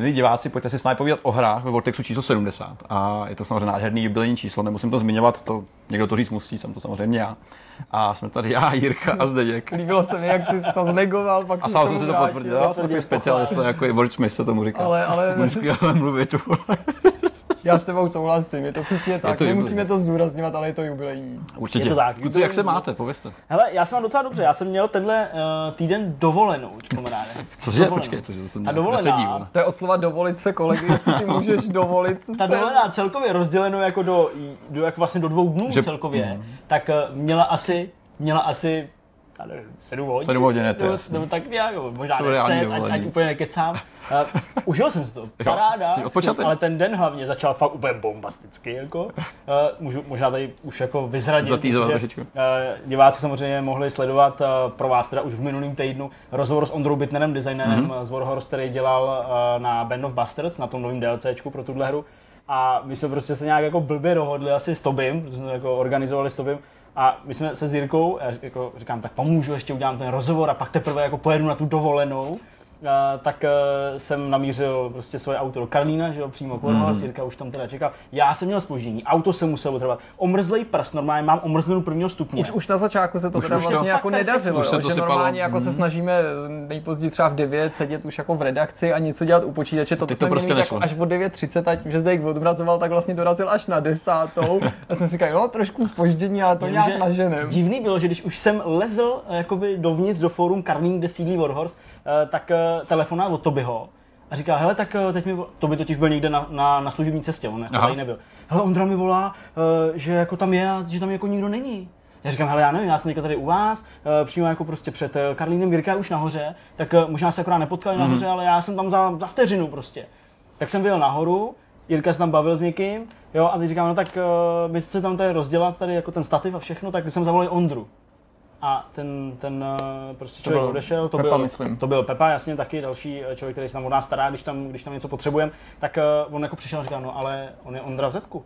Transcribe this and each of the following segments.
Milí diváci, pojďte si s námi povídat o hrách ve Vortexu číslo 70. A je to samozřejmě nádherný jubilejní číslo, nemusím to zmiňovat, to někdo to říct musí, jsem to samozřejmě já. A jsme tady já, Jirka a Zdeněk. Líbilo se mi, jak jsi to znegoval, pak A sám jsem si to potvrdil, já jsem takový specialista, jako je Smith se tomu říká. Ale, ale skvěle mluvit. Já s tebou souhlasím, je to přesně tak. to Nemusíme to zdůrazňovat, ale je to jubilejní. Určitě. Je to tak, Kluci, jak se máte, povězte. Hele, já jsem mám docela dobře, já jsem měl tenhle uh, týden dovolenou, kamaráde. Cože, Dovolenou. počkej, cože, to jsem A dovolená. nesedí. To je od slova dovolit se kolegy, jestli si můžeš dovolit Ta se... dovolená celkově rozděleno jako do, do, jako vlastně do dvou dnů Že- celkově, tak uh, měla asi, měla asi já nevím, sedm hodin. Sedm hodin, je to nebo, jasný. nebo tak nějak, jo, možná Jsou reální deset, ať, dovolený. ať, úplně nekecám. Uh, užil jsem si to, paráda, odpočatý. ale ten den hlavně začal fakt úplně bombasticky. Jako. Uh, můžu možná tady už jako vyzradit, trošičku. uh, diváci samozřejmě mohli sledovat uh, pro vás teda už v minulém týdnu rozhovor s Ondrou Bitnerem, designérem Mhm. mm-hmm. z Warhorse, který dělal uh, na Band of Bastards, na tom novém DLCčku pro tuhle hru. A my jsme prostě se nějak jako blbě dohodli asi s Tobim, protože jsme jako organizovali s Tobim. A my jsme se s Jirkou, já jako říkám, tak pomůžu, ještě udělám ten rozhovor a pak teprve jako pojedu na tu dovolenou. A, tak uh, jsem namířil prostě svoje auto do Karlína, že jo, přímo k mm. Jirka už tam teda čekal. Já jsem měl spoždění, auto se muselo trvat. Omrzlej prst, normálně mám omrzlenou prvního stupně. Už, už na začátku se to Už- teda už to- vlastně jako Fakt nedařilo, Už se jo, to že sypalo. normálně jako Mhm. se snažíme nejpozději třeba v 9 sedět už jako v redakci a něco dělat u počítače. To Teď jsme to prostě jako nešlo. až od 9.30 a tím, že Zdejk odrazoval, tak vlastně dorazil až na desátou. A jsme si říkali, no trošku spoždění, ale to nějak naženem. Divný bylo, že když už jsem lezl eh, jakoby dovnitř do fórum Karlín, kde sídlí Warhorse, eh, tak eh, telefonát od Tobyho a říkal, hele, tak eh, teď mi, vo- Toby totiž byl někde na, na, na služební cestě, on jako tady nebyl. Hele, Ondra mi volá, eh, že jako tam je a že tam jako nikdo není. Já říkám, hele, já nevím, já jsem teďka tady u vás, eh, přímo jako prostě před Karlínem, Jirka už nahoře, tak možná se akorát nepotkali Mhm. nahoře, ale já jsem tam za, za vteřinu prostě. Tak jsem vyjel nahoru, Jirka se tam bavil s někým, jo, a teď říkám, no tak uh, my se tam tady rozdělat, tady jako ten stativ a všechno, tak jsem zavolal Ondru. A ten, ten uh, prostě člověk byl odešel, to Pepa, byl, myslím. to byl Pepa, jasně taky další eh, člověk, který se tam od nás stará, když tam, když tam něco potřebujeme, tak uh, on jako přišel a říkal, no ale on je Ondra v Zetku.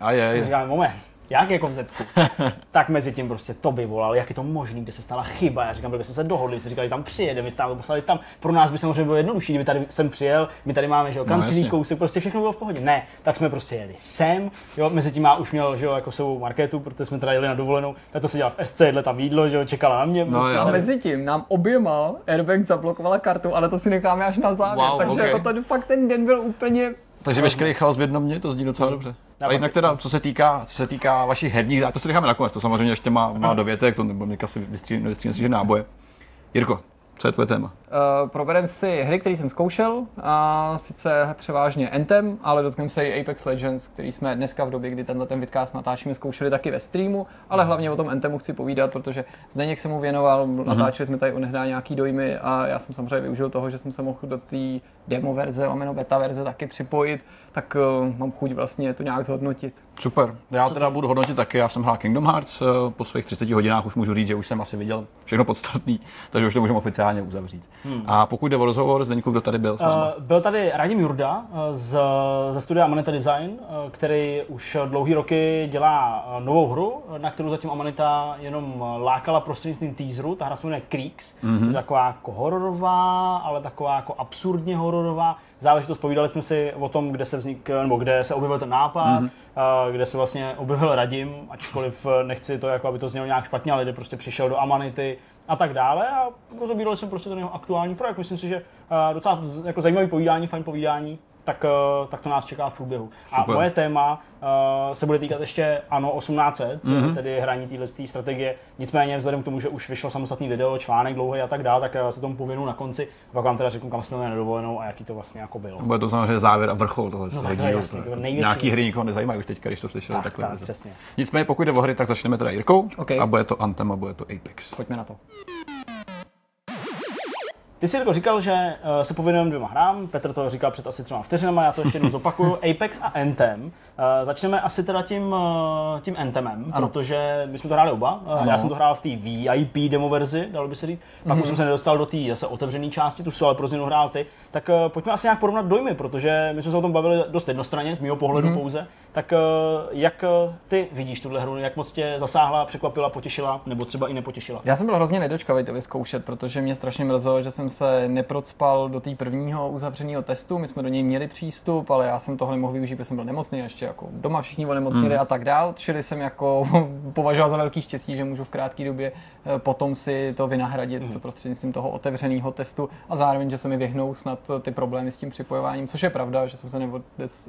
A je, je. Říkám, moment, jak jako v Zetku? tak mezi tím prostě to by volal, jak je to možný, kde se stala chyba. Já říkám, byli jsme se dohodli, jsme říkali, tam přijede, my jsme tam poslali tam. Pro nás by samozřejmě bylo jednodušší, kdyby tady jsem přijel, my tady máme, že jo, kanclí, jasně. kousek, prostě všechno bylo v pohodě. Ne, tak jsme prostě jeli sem, jo, mezi tím má už měl, že jo, jako svou marketu, protože jsme teda jeli na dovolenou, tak to se dělal v SC, jedle tam jídlo, že jo, čekala na mě. No, prostě. A mezi tím nám oběma Airbag zablokovala kartu, ale to si necháme až na závěr. Wow, takže okay. jako tady fakt ten den byl úplně Takže veškerý chaos v jednom dně, to zní docela dobře. A jinak teda, co se týká, co se týká vašich herních, zá- to si necháme nakonec, to samozřejmě ještě má, má dovětek, to nebo někdo si vystříhne si že náboje. Jirko, co je tvoje téma? Uh, probereme si hry, které jsem zkoušel, a sice převážně Anthem, ale dotkneme se i Apex Legends, který jsme dneska v době, kdy tenhle ten vidcast natáčíme, zkoušeli taky ve streamu, ale hlavně o tom Anthemu chci povídat, protože Zdeněk se mu věnoval, natáčeli jsme tady onehdá nějaký dojmy a já jsem samozřejmě využil toho, že jsem se mohl do té demo verze, lomeno beta verze taky připojit, tak uh, mám chuť vlastně to nějak zhodnotit. Super. Já teda budu hodnotit taky, já jsem hrál Kingdom Hearts, eh, po svých 30 hodinách už můžu říct, že už jsem asi viděl všechno podstatný, takže už to můžeme oficiálně uzavřít. Hmm. A pokud jde o rozhovor, Zdeňku, kdo tady byl? Uh, byl tady Radim Jurda uh, z, ze studia Amanita Design, uh, který už dlouhý roky dělá novou hru, na kterou zatím Amanita jenom lákala prostřednictvím teaseru. Ta hra se jmenuje Creeks, mm-hmm. je taková jako hororová, ale taková jako absurdně hororová záležitost. Povídali jsme si o tom, kde se vznik, nebo kde se objevil ten nápad, mm-hmm. kde se vlastně objevil Radim, ačkoliv nechci to, jako aby to znělo nějak špatně, ale kde prostě přišel do Amanity a tak dále a rozobírali jsme prostě ten jeho aktuální projekt. Myslím si, že uh, docela jako zajímavý povídání, fajn povídání, tak, uh, tak to nás čeká v průběhu. A Super. moje téma uh, se bude týkat ještě ANO 1800, mm-hmm. tedy hraní téhle strategie. Nicméně vzhledem k tomu, že už vyšlo samostatný video, článek dlouhý a tak dále, tak uh, se tomu pověnu na konci. A pak vám teda řeknu, kam jsme měli na dovolenou a jaký to vlastně jako bylo. Bude to samozřejmě závěr a vrchol toho No dílu, jasný, to největší. Nějaký hry nikoho nezajímají už teďka, když to slyšeli Tak, takhle. tak, přesně. Nicméně, pokud jde o hry, tak začneme teda Jirkou OK. a bude to Anthem a bude to Apex. Pojďme na to. Ty jsi jako říkal, že uh, se pověnujeme dvěma hrám, Petr to říkal před asi třema vteřinama, já to ještě jednou zopakuju, Apex a Anthem. Uh, začneme asi teda tím, uh, tím Anthemem, ano. protože my jsme to hráli oba, uh, já jsem to hrál v té VIP demo verzi, dalo by se říct, pak Mhm. už jsem se nedostal do té zase otevřené části, tu jsi ale pro změnu hrál ty, tak pojďme asi nějak porovnat dojmy, protože my jsme se o tom bavili dost jednostranně, z mého pohledu Mhm. pouze, Tak eh, jak eh, ty vidíš tuhle hru? Jak moc tě zasáhla, překvapila, potěšila, nebo třeba i nepotěšila? Já jsem byl hrozně nedočkavý to vyzkoušet, protože mě strašně mrzelo, že jsem se neprocpal do té prvního uzavřeného testu. My jsme do něj měli přístup, ale já jsem tohle mohl využít, protože jsem byl nemocný, a ještě jako doma všichni onemocnili hmm. a tak dál. Čili jsem jako považoval za velký štěstí, že můžu v krátké době eh, potom si to vynahradit hmm. prostřednictvím toho otevřeného testu a zároveň, že se mi vyhnou snad ty problémy s tím připojováním, což je pravda, že jsem se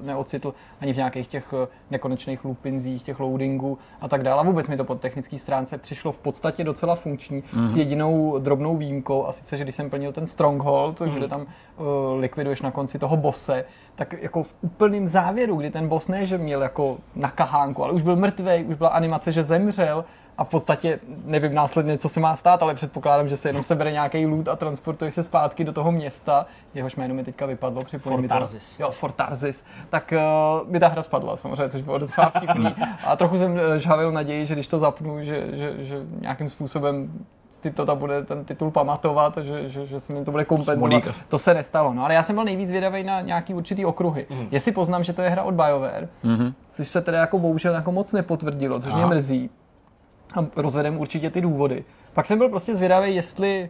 neocitl ani v nějakých těch nekonečných loopinzích, těch loadingů a tak dále. A vůbec mi to po technické stránce přišlo v podstatě docela funkční mm. s jedinou drobnou výjimkou a sice, že když jsem plnil ten Stronghold, mm. kde tam uh, likviduješ na konci toho bose, tak jako v úplném závěru, kdy ten boss ne, že měl jako na kahánku, ale už byl mrtvý, už byla animace, že zemřel a v podstatě nevím následně, co se má stát, ale předpokládám, že se jenom sebere nějaký loot a transportuje se zpátky do toho města, jehož jméno mi teďka vypadlo, připojím Fortarzis. Jo, Fortarzis. Tak uh, mi ta hra spadla samozřejmě, což bylo docela vtipný. A trochu jsem eh, žhavil naději, že když to zapnu, že, že, že nějakým způsobem si to ta bude ten titul pamatovat, že, že, že se mi to bude kompenzovat. To se nestalo. No ale já jsem byl nejvíc vědavý na nějaký určitý okruhy. Mm-hmm. Jestli poznám, že to je hra od BioWare, mm-hmm. což se teda jako bohužel jako moc nepotvrdilo, což Aha. mě mrzí a rozvedeme určitě ty důvody. Pak jsem byl prostě zvědavý, jestli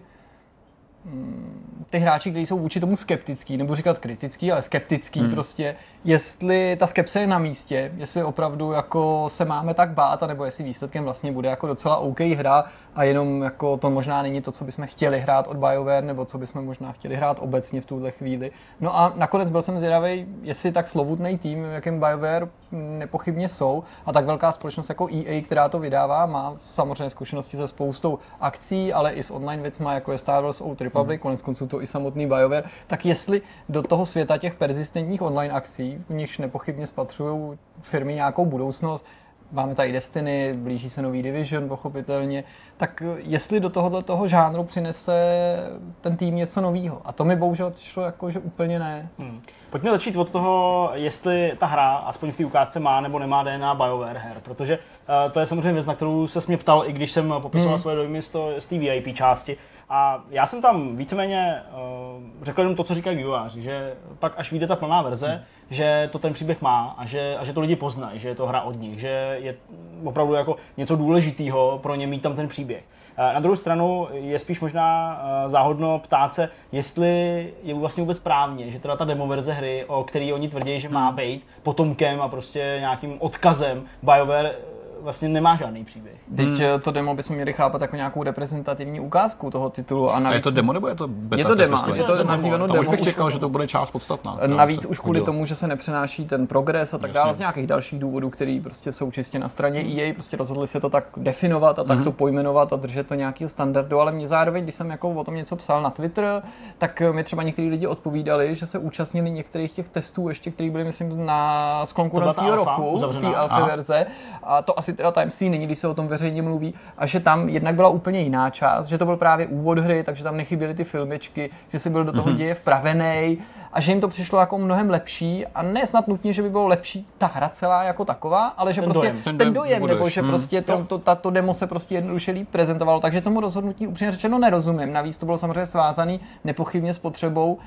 mm, ty hráči, kteří jsou vůči tomu skeptický, nebo říkat kritický, ale skeptický hmm. prostě, jestli ta skepse je na místě, jestli opravdu jako se máme tak bát, nebo jestli výsledkem vlastně bude jako docela OK hra a jenom jako to možná není to, co bychom chtěli hrát od BioWare, nebo co bychom možná chtěli hrát obecně v tuhle chvíli. No a nakonec byl jsem zvědavý, jestli tak slovutný tým, jakým BioWare nepochybně jsou, a tak velká společnost jako EA, která to vydává, má samozřejmě zkušenosti se spoustou akcí, ale i s online věcmi, jako je Star Wars Old Republic, hmm. konec konců to i samotný BioWare, tak jestli do toho světa těch persistentních online akcí, v nichž nepochybně spatřují firmy nějakou budoucnost, máme tady Destiny, blíží se nový Division, pochopitelně, tak jestli do tohohle toho žánru přinese ten tým něco nového. A to mi bohužel přišlo jako, že úplně ne. Hmm. Pojďme začít od toho, jestli ta hra, aspoň v té ukázce, má nebo nemá DNA BioWare her, protože uh, to je samozřejmě věc, na kterou se mě ptal, i když jsem popisoval hmm. své dojmy z té VIP části. A já jsem tam víceméně uh, řekl jenom to, co říkají vývojáři, že pak až vyjde ta plná verze, hmm. že to ten příběh má a že, a že to lidi poznají, že je to hra od nich, že je opravdu jako něco důležitého pro ně mít tam ten příběh. Na druhou stranu je spíš možná záhodno ptát se, jestli je vlastně vůbec správně, že teda ta demo verze hry, o který oni tvrdí, že má hmm. být potomkem a prostě nějakým odkazem BioWare vlastně nemá žádný příběh. Teď hmm. Eh, to demo bychom měli chápat jako nějakou reprezentativní ukázku toho titulu. A, navíc... a je to demo nebo je to beta? Je to demo, je to, to nazýváno demo. Tam bych čekal, že to bude část podstatná. Navíc už kvůli tomu, že se nepřenáší ten progres a tak dále z nějakých dalších důvodů, který prostě jsou čistě na straně EA, prostě rozhodli se to tak definovat a tak hmm. to pojmenovat a držet to nějakého standardu, ale mě zároveň, když jsem jako o tom něco psal na Twitter, tak mi třeba někteří lidi odpovídali, že se účastnili některých těch testů ještě, které byly, myslím, na z konkurenčního roku, té alfa verze. A to asi asi teda tajemství není, když se o tom veřejně mluví, a že tam jednak byla úplně jiná část, že to byl právě úvod hry, takže tam nechyběly ty filmečky, že si byl do toho mm-hmm. děje vpravený a že jim to přišlo jako mnohem lepší a ne snad nutně, že by bylo lepší ta hra celá jako taková, ale že ten prostě dojem. ten, ten dojem, nebo že hmm. prostě to, to, tato demo se prostě jednoduše líp prezentovalo, takže tomu rozhodnutí upřímně řečeno nerozumím. Navíc to bylo samozřejmě svázaný nepochybně s potřebou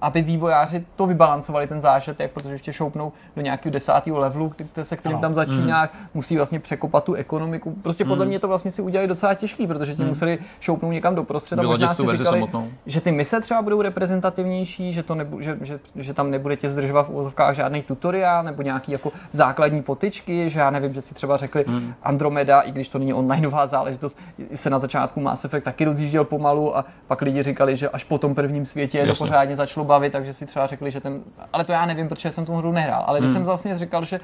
aby vývojáři to vybalancovali ten zážitek, protože ještě šoupnou do nějakého desátého levelu, se kterým tam začíná, mm. musí vlastně překopat tu ekonomiku. Prostě podle mm. mě to vlastně si udělali docela těžký, protože ti mm. museli šoupnout někam doprostřed a možná si říkali, samotnou. že ty mise třeba budou reprezentativnější, že, to nebu, že, že, že, tam nebude tě zdržovat v uvozovkách žádný tutoriál nebo nějaký jako základní potyčky, že já nevím, že si třeba řekli mm. Andromeda, i když to není onlineová záležitost, se na začátku Mass Effect taky rozjížděl pomalu a pak lidi říkali, že až po tom prvním světě je to pořádně začalo bavit, takže si třeba řekli, že ten, ale to já nevím, protože jsem tu hru nehrál, ale když hmm. jsem vlastně říkal, že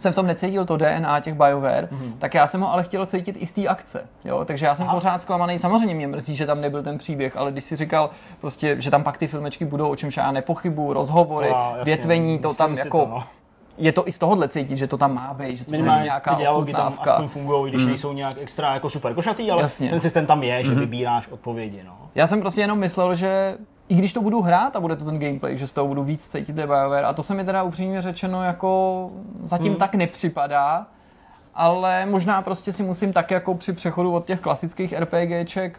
jsem v tom necítil to DNA těch BioWare, mm-hmm. tak já jsem ho ale chtěl cítit i z té akce. Jo? Takže já jsem Aha. pořád zklamaný. Samozřejmě mě mrzí, že tam nebyl ten příběh, ale když si říkal, prostě, že tam pak ty filmečky budou, o čemž já nepochybu, rozhovory, jasně, větvení, to tam jako. To, no. Je to i z tohohle cítit, že to tam má být, že to je nějaká ty dialogy tam aspoň fungují, když mm. nejsou nějak extra jako super košatý, ale Jasně. ten systém tam je, že mm-hmm. vybíráš odpovědi. No. Já jsem prostě jenom myslel, že i když to budu hrát a bude to ten gameplay, že z toho budu víc cítit BioWare a to se mi teda upřímně řečeno jako zatím hmm. tak nepřipadá. Ale možná prostě si musím tak jako při přechodu od těch klasických RPGček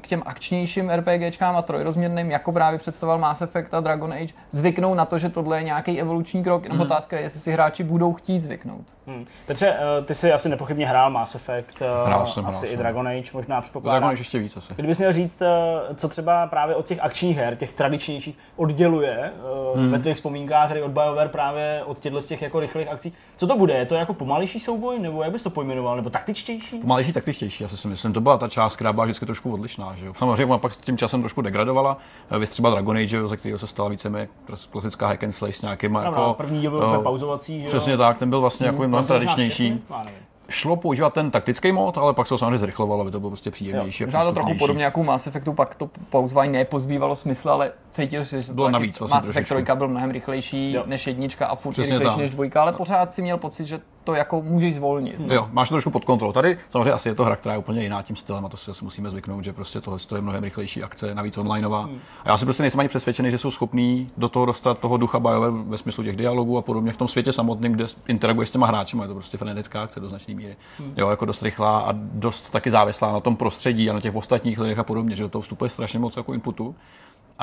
k těm akčnějším RPGčkám a trojrozměrným, jako právě představoval Mass Effect a Dragon Age, zvyknout na to, že tohle je nějaký evoluční krok, jenom otázka je, jestli si hráči budou chtít zvyknout. Hmm. Petře, eh, ty jsi asi nepochybně hrál Mass Effect, eh, Hrál jsem, asi hrál i jsem. Dragon Age, možná Dragon předpokládám. Age ještě víc asi. Kdybys měl říct, eh, co třeba právě od těch akčních her, těch tradičnějších, odděluje hmm. ve tvých vzpomínkách hry od BioWare právě od těchto z těch jako rychlých akcí, co to bude? Je to jako pomalejší souboj, nebo jak bys to pojmenoval, nebo taktičtější? Pomalejší, taktičtější, asi si myslím. To byla ta část, která byla vždycky trošku odlišná. Že jo? Samozřejmě ona pak s tím časem trošku degradovala. Vy třeba Dragon Age, jo, ze kterého se stala víceméně klasická hack and slay s nějakýma Pravda, jako... první díl byl eh, úplně pauzovací, že jo? Přesně tak, ten byl vlastně jako mnohem Vlastně tradičnější. Já. Šlo používat ten taktický mod, ale pak se to samozřejmě zrychlovalo, aby to bylo prostě příjemnější. Možná to trochu podobně jako u Mass Effectu, pak to pauzování nepozbývalo smysl, ale cítil si, že to Bylo taky- navíc vlastně Mass Effect trošičku. 3 byl mnohem rychlejší Jo. než jednička a furt Přesně rychlejší tak. než dvojka, ale pořád si měl pocit, že to jako můžeš zvolnit. Jo, máš to trošku pod kontrolou. Tady samozřejmě asi je to hra, která je úplně jiná tím stylem a to si asi musíme zvyknout, že prostě tohle je mnohem rychlejší akce, navíc onlineová. A já si prostě nejsem ani přesvědčený, že jsou schopní do toho dostat toho ducha BioWare ve smyslu těch dialogů a podobně v tom světě samotném, kde interaguješ s těma hráči, je to prostě frenetická akce do značné míry. Jo, jako dost rychlá a dost taky závislá na tom prostředí a na těch ostatních lidech a podobně, že do toho vstupuje strašně moc jako inputu.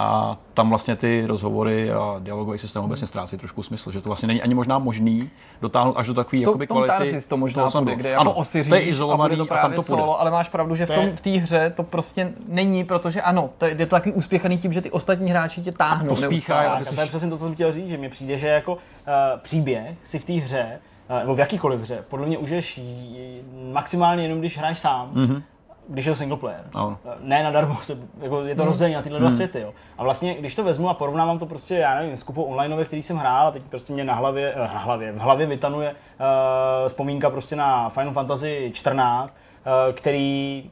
A tam vlastně ty rozhovory a dialogový systém obecně ztrácí trošku smysl, že to vlastně není ani možná možný dotáhnout až do takové To, jakoby v tom kvality. To možná toho bude, kde jako Ano, osiříš to je a izolovaný bude to a tam právě to půjde. solo, ale máš pravdu, že v To tom v té hře to prostě není, protože ano, to je, je to taky uspěchaný tím, že ty ostatní hráči tě táhnou. pospíchají neustále. a a to je přesně to, co jsem chtěl říct, že mi přijde, že jako uh, příběh si v té hře, uh, nebo v jakýkoliv hře, podle mě užiješ maximálně jenom, když hraješ sám. Mm-hmm. Když je to single player. Ano. Eh, Ne nadarmo, se, jako je to rozdělení na tyhle dva světy. Jo. A vlastně, když to vezmu a porovnávám to prostě, já nevím, s kupou online, který jsem hrál a teď prostě mě na hlavě, eh, na hlavě, v hlavě vytanuje uh, vzpomínka prostě na Final Fantasy 14, uh, který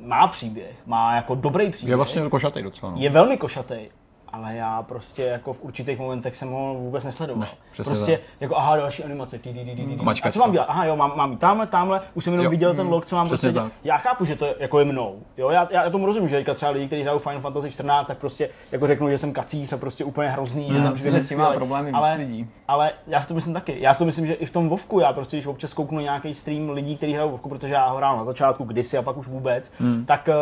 má příběh, má jako dobrý příběh Je vlastně košatý docela. No. je velmi košatý, ale já prostě jako v určitých momentech jsem ho vůbec nesledoval. Ne, prostě tak. jako aha, další animace. Ty, ty, ty, ty, ty. A co mám dělat? Aha, jo, mám, mám jít tamhle, tamhle, už jsem jenom Jo. viděl ten log, co mám prostě dělat. tak. Já chápu, že to je, jako je mnou. Jo, já, já, tomu rozumím, že teďka třeba lidi, kteří hrajou Final Fantasy 14, tak prostě jako řeknu, že jsem kacíř a prostě úplně hrozný, že ten myslím, příběh že je s tím má problémy víc ale, lidí. Ale já si to myslím taky. Já si to myslím, že i v tom Vovku, já prostě, když občas kouknu nějaký stream lidí, kteří hrajou Vovku, protože já ho hrál na začátku kdysi a pak už vůbec, Hmm. tak uh,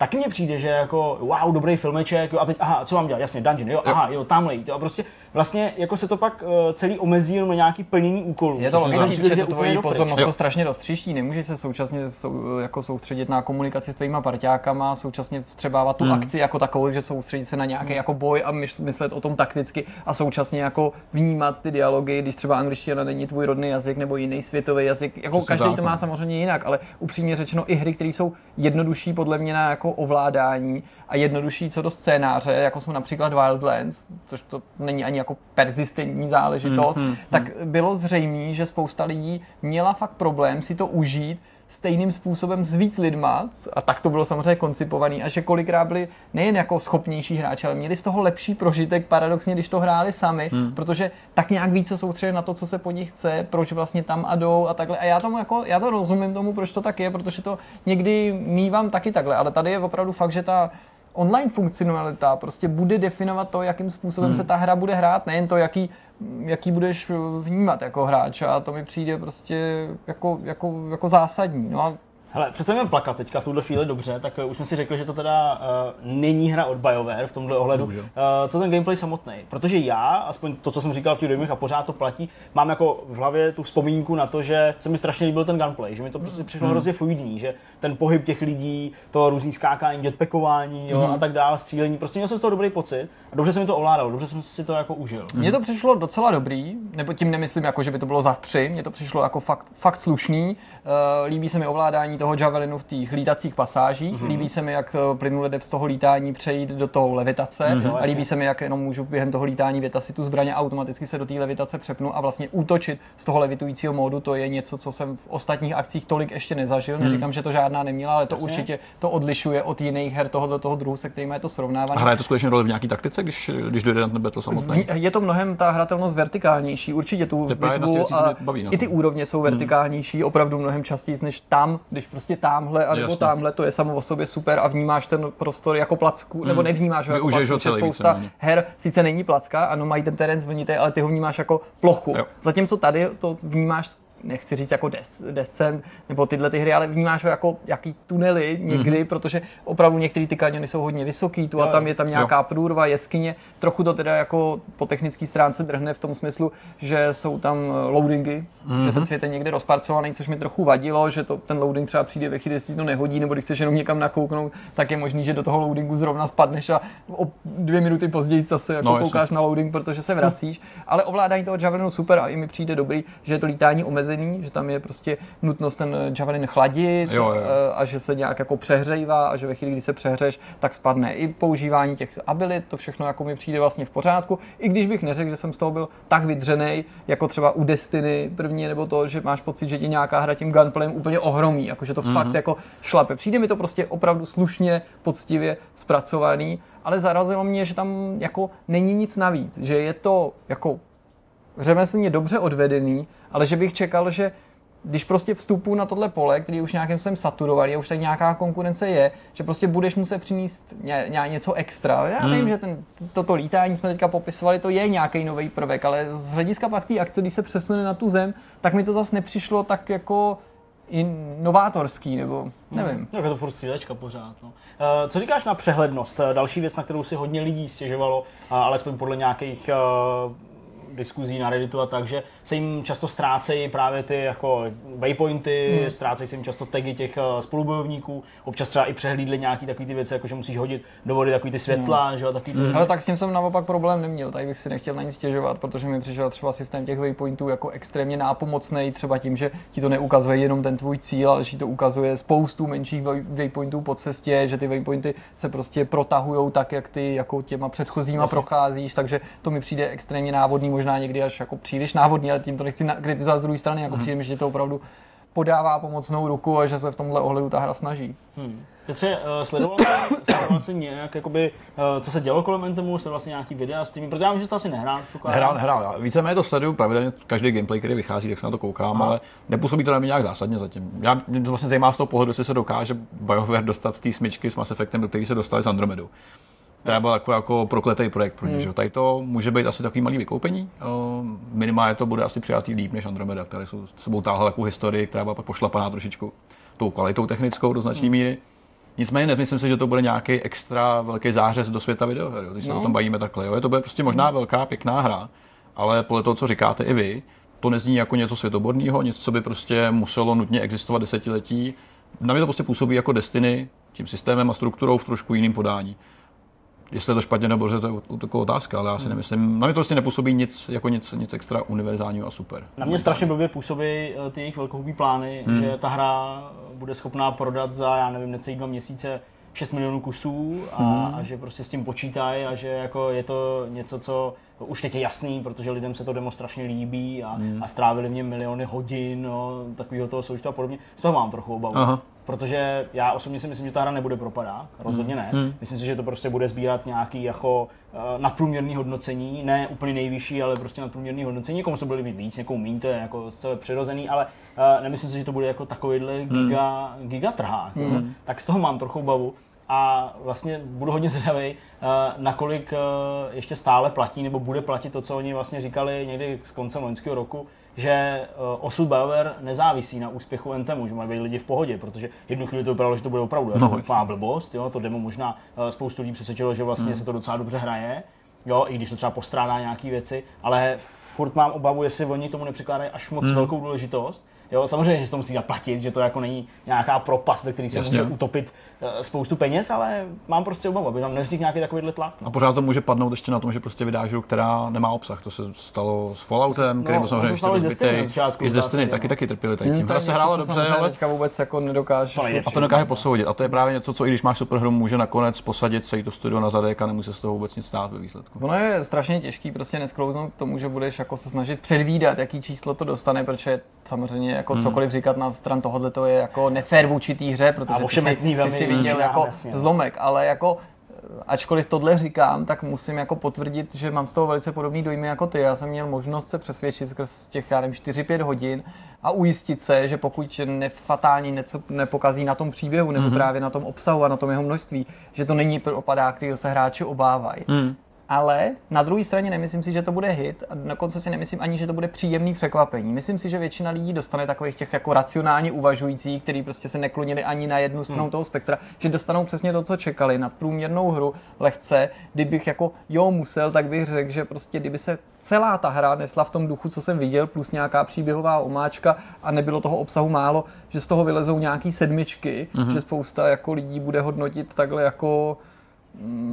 taky mně přijde, že jako wow, dobrý filmeček, jo, a teď aha, co mám dělat? Jasně, dungeon, jo, aha, jo, tamhle jít, jo, a prostě vlastně jako se to pak uh, celý omezí jenom na nějaký plnění úkolů. Je to přijde, že že je tu úplně tvoji dopryč. pozornost to strašně roztříští. Nemůžeš se současně sou, jako soustředit na komunikaci s tvýma parťákama, současně vstřebávat tu akci jako takovou, že soustředit se na nějaký jako boj a myslet o tom takticky a současně jako vnímat ty dialogy, když třeba angličtina není tvůj rodný jazyk nebo jiný světový jazyk. Jako každý to má no. samozřejmě jinak, ale upřímně řečeno i hry, které jsou jednodušší podle mě na jako ovládání a jednodušší co do scénáře, jako jsou například Wildlands, což to není ani jako persistentní záležitost, Hmm, tak bylo zřejmé, že spousta lidí měla fakt problém si to užít stejným způsobem s víc lidma, a tak to bylo samozřejmě koncipovaný, a že kolikrát byli nejen jako schopnější hráči, ale měli z toho lepší prožitek paradoxně, když to hráli sami, hmm. protože tak nějak více soustředili na to, co se po nich chce, proč vlastně tam a jdou a takhle. A já tomu jako, já to rozumím tomu, proč to tak je, protože to někdy mývám taky takhle, ale tady je opravdu fakt, že ta online funkcionalita prostě bude definovat to, jakým způsobem hmm. se ta hra bude hrát, nejen to, jaký, jaký budeš vnímat jako hráč a to mi přijde prostě jako, jako, jako zásadní. No a Hele, přestaňme plakat teďka v tuhle chvíli dobře, tak uh, už jsme si řekli, že to teda uh, není hra od BioWare v tomhle ohledu. Uh, co ten gameplay samotný? Protože já, aspoň to, co jsem říkal v těch dojmech a pořád to platí, mám jako v hlavě tu vzpomínku na to, že se mi strašně líbil ten gunplay, že mi to prostě přišlo hrozně fluidní, že ten pohyb těch lidí, to různý skákání, jetpackování jo, a tak dále, střílení, prostě měl jsem z toho dobrý pocit a dobře se mi to ovládalo, dobře jsem si to jako užil. Mně to přišlo docela dobrý, nebo tím nemyslím jako, že by to bylo za tři, mně to přišlo jako fakt, fakt slušný. Uh, líbí se mi ovládání toho javelinu v těch lítacích pasážích, mm-hmm. líbí se mi, jak eh, plynule jde z toho lítání přejít do toho levitace mm-hmm. a líbí se mi, jak jenom můžu během toho lítání vytasit tu zbraně a automaticky se do té levitace přepnu a vlastně útočit z toho levitujícího módu, to je něco, co jsem v ostatních akcích tolik ještě nezažil. Neříkám, že to žádná neměla, ale to Jasně. určitě to odlišuje od jiných her tohoto toho druhu, se kterými je to srovnávané. Hraje to skutečně roli v nějaký taktice, když, když dojde na ten battle samotný? Je to mnohem ta hratelnost vertikálnější, určitě tu bitvu a baví na i ty úrovně jsou vertikálnější, opravdu mnohem častěji než tam, když prostě tamhle a nebo tamhle, to je samo o sobě super a vnímáš ten prostor jako placku, nebo nevnímáš ho jako Využiješ placku, ho spousta víceméně. her sice není placka, ano, mají ten terén zvlnitý, ale ty ho vnímáš jako plochu. Jo. Zatímco tady to vnímáš nechci říct jako des, Descent, nebo tyhle ty hry, ale vnímáš ho jako jaký tunely někdy, mm-hmm. protože opravdu některé ty kaniony jsou hodně vysoký, tu a tam je tam nějaká jo. průrva, jeskyně, trochu to teda jako po technické stránce drhne v tom smyslu, že jsou tam loadingy, mm-hmm. že ten svět je někde rozparcovaný, což mi trochu vadilo, že to, ten loading třeba přijde ve chvíli, jestli to nehodí, nebo když chceš jenom někam nakouknout, tak je možný, že do toho loadingu zrovna spadneš a o dvě minuty později zase jako no, koukáš na loading, protože se vracíš. Ale ovládání toho Javelinu super a i mi přijde dobrý, že je to lítání omezený, že tam je prostě nutnost ten Javelin chladit jo, jo. Eh, a že se nějak jako přehřejvá a že ve chvíli, kdy se přehřeš, tak spadne. I používání těch abilit, to všechno jako mi přijde vlastně v pořádku. I když bych neřekl, že jsem z toho byl tak vydřený, jako třeba u Destiny první, nebo to, že máš pocit, že ti nějaká hra tím gunplayem úplně ohromí, jako že to mm-hmm. fakt jako šlape. Přijde mi to prostě opravdu slušně, poctivě zpracovaný, ale zarazilo mě, že tam jako není nic navíc, že je to jako řemeslně dobře odvedený, ale že bych čekal, že když prostě vstupu na tohle pole, který už nějakým způsobem saturovaný a už tady nějaká konkurence je, že prostě budeš muset přinést ně, ně, něco extra. Já hmm. vím, že ten, toto lítání jsme teďka popisovali, to je nějaký nový prvek, ale z hlediska pak té akce, když se přesune na tu zem, tak mi to zase nepřišlo tak jako novátorský, nebo nevím. Hmm. Tak je to furt střílečka pořád. No. Uh, co říkáš na přehlednost? Další věc, na kterou si hodně lidí stěžovalo, uh, alespoň podle nějakých diskuzí na Redditu a tak, že se jim často ztrácejí právě ty jako waypointy, hmm. ztrácejí se jim často tagy těch eh, spolubojovníků, občas třeba i přehlídli nějaký takový ty věci, jako že musíš hodit do vody takový ty světla, hmm. že jo, takový ty hmm. Ale tak s tím jsem naopak problém neměl, tady bych si nechtěl na nic stěžovat, protože mi přišel třeba systém těch waypointů jako extrémně nápomocný, třeba tím, že ti to neukazuje jenom ten tvůj cíl, ale že ti to ukazuje spoustu menších waypointů po cestě, že ty waypointy se prostě protahují tak, jak ty jako těma předchozíma Jasně. procházíš, takže to mi přijde extrémně návodný, možná někdy až jako příliš návodný, ale tím to nechci kritizovat z druhé strany, jako mm. přijde mi, že to opravdu podává pomocnou ruku a že se v tomhle ohledu ta hra snaží. Hmm. Petře, uh, sledoval jsi, sledoval jsi nějak, jakoby, uh, co se dělo kolem Antemu, sledoval jsi nějaký videa s tím, protože já vím, že to asi nehrál. Nehrál, nehrál, já víceméně to sleduju pravidelně, každý gameplay, který vychází, tak se na to koukám, Aha. ale nepůsobí to na mě nějak zásadně zatím. Já, mě to vlastně zajímá z toho pohledu, jestli se dokáže BioWare dostat z té smyčky s Mass Effectem, do který se dostali s Andromedou která byla takový jako prokletý projekt pro ně. Hmm. Že? Tady to může být asi takový malý vykoupení. Minimálně to bude asi přijatý líp než Andromeda, které jsou s sebou táhla takovou historii, která byla pak pošlapaná trošičku tou kvalitou technickou do značné hmm. míry. Nicméně nemyslím si, že to bude nějaký extra velký zářez do světa videoher, když se no. o tom bavíme takhle. Jo. Je to bude prostě možná hmm. velká, pěkná hra, ale podle toho, co říkáte i vy, to nezní jako něco světoborného, něco, co by prostě muselo nutně existovat desetiletí. Na mě to prostě působí jako Destiny, tím systémem a strukturou v trošku jiném podání. Jestli je to špatně nebo že to je taková otázka, ale já si hmm. nemyslím. Na mě to vlastně nepůsobí nic jako nic, nic extra univerzálního a super. Na mě strašně blbě působí eh, ty jejich velkohubý plány, hmm. že ta hra bude schopná prodat za, já nevím, necelý dva měsíce 6 milionů kusů a, hmm. a že prostě s tím počítají a že jako je to něco, co už teď je jasný, protože lidem se to demo strašně líbí a, hmm. a strávili v něm miliony hodin, no, takového toho součtu a podobně. Z toho mám trochu obavu. Aha. Protože já osobně si myslím, že ta hra nebude propadat, rozhodně ne. Hmm. Myslím si, že to prostě bude sbírat nějaký jako uh, nadprůměrný hodnocení, ne úplně nejvyšší, ale prostě nadprůměrný hodnocení. Někomu se bude víc, někomu méně, to je jako zcela přirozený, ale uh, nemyslím si, že to bude jako takovýhle hmm. giga, gigatrhák. Hmm. Tak z toho mám trochu obavu a vlastně budu hodně zvědavý, uh, nakolik uh, ještě stále platí nebo bude platit to, co oni vlastně říkali někdy z konce loňského roku, že uh, osud BioWare nezávisí na úspěchu Anthemu, že mají být lidi v pohodě, protože jednu chvíli to vypadalo, že to bude opravdu no, jako blbost, jo, to demo možná spoustu lidí přesvědčilo, že vlastně mm. se to docela dobře hraje, jo, i když to třeba postrádá nějaké věci, ale furt mám obavu, jestli oni tomu nepřekládají až moc mm. velkou důležitost, Jo, samozřejmě, že se to musí zaplatit, že to jako není nějaká propast, do který se Jasně. může utopit uh, spoustu peněz, ale mám prostě obavu, aby tam nevznikl nějaký takovýhle tlak. No. A pořád to může padnout ještě na tom, že prostě vydáš hru, která nemá obsah. To se stalo s Falloutem, no, který byl samozřejmě ještě rozbitý. I z Destiny taky, taky trpěli. Tady. Tím hmm, se hrálo dobře, ale teďka vůbec jako nedokáže. To a to nedokáže posoudit. A to je právě něco, co i když máš super hru, může nakonec posadit celý to studio na zadek a nemusí se z toho vůbec nic stát ve výsledku. Ono je strašně těžký prostě nesklouznout k tomu, že budeš jako se snažit předvídat, jaký číslo to dostane, protože samozřejmě jako hmm. cokoliv říkat na stran tohohle to je jako nefér vůči té hře, protože ty si, ty si viděl jako jasně, zlomek, ale jako ačkoliv tohle říkám, tak musím jako potvrdit, že mám z toho velice podobný dojmy jako ty. Já jsem měl možnost se přesvědčit skrz těch, já nevím, 4-5 hodin a ujistit se, že pokud nefatální něco nepokazí na tom příběhu nebo mm-hmm. právě na tom obsahu a na tom jeho množství, že to není propadák, který se hráči obávají. Mm. Ale na druhé straně nemyslím si, že to bude hit a dokonce si nemyslím ani, že to bude příjemný překvapení. Myslím si, že většina lidí dostane takových těch jako racionálně uvažujících, kteří prostě se neklonili ani na jednu stranu hmm. toho spektra, že dostanou přesně to, co čekali, na průměrnou hru lehce. Kdybych jako jo musel, tak bych řekl, že prostě kdyby se celá ta hra nesla v tom duchu, co jsem viděl, plus nějaká příběhová omáčka a nebylo toho obsahu málo, že z toho vylezou nějaký sedmičky, mm-hmm. že spousta jako lidí bude hodnotit takhle jako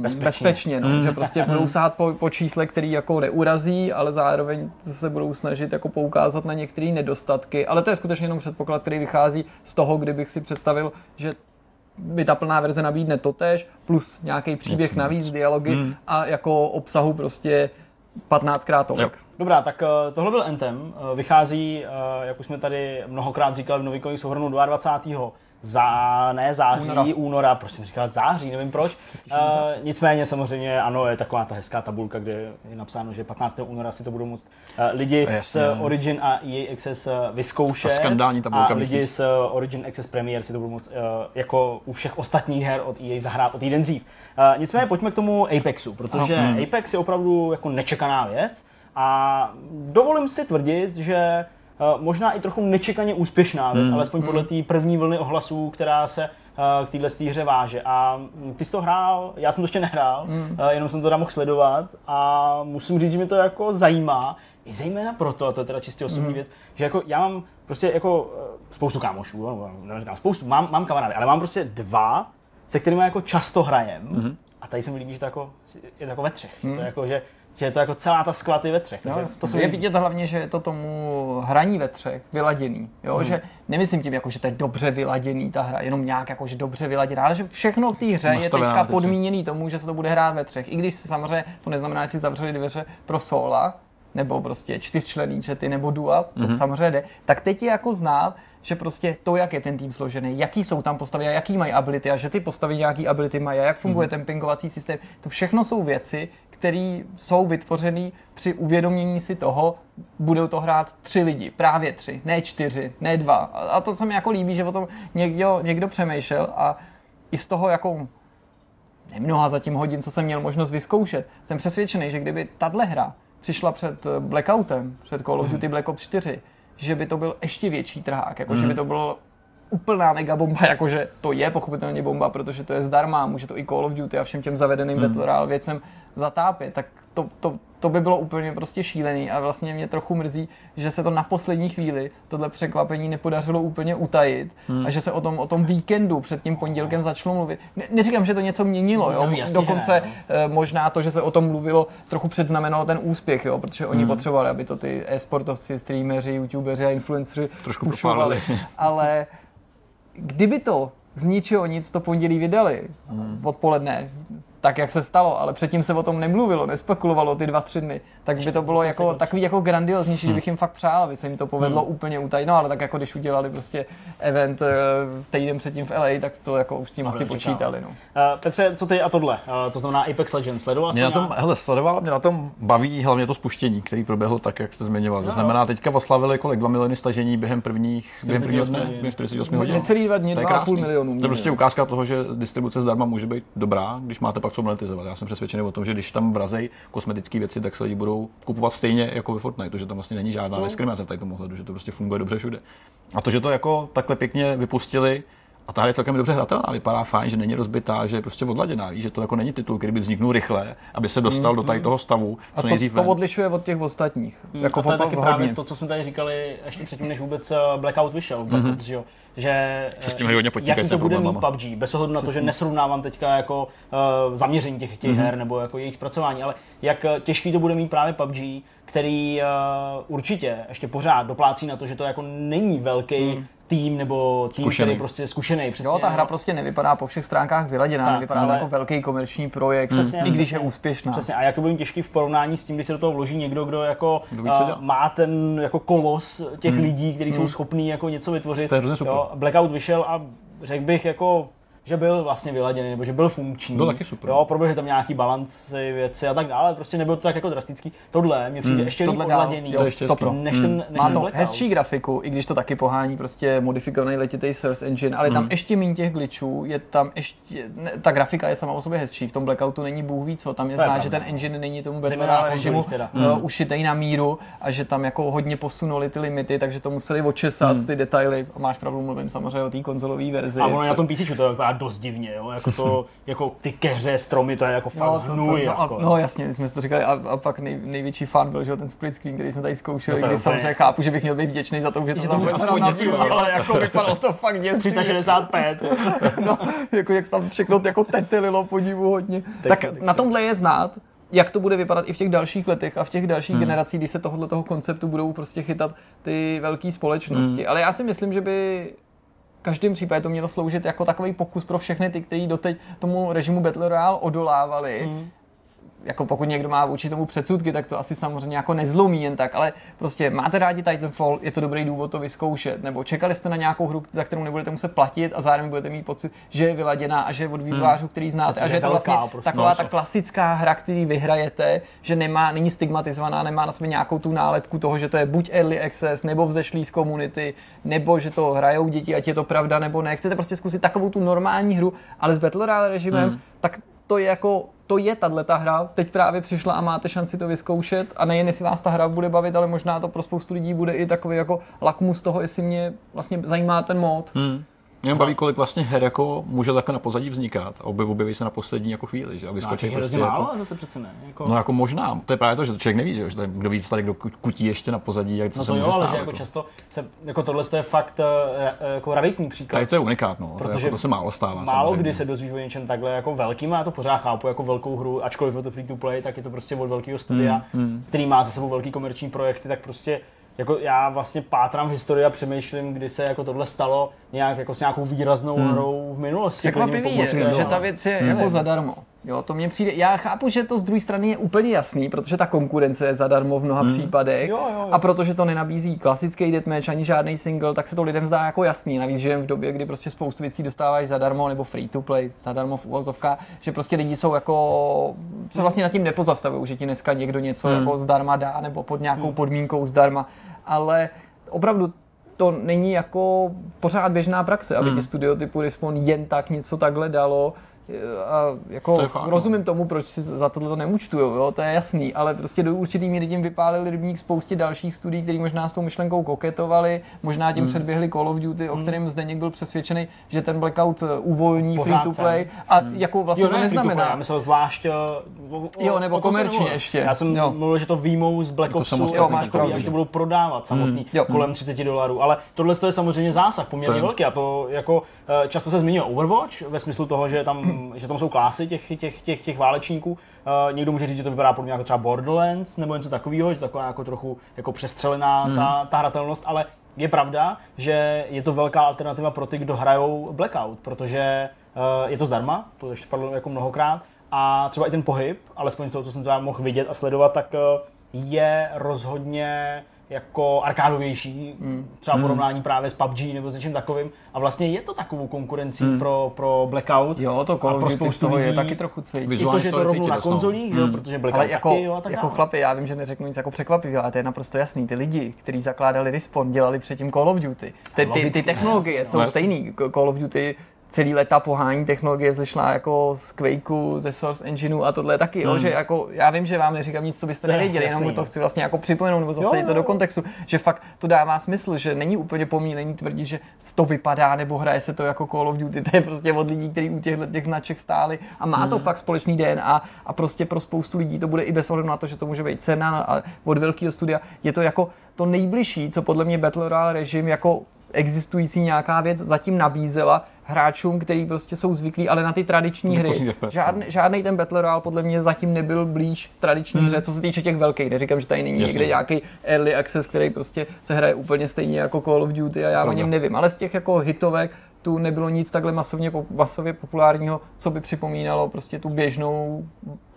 bezpečně, bezpečně no, mm. že prostě budou sát po, po čísle, který jako neurazí, ale zároveň se budou snažit jako poukázat na některé nedostatky, ale to je skutečně jenom předpoklad, který vychází z toho, kdybych si představil, že by ta plná verze nabídne totéž, plus nějaký příběh Něco navíc, dialogy mm. a jako obsahu prostě 15krát tolik. Jo. Dobrá, tak uh, tohle byl Anthem. Uh, vychází, uh, jak už jsme tady mnohokrát říkali v novinkových souhrnu 22. Za, ne září, února, února proč jsem říkal září, nevím proč. Uh, nicméně samozřejmě ano, je taková ta hezká tabulka, kde je napsáno, že 15. února si to budou moct uh, lidi Jasně. z Origin a EA Access vyzkoušet. A skandální tabulka. A lidi z Origin Access Premier si to budou moct uh, jako u všech ostatních her od EA zahrát o týden dřív. Uh, nicméně pojďme k tomu Apexu, protože ano. Apex je opravdu jako nečekaná věc. A dovolím si tvrdit, že možná i trochu nečekaně úspěšná věc, mm. alespoň podle té první vlny ohlasů, která se uh, k téhle hře váže. A ty jsi to hrál, já jsem to ještě nehrál, mm. jenom jsem to tam mohl sledovat a musím říct, že mi to jako zajímá. I zejména proto, a to je teda čistě osobní mm. věc, že jako já mám prostě jako spoustu kámošů, no, neříkám spoustu, mám, mám kamarády, ale mám prostě dva, se kterými jako často hrajem. Mm. A tady se mi líbí, že to jako, je to jako ve třech. Mm. To jako, že že je to jako celá ta sklat ve třech. No, to se je vidět hlavně, že je to tomu hraní ve třech vyladěný. Jo? Hmm. Že nemyslím tím, jako, že to je dobře vyladěný ta hra, jenom nějak jako, že dobře vyladěná, ale že všechno v té hře je teďka podmíněný tomu, že se to bude hrát ve třech. I když se samozřejmě to neznamená, že si zavřeli dveře pro sola, nebo prostě čtyřčlenný čety nebo dual, to mm-hmm. samozřejmě jde, tak teď je jako znát, že prostě to, jak je ten tým složený, jaký jsou tam postavy a jaký mají ability a že ty postavy nějaký ability mají a jak funguje mm-hmm. ten pingovací systém, to všechno jsou věci, které jsou vytvořeny při uvědomění si toho, budou to hrát tři lidi, právě tři, ne čtyři, ne dva. A to se mi jako líbí, že o tom někdo, někdo přemýšlel a i z toho jako nemnoha zatím hodin, co jsem měl možnost vyzkoušet, jsem přesvědčený, že kdyby tahle hra přišla před Blackoutem, před Call of mhm. Duty Black Ops 4, že by to byl ještě větší trhák, jako mm. že by mhm. to bylo úplná mega bomba, jakože to je pochopitelně bomba, protože to je zdarma, může to i Call of Duty a všem těm zavedeným mm. Battle Royale věcem zatápět, tak to, to, to by bylo úplně prostě šílený a vlastně mě trochu mrzí, že se to na poslední chvíli, tohle překvapení nepodařilo úplně utajit hmm. a že se o tom, o tom víkendu před tím pondělkem začalo mluvit. Ne, neříkám, že to něco měnilo, jo? No, jasně, dokonce ne, no. Eh, možná to, že se o tom mluvilo, trochu předznamenalo ten úspěch, jo? protože oni hmm. potřebovali, aby to ty e-sportovci, streameři, youtubeři a influenceri trošku pušovali. Ale kdyby to z ničeho nic to pondělí vydali hmm. odpoledne, tak, jak se stalo, ale předtím se o tom nemluvilo, nespekulovalo ty dva, tři dny, tak by to bylo jako takový jako grandioznější, hmm. kdybych jim fakt přál, aby se jim to povedlo hmm. úplně utajit. No ale tak jako když udělali prostě event eh, týden předtím v LA, tak to jako už s tím asi počítali. No. Uh, Petře, co ty a tohle? Uh, to znamená Apex Legends, sledoval mě na tom, hele, sledoval, mě na tom baví hlavně to spuštění, který proběhlo tak, jak jste zmiňoval. To znamená, teďka oslavili kolik 2 miliony stažení během prvních, během prvních 48, 48 hodin. Necelý dva dny, 2,5 milionů. To je prostě ukázka toho, že distribuce zdarma může být dobrá, když máte pak co monetizovat. Já jsem přesvědčený o tom, že když tam vrazej kosmetické věci, tak se lidi budou kupovat stejně jako ve Fortnite, že tam vlastně není žádná no. diskriminace v tom ohledu, že to prostě funguje dobře všude. A to, že to jako takhle pěkně vypustili, a ta hra je celkem dobře hratelná, vypadá fajn, že není rozbitá, že je prostě odladěná, víš, že to jako není titul, který by vzniknul rychle, aby se dostal mm, do tady mm. toho stavu. Co a to, to odlišuje od těch ostatních. Mm, jako a to je taky právě to, co jsme tady říkali ještě předtím, než vůbec eh, Blackout vyšel. Mm-hmm. Blackout, že, že s tím hodně jaký to bude mít PUBG, bez ohledu na to, že nesrovnávám teďka jako uh, zaměření těch, těch mm-hmm. her nebo jako jejich zpracování, ale jak eh, těžký to bude mít právě PUBG, který uh, určitě ještě pořád doplácí na to, že to jako není velký mm tým nebo tým, zkušený. který prostě je zkušený. Přesně, jo, ta hra prostě nevypadá po všech stránkách vyladěná, tak, nevypadá ale... jako velký komerční projekt, přesně, i když přesně, je úspěšná. Přesně, a jak to bude těžký v porovnání s tím, když se do toho vloží někdo, kdo jako kdo uh, má ten jako kolos těch hmm. lidí, kteří hmm. jsou schopní jako něco vytvořit. To je super. Jo, Blackout vyšel a řekl bych jako že byl vlastně vyladěný, nebo že byl funkční. Byl taky super. Jo, proběhly tam nějaký balanci, věci a tak dále, prostě nebylo to tak jako drastický. Tohle mě přijde Hmm. ještě Tohle odladěný, jo, ještě hezký. než ten, než Má ten to Blackout. hezčí grafiku, i když to taky pohání prostě modifikovaný letitý Source Engine, ale je tam ještě méně těch glitchů, je tam ještě, ne, ta grafika je sama o sobě hezčí, v tom Blackoutu není bůh ví co, tam je je znát, že ten engine není tomu na režimu uh, ušitej na míru a že tam jako hodně posunuli ty limity, takže to museli očesat ty detaily. A máš pravdu, mluvím samozřejmě o té konzolové verzi. A ono je na tom PC to vypadá dost divně, jo? jako to, jako ty keře, stromy, to je jako fakt No, to, to, hnůj, no, a, jako. no jasně, jsme si to říkali a, a pak nej, největší fan byl že jo, ten split screen, který jsme tady zkoušeli, No to je kdy samozřejmě chápu, že bych měl být vděčný za to, že to to tam vůbec aspoň něco, ale jako vypadalo to fakt děsivě. 365. no, jako jak tam všechno jako tetelilo podivu hodně. Tak tak na tomhle je znát, jak to bude vypadat i v těch dalších letech a v těch dalších hmm. generacích, kdy se tohoto toho konceptu budou prostě chytat ty velké společnosti. Hmm. Ale já si myslím, že by každém případě to mělo sloužit jako takový pokus pro všechny ty, kteří doteď tomu režimu Battle Royale odolávali. Hmm jako pokud někdo má vůči tomu předsudky, tak to asi samozřejmě jako nezlomí jen tak, ale prostě máte rádi Titanfall, je to dobrý důvod to vyzkoušet, nebo čekali jste na nějakou hru, za kterou nebudete muset platit a zároveň budete mít pocit, že je vyladěná a že je od vývojářů, který znáte a že je to vlastně prostě, taková no, ta klasická hra, který vyhrajete, že nemá, není stigmatizovaná, nemá na sobě nějakou tu nálepku toho, že to je buď early access, nebo vzešlý z komunity, nebo že to hrajou děti, ať je to pravda nebo ne. Chcete prostě zkusit takovou tu normální hru, ale s Battle Royale režimem, Hmm. tak to je jako, to je tahle ta hra, teď právě přišla a máte šanci to vyzkoušet a nejen jestli vás ta hra bude bavit, ale možná to pro spoustu lidí bude i takový jako lakmus toho, jestli mě vlastně zajímá ten mod. Hmm. Mě baví, kolik vlastně her jako může takhle na pozadí vznikat a objev, objeví se na poslední jako chvíli, že? A No, vyskočí těch je prostě jako, málo, a zase přece ne. Jako... No jako možná, to je právě to, že to člověk neví, že, kdo víc tady kdo kutí ještě na pozadí, jak co No se to může jo, ale stát. že jako často se, jako tohle je fakt eh, eh, jako raritní příklad. Tady to je unikát, no. Protože Protože jako to se málo stává. Málo samozřejmě. kdy se dozvíš o něčem takhle jako velkým, a já to pořád chápu jako velkou hru, ačkoliv je to free to play, tak je to prostě od velkého studia, Hmm, který má za sebou velký komerční projekty, tak prostě jako já vlastně pátrám v historii a přemýšlím, kdy se jako tohle stalo nějak jako s nějakou výraznou hrou v minulosti. Překvapivý je, že no. ta věc je Nevím. jako zadarmo. Jo, to mně přijde. Já chápu, že to z druhé strany je úplně jasný, protože ta konkurence je zadarmo v mnoha případech. Jo, jo, jo. A protože to nenabízí klasický deathmatch ani žádný single, tak se to lidem zdá jako jasný. Navíc žijeme v době, kdy prostě spoustu věcí dostáváš zadarmo nebo free to play, zadarmo v uvozovkách, že prostě lidi jsou jako se vlastně nad tím nepozastavují, že ti dneska někdo něco jako zdarma dá nebo pod nějakou podmínkou zdarma, ale opravdu to není jako pořád běžná praxe, aby ti studio typu Respawn jen tak něco takhle dalo. A jako To fakt, no. rozumím tomu, proč si za tohle to neúčtujou, jo, to je jasný, ale prostě do určitý míry tím vypálili rybník spoustě dalších studií, který možná s tou myšlenkou koketovali, možná tím předběhli Call of Duty, o kterém Zdeněk byl přesvědčený, že ten Blackout eh, uvolní Pořád free to jsem. play a jako vlastně Jo, to ne, to play, neznamená. já myslel zvlášť eh, o, o, Jo, nebo jsem komerčně ještě. Já jsem Jo. mluvil, že to výjmou z Black Jako Opsu, samostatný Jo, máš pravdu. až to budou prodávat samotný Jo. kolem 30 dolarů. Ale tohle je samozřejmě zásah poměrně velký a to jako eh, často se zmiňuje Overwatch ve smyslu toho, že tam, že tam jsou klásy těch, těch, těch, těch válečníků. Eh, někdo může říct, že to vypadá podobně jako třeba Borderlands nebo něco takového, že taková jako trochu jako přestřelená ta, ta hratelnost, ale je pravda, že je to velká alternativa pro ty, kdo hrajou Blackout, protože eh, je to zdarma, to ještě padlo jako mnohokrát, a třeba i ten pohyb, alespoň z toho, co jsem třeba mohl vidět a sledovat, tak eh, je rozhodně jako arkádovější, třeba porovnání právě s PUBG nebo s něčím takovým. A vlastně je to takovou konkurencí pro, pro Blackout. Jo, to Call pro spoustu toho je lidí- taky trochu cvik. I to, Vizuálně že to rovnou na no. konzolích, že jo, protože Blackout Ale jako, taky, jo, a tak jako dále. chlapi, já vím, že neřeknu nic jako překvapivého, ale to je naprosto jasný. Ty lidi, kteří zakládali Respawn, dělali předtím Call of Duty. Ty, ty, ty technologie jsou stejný. Call of Duty celý leta pohání technologie zešla jako z Quakeu, ze Source Engineu a tohle taky, jo, že jako, já vím, že vám neříkám nic, co byste Hmm. To nevěděli, jasný, jenom to chci vlastně jako připomenout nebo zase Jo, to do kontextu, že fakt to dává smysl, že není úplně pomílení tvrdit, že to vypadá nebo hraje se to jako Call of Duty, to je prostě od lidí, kteří u těchto těch značek stáli a má Hmm. to fakt společný DNA a prostě pro spoustu lidí to bude i bez ohledu na to, že to může být cena a od velkého studia, je to jako to nejbližší, co podle mě Battle Royale režim jako existující nějaká věc zatím nabízela hráčům, který prostě jsou zvyklí, ale na ty tradiční Jako hry. Žádný, žádný ten Battle Royale podle mě zatím nebyl blíž tradiční hře, co se týče těch velkých. Neříkám, že tady není Jasně. někde nějaký early access, který prostě se hraje úplně stejně jako Call of Duty a já o Pravda. něm nevím. Ale z těch jako hitovek tu nebylo nic takhle masovně, masově populárního, co by připomínalo prostě tu běžnou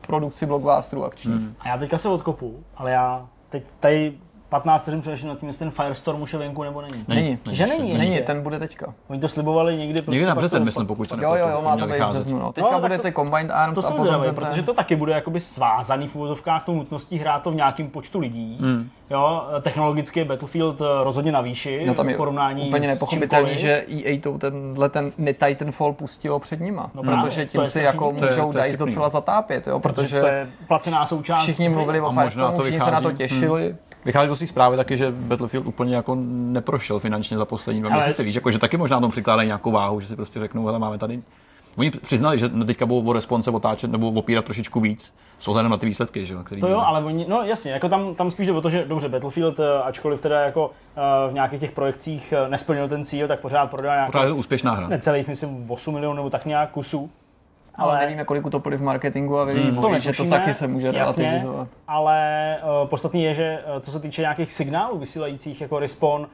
produkci blockbusterů akční. Hmm. A já teďka se odkopu, ale já teď tady 15 vteřin přemýšlím nad tím, jestli ten Firestorm už je venku nebo není. Není. Není, Že není, ještě. Není, ten bude teďka. Oni to slibovali někdy prostě Někdy na březen, to- myslím, pokud se Jo, jo, jo, má to být v březnu. No. Teďka No, tak bude to- ty Combined Arms To a jsem potom zvědavý, ten, protože to taky bude jakoby svázaný v úvozovkách tou nutností hrát to v nějakém počtu lidí. Hmm. Jo, technologicky je Battlefield eh, rozhodně na výši No tam v je porovnání úplně s nepochopitelný, čímkoliv. že EA to tenhle ten Titanfall pustilo před nima. No protože to tím si jako. To můžou to je DICE docela zatápět, jo, protože to je placená součást. všichni mluvili o A možná Firestormu, to všichni se na to těšili. Vychází z té zprávy taky, že Battlefield úplně jako neprošel finančně za poslední dva Ale- měsíce, víš, jako, že taky možná tomu přikládají nějakou váhu, že si prostě řeknou, hele, máme tady. Oni přiznali, že teďka budou o response otáčet nebo opírat trošičku víc, s ohledem na ty výsledky, že jo, který To jo, ale oni, no jasně, jako tam, tam spíš jde o to, že dobře, Battlefield, eh, ačkoliv teda jako eh, v nějakých těch projekcích eh, nesplnil ten cíl, tak pořád prodal nějakých Pořád je to úspěšná hra. necelých, myslím, 8 milionů nebo tak nějak kusů. Ale Ale, nevíme, kolik utopili v marketingu a vývoji, to že to taky se může jasně, relativizovat. ale uh, podstatný je, že uh, co se týče nějakých signálů vysílajících jako Respawn, uh,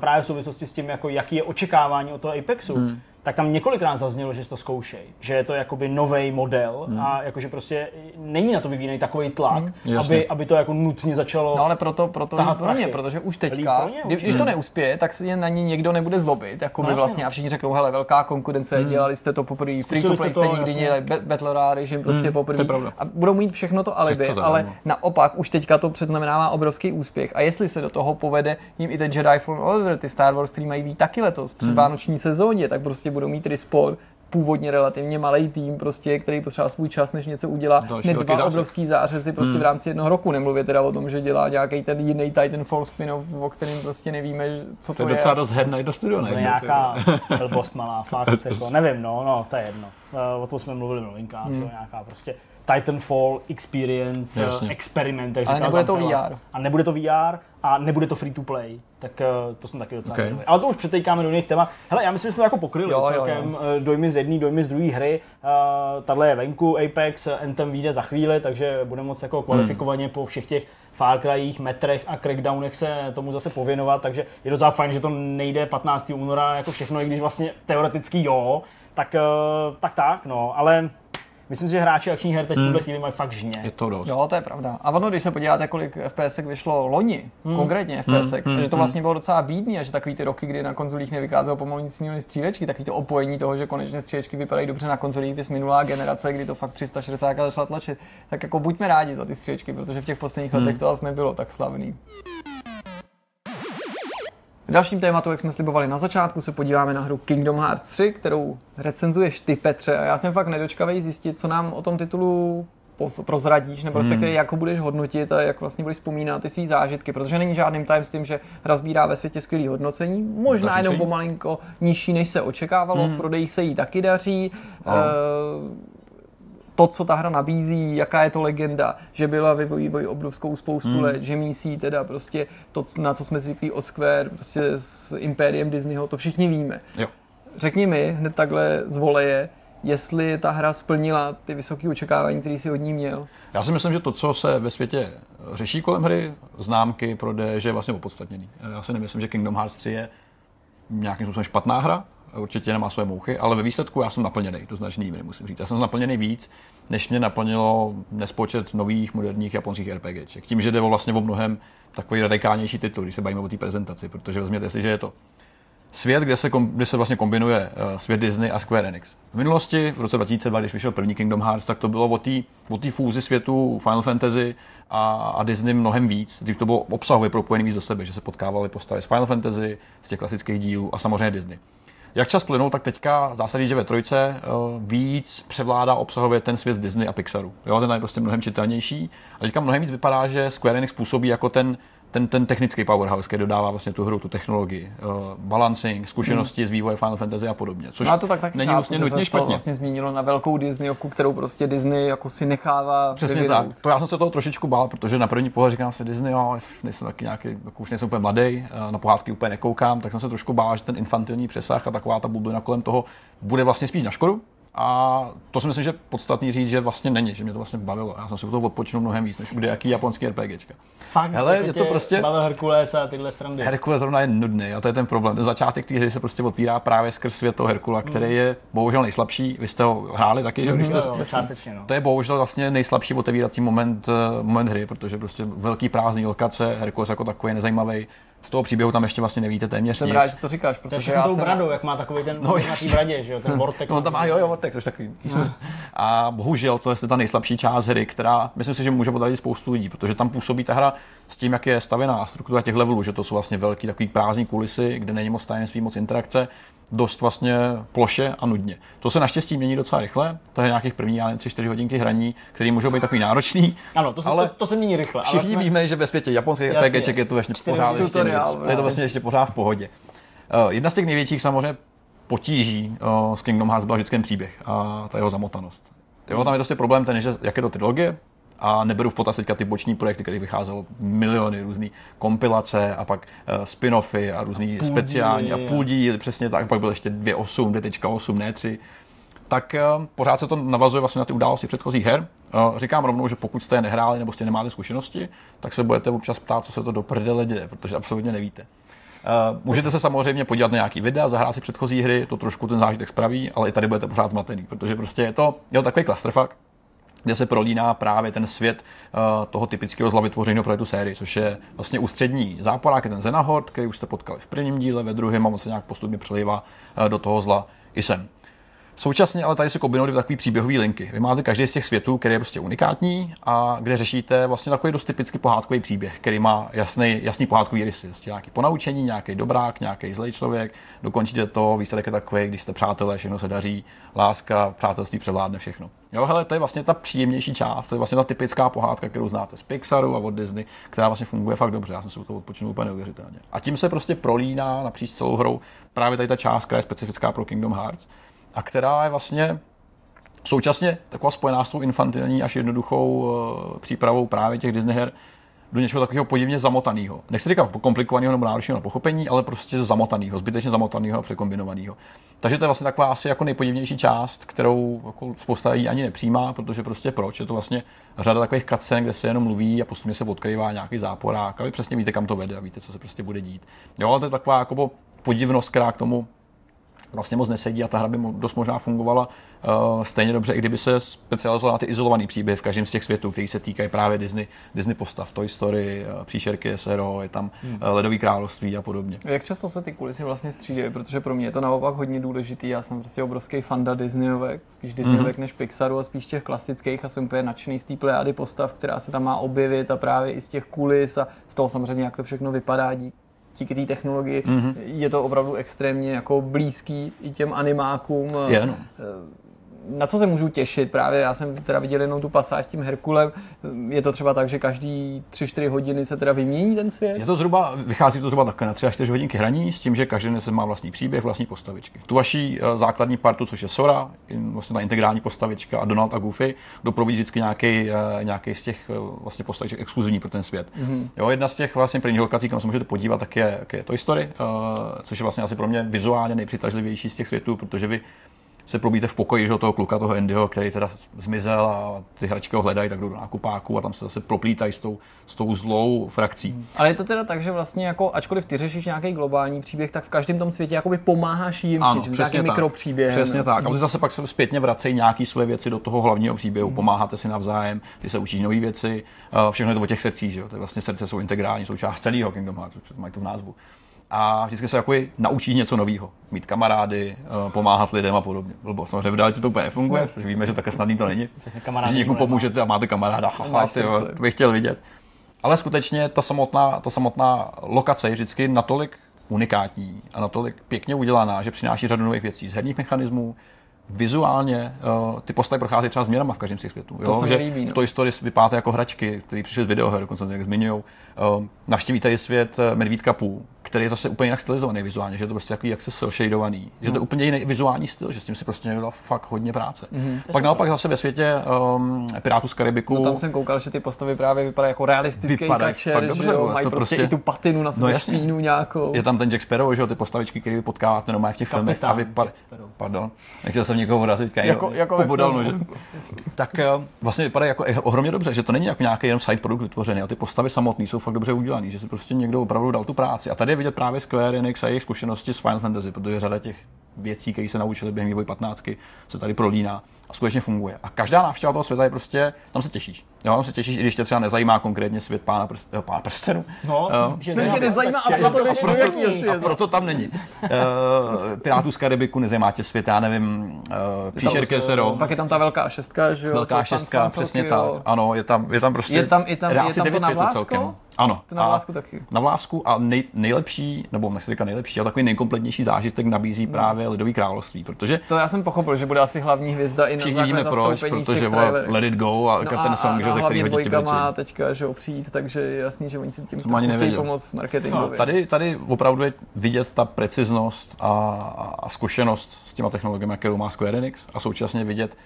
právě v souvislosti s tím, jako jaký je očekávání od toho Apexu, hmm. Tak tam několikrát zaznělo, že to zkoušej, že je to jakoby nový model hmm. a jakože prostě není na to vyvíjený takový tlak, hmm. Aby, aby to jako nutně začalo No ale proto, proto pro ně, protože už teďka, pro ně, kdy, když to neuspěje, tak si je na ní někdo nebude zlobit, jako by No vlastně no. a všichni řeknou, hele, velká konkurence, dělali jste to poprvé, free to jste play to, jste nikdy jasně. dělali, Ba- Battle Royale režim prostě je poprvé a budou mít všechno to alibi, to ale naopak už teďka to předznamenává obrovský úspěch a jestli se do toho povede jim i ten Jedi Fallen Order, ty Star Wars, který mají být taky letos, před vánoční sezóně, tak prostě budou mít respawn původně relativně malý tým, prostě, který potřeba svůj čas, než něco udělá. Ne dva zářez. obrovský zářezy prostě v rámci jednoho roku. Nemluvě teda o tom, že dělá nějaký ten jiný Titanfall spin-off, o kterém prostě nevíme, co to, To je je. docela dost her najít do studia, To ne? je nějaká blbost malá, fakt, jako, nevím, no, no, to je jedno. Eh, O tom jsme mluvili v novinkách, hmm. nějaká prostě Titanfall experience, Jasně. eh, experiment, jak Ale nebude to. VR. A nebude to VR a nebude to free to play, tak eh, to jsem taky docela Okay. Ale to už přetejkáme do jiných témat. Hele, já myslím, že jsme to jako pokryli Jo, jo, celkem eh, dojmy z jedné, dojmy z druhé hry. Uh, Tahle je venku, Apex, Anthem vyjde za chvíli, takže bude moc jako kvalifikovaně po všech těch Far Cryích, metrech a crackdownech se tomu zase pověnovat, takže je docela fajn, že to nejde 15. února jako všechno, i když vlastně teoreticky jo, tak tak, tak no, ale myslím si, že hráči akčních her teď v tuhle chvíli mají fakt žně. Je to dost. Jo, to je pravda. A ono, když se podíváte, kolik FPS vyšlo loni, Hmm. konkrétně FPS, že to vlastně bylo docela bídný a že takový ty roky, kdy na konzolích nevycházelo pomalu nic jiného střílečky, takový to opojení toho, že konečně střílečky vypadají dobře na konzolích, vys minulá generace, kdy to fakt 360 začala tlačit, tak jako buďme rádi za ty střílečky, protože v těch posledních Hmm. letech to zase nebylo tak slavný. V dalším tématu, jak jsme slibovali na začátku, se podíváme na hru Kingdom Hearts 3, kterou recenzuješ ty, Petře. A já jsem fakt nedočkavý zjistit, co nám o tom titulu prozradíš, nebo respektive jak ho budeš hodnotit a jak vlastně budeš vzpomínat ty svý zážitky, protože není žádným tajemstvím, že hra sbírá ve světě skvělý hodnocení, možná jenom pomalinko nižší, než se očekávalo, v prodejích se jí taky daří. Eh, to, co ta hra nabízí, jaká je to legenda, že byla ve vývoji obrovskou spoustu Hmm. let, že mísí teda prostě to, na co jsme zvyklí od Square, prostě s Impériem Disneyho, to všichni víme. Jo. Řekni mi hned takhle z voleje, jestli ta hra splnila ty vysoké očekávání, které si od ní měl. Já si myslím, že to, co se ve světě řeší kolem hry, známky, prodej, že je vlastně opodstatněný. Já si nemyslím, že Kingdom Hearts 3 je nějakým způsobem špatná hra, určitě nemá své mouchy, ale ve výsledku já jsem naplněný, do značné míry musím říct. Já jsem naplněný víc, než mě naplnilo nespočet nových moderních japonských RPGček. Tím, že jde o vlastně o mnohem takový radikálnější titul, když se bavíme o té prezentaci, protože vezměte si, že je to svět, kde se, kom, kde se vlastně kombinuje uh, svět Disney a Square Enix. V minulosti, v roce 2002, když vyšel první Kingdom Hearts, tak to bylo o té fúzi světu Final Fantasy a, a Disney mnohem víc. Dřív to bylo obsahově propojený víc do sebe, že se potkávaly postavy z Final Fantasy, z těch klasických dílů a samozřejmě Disney. Jak čas plynul, tak teďka říct, že ve trojce uh, víc převládá obsahově ten svět Disney a Pixaru. Jo, ten je prostě mnohem čitelnější. A teďka mnohem víc vypadá, že Square Enix působí jako ten, ten, ten technický powerhouse, který dodává vlastně tu hru, tu technologii, uh, balancing, zkušenosti z vývoje Final Fantasy a podobně. Což No a to tak taky není chápu, vlastně nutně se to špatně. vlastně zmínilo na velkou Disneyovku, kterou prostě Disney jako si nechává Přesně vyvinout. tak. To já jsem se toho trošičku bál, protože na první pohled říkám si Disney, jo, nejsem taky nějaký, jako už nejsem úplně mladý, na pohádky úplně nekoukám, tak jsem se trošku bál, že ten infantilní přesah a taková ta bublina kolem toho bude vlastně spíš na škodu. A to si myslím, že podstatný říct, že vlastně není, že mě to vlastně bavilo. Já jsem si u toho odpočinul mnohem víc, než kde jaký japonský RPGčka. Fakt, Hele, jako je to prostě- Bavil Herkules a tyhle srandy. Herkule zrovna je nudný a to je ten problém. Ten začátek té hry se prostě otvírá právě skrz svět toho Herkula, který je bohužel nejslabší. Vy jste ho hráli taky, že? Když jste, Jo, jo, no. to je bohužel vlastně nejslabší otevírací moment, eh, moment hry, protože prostě velký prázdný lokace, Herkules jako takový je nezajímavý. Z toho příběhu tam ještě vlastně nevíte téměř Jsem nic. rád, že to říkáš, To je protože já tou jsem... bradou, jak má takový ten no, na té bradě, že jo, ten vortex. No, tam má, jo, jo, Vortex, což takový. A bohužel to je ta nejslabší část hry, která myslím si, že může odradit spoustu lidí, protože tam působí ta hra s tím, jak je stavěná struktura těch levelů, že to jsou vlastně velký takový prázdný kulisy, kde není moc tajemství, moc interakce, dost vlastně ploše a nudně. To se naštěstí mění docela rychle, to je nějakých první, já nevím, 3-4 hodinky hraní, které můžou být takový náročný. Ano, to se, ale to, to se mění rychle. ale Všichni jsme- víme, že ve světě japonských. RPGček je to ještě pořád ještě tutoriál, je to vlastně. vlastně ještě pořád v pohodě. Uh, jedna z těch největších samozřejmě potíží uh, s Kingdom Hearts byla vždycky příběh a ta jeho zamotanost. Jo, tam je prostě problém ten, že jak je to trilogie, a neberu v potaz teďka ty boční projekty, které vycházelo miliony různý kompilace a pak uh, spin-offy a různý speciální a půl díly, přesně tak, pak byl ještě 2.8, 2.8, ne 3 tak uh, pořád se to navazuje vlastně na ty události předchozích her. Uh, říkám rovnou, že pokud jste je nehráli nebo jste nemáte zkušenosti, tak se budete občas ptát, co se to do prdele děje, protože absolutně nevíte. Uh, můžete se samozřejmě podívat na nějaký videa, zahrát si předchozí hry, to trošku ten zážitek spraví, ale i tady budete pořád zmatený, protože prostě je to, je to takový clusterfuck, kde se prolíná právě ten svět uh, toho typického zla vytvořeného pro tu sérii, což je vlastně ústřední záporák, je ten Zenahort, který už jste potkali v prvním díle, ve druhém a on se nějak postupně přelívá uh, do toho zla i sem. Současně ale tady se kombinují takové příběhové linky. Vy máte každý z těch světů, který je prostě unikátní a kde řešíte vlastně takový dost typický pohádkový příběh, který má jasný, jasný pohádkový rysy. Prostě nějaký ponaučení, nějaký dobrák, nějaký zlej člověk, dokončíte to, výsledek je takový, když jste přátelé, všechno se daří, láska, přátelství převládne všechno. Jo, hele, to je vlastně ta příjemnější část, to je vlastně ta typická pohádka, kterou znáte z Pixaru a od Disney, která vlastně funguje fakt dobře. Já jsem si u toho odpočinul úplně neuvěřitelně. A tím se prostě prolíná napříč celou hrou právě tady ta část, která je specifická pro Kingdom Hearts a která je vlastně současně taková spojená s tou infantilní až jednoduchou uh, přípravou právě těch Disney her do něčeho takového podivně zamotaného. Nechci říkat komplikovaného nebo náročného na pochopení, ale prostě zamotaného, zbytečně zamotaného a překombinovaného. Takže to je vlastně taková asi jako nejpodivnější část, kterou jako spousta lidí ani nepřijímá, protože prostě proč? Je to vlastně řada takových cutscén, kde se jenom mluví a postupně se odkrývá nějaký záporák a vy přesně víte, kam to vede a víte, co se prostě bude dít. Jo, ale to je taková jako podivnost, která k tomu vlastně moc nesedí a ta hra by dost možná fungovala uh, stejně dobře, i kdyby se specializovala na ty izolované příběhy v každém z těch světů, který se týkají právě Disney, Disney postav, Toy Story, uh, Příšerky SRO, je tam hmm. uh, Ledový království a podobně. Jak často se ty kulisy vlastně střídají, protože pro mě je to naopak hodně důležitý. Já jsem prostě obrovský fanda Disneyovek, spíš Disneyovek mm. než Pixaru a spíš těch klasických a jsem úplně nadšený z té plejády postav, která se tam má objevit a právě i z těch kulis a z toho samozřejmě, jak to všechno vypadá díky díky té technologii mm-hmm. je to opravdu extrémně jako blízký i těm animákům. Je, no. Na co se můžu těšit? Právě já jsem teda viděl jenom tu pasáž s tím Herkulem. Je to třeba tak, že každý 3-4 hodiny se teda vymění ten svět? Je to zhruba, vychází to zhruba takhle na 3 až 4 hodinky hraní s tím, že každý se má vlastní příběh, vlastní postavičky. Tu vaší eh, základní partu, což je Sora, vlastně ta integrální postavička a Donald a Goofy, doprovodí vždycky nějaký, eh, nějaký z těch eh, vlastně postaviček exkluzivní pro ten svět. Mm-hmm. Jo, jedna z těch vlastně prvních lokací, kam se můžete podívat, tak je, tak je Toy Story, což je vlastně asi pro mě vizuálně nejpřitažlivější z těch světů, protože vy se probíte v pokoji že, toho kluka, toho Andyho, který teda zmizel a ty hračky ho hledají, tak jdou do nákupáku a tam se zase proplítají s tou, s tou zlou frakcí. Ale je to teda tak, že vlastně jako, ačkoliv ty řešíš nějaký globální příběh, tak v každém tom světě jakoby pomáháš jim s něčím, nějakým mikropříběhem. Přesně tak. A ty zase pak se zpětně vracejí nějaké své věci do toho hlavního příběhu, pomáháte si navzájem, ty se učíš nové věci, eh, všechno je to o těch srdcích, že jo? To je vlastně srdce jsou integrální součást celého Kingdom Hearts, mají to v názvu. A vždycky se jako naučíš něco nového. Mít kamarády, eh, pomáhat lidem a podobně. Bylo samozřejmě v realitě to úplně nefunguje, protože víme, že takhle snadný to není. Že někomu pomůžete a máte kamaráda, haha, ty, jo, to bych chtěl vidět. Ale skutečně ta samotná, ta samotná lokace je vždycky natolik unikátní a natolik pěkně udělaná, že přináší řadu nových věcí z herních mechanismů, vizuálně uh, ty postavy procházejí třeba změnama v každém z těch světů. To se že líbí, no. v Toy Story vypadáte jako hračky, které přišly z videoher, dokonce jak zmiňují. Uh, navštívíte i svět eh, Medvídka Pů, který je zase úplně jinak stylizovaný vizuálně, že je to prostě takový jaksi shadovaný, že to je úplně jiný vizuální styl, že s tím si prostě dal fakt hodně práce. Mm-hmm. Pak naopak zase ve světě um, Pirátů z Karibiku. No tam jsem koukal, že ty postavy právě vypadají jako realistický Vypadají kačer, fakt dobře, že jo, mají to prostě, prostě- i tu patinu na sebe jasně. špínu nějakou. Je tam ten Jack Sparrow, že jo, ty postavičky, které vy potkáváte normálně v těch filmech a Kapitán vypadají. Pardon, nechtěl jsem někoho urazit, jako, Jako- jako pobodal, no, že? Tak eh, vlastně vypadají jako ohromně dobře, že to není jako nějaký jenom side produkt vytvořený, ale ty postavy samotné jsou fakt dobře udělané, že si prostě někdo opravdu dal tu práci. A tady je vidět právě Square Enix a jejich zkušenosti s Final Fantasy, protože řada těch věcí, které se naučili během vývoje 15, se tady prolíná a skutečně funguje. A každá návštěva toho světa je prostě, tam se těšíš. Jo, tam se těšíš, i když tě třeba nezajímá konkrétně svět pána, prst, eh, pána prstenu. No, Jo. že To tě nezajímá, Tak a proto do proto- A proto tam není. Uh, Pirátů z Karibiku nezajímá tě svět, já nevím, uh, příšerky SRO. Pak je tam ta velká šestka, že jo? Velká šestka, přesně jo. tak. Ano, je tam, je tam prostě Je tam- je tam- je tam to na celkem. Ano. To na A vlásku taky. Na vlásku a nej, nejlepší, nebo nechci říkat nejlepší, ale takový nejkompletnější zážitek nabízí Hmm. právě Lidový království, protože To já jsem pochopil, že bude asi hlavní hvězda i na všichni základě víme proč, protože. Let It Go a No no ten song, že, a ze kterého děti má teďka, že jo, přijít, takže je jasný, že oni si tím ani trochu chtějí pomoct marketingově. No, tady, tady opravdu je vidět ta preciznost a, a, a zkušenost s těma technologiemi, kterou má Square Enix a současně vidět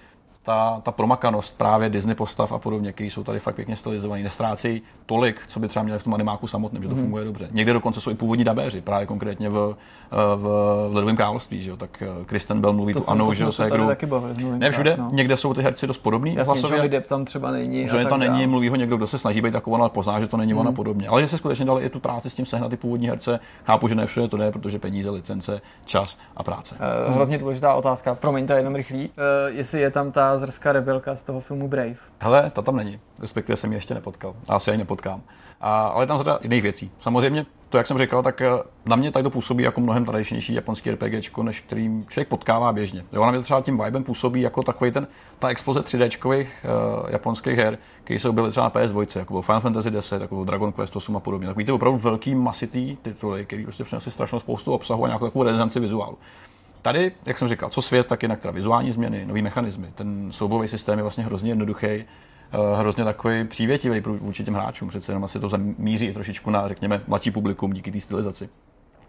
ta, ta promakanost právě Disney postav a podobně, které jsou tady fakt pěkně stylizovaný, nestrácejí tolik, co by třeba měli v tom animáku samotném, že to funguje dobře. Někde dokonce jsou i původní dabéři, právě konkrétně v, v, v Ledovém království, že jo? tak eh, Kristen Bell mluví to tu Anou, to že jo, se Segru. taky bavili. Ne všude, no. někde jsou ty herci dost podobní Jasně, hlasově. Johnny Depp tam třeba není. Že tam není, mluví ho někdo, kdo se snaží být takovou, ale pozná, že to není ona podobně. Ale že se skutečně dali i tu práci s tím sehnat ty původní herce. Chápu, že ne všude to jde, protože peníze, licence, čas a práce. Eh, Hrozně důležitá otázka, promiň, to je jenom rychlý. Uh, jestli je tam ta zrská rebelka z toho filmu Brave. Hele, ta tam není, respektive jsem ji ještě nepotkal. A asi ani nepotkám. A, ale tam řada jiných věcí. Samozřejmě, to, jak jsem říkal, tak eh, na mě tady to působí jako mnohem tradičnější japonský RPG, než kterým člověk potkává běžně. Jo, na mě třeba tím vibem působí jako takový ten, ta exploze 3D uh, japonských her, které jsou byly třeba na PS2, jako byl Final Fantasy 10, jako Dragon Quest 8 a podobně. Takový ty opravdu velký masitý tituly, který prostě přinesly strašnou spoustu obsahu a nějakou takovou renesanci vizuálu. Tady, jak jsem říkal, co svět, tak jinak teda vizuální změny, nový mechanismy. Ten soubojový systém je vlastně hrozně jednoduchý, eh, hrozně takový přívětivý vůči těm hráčům. Přece jenom asi to zamíří trošičku na, řekněme, mladší publikum díky té stylizaci.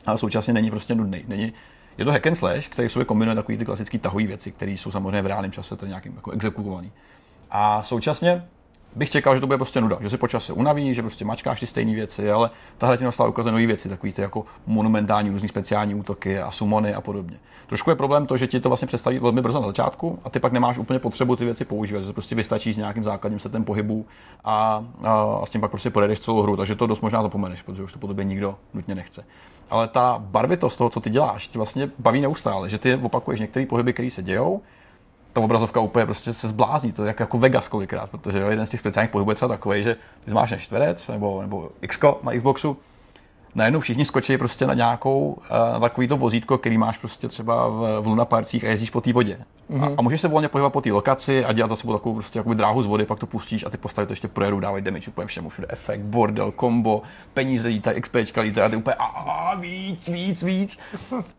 Ale současně není prostě nudný. Není, je to hack and slash, který v sobě kombinuje takové ty klasické tahové věci, které jsou samozřejmě v reálném čase tady nějakým jako exekuovaný. A současně bych čekal, že to bude prostě nuda, že si po čase unaví, že prostě mačkáš ty stejné věci, ale ta hra ti neustále ukazuje nové věci, takové ty jako monumentální různý speciální útoky a sumony a podobně. Trošku je problém to, že ti to vlastně představí velmi brzo na začátku a ty pak nemáš úplně potřebu ty věci používat, že prostě vystačí s nějakým základním setem pohybů a, a, a s tím pak prostě pojedeš celou hru, takže to dost možná zapomeneš, protože už to po tobě nikdo nutně nechce. Ale ta barvitost toho, co ty děláš, ti vlastně baví neustále, že ty opakuješ některé pohyby, které se dějou, ta obrazovka úplně prostě se zblázní, to je jak, jako Vegas kolikrát, protože jo, jeden z těch speciálních pohybů je třeba takový, že ty zmášneš čtverec nebo, nebo X na Xboxu, najednou všichni skočí prostě na nějakou, na takový to vozítko, který máš prostě třeba v, v Luna Parcích a jezdíš po té vodě. Mm-hmm. A, a, můžeš se volně pohybovat po té lokaci a dělat za sebou takovou prostě jakoby dráhu z vody, pak to pustíš a ty postavy to ještě projedou, dávají damage úplně všemu, všude efekt, bordel, kombo, peníze lítají, XPčka lítají a ty úplně a, a, víc, víc, víc.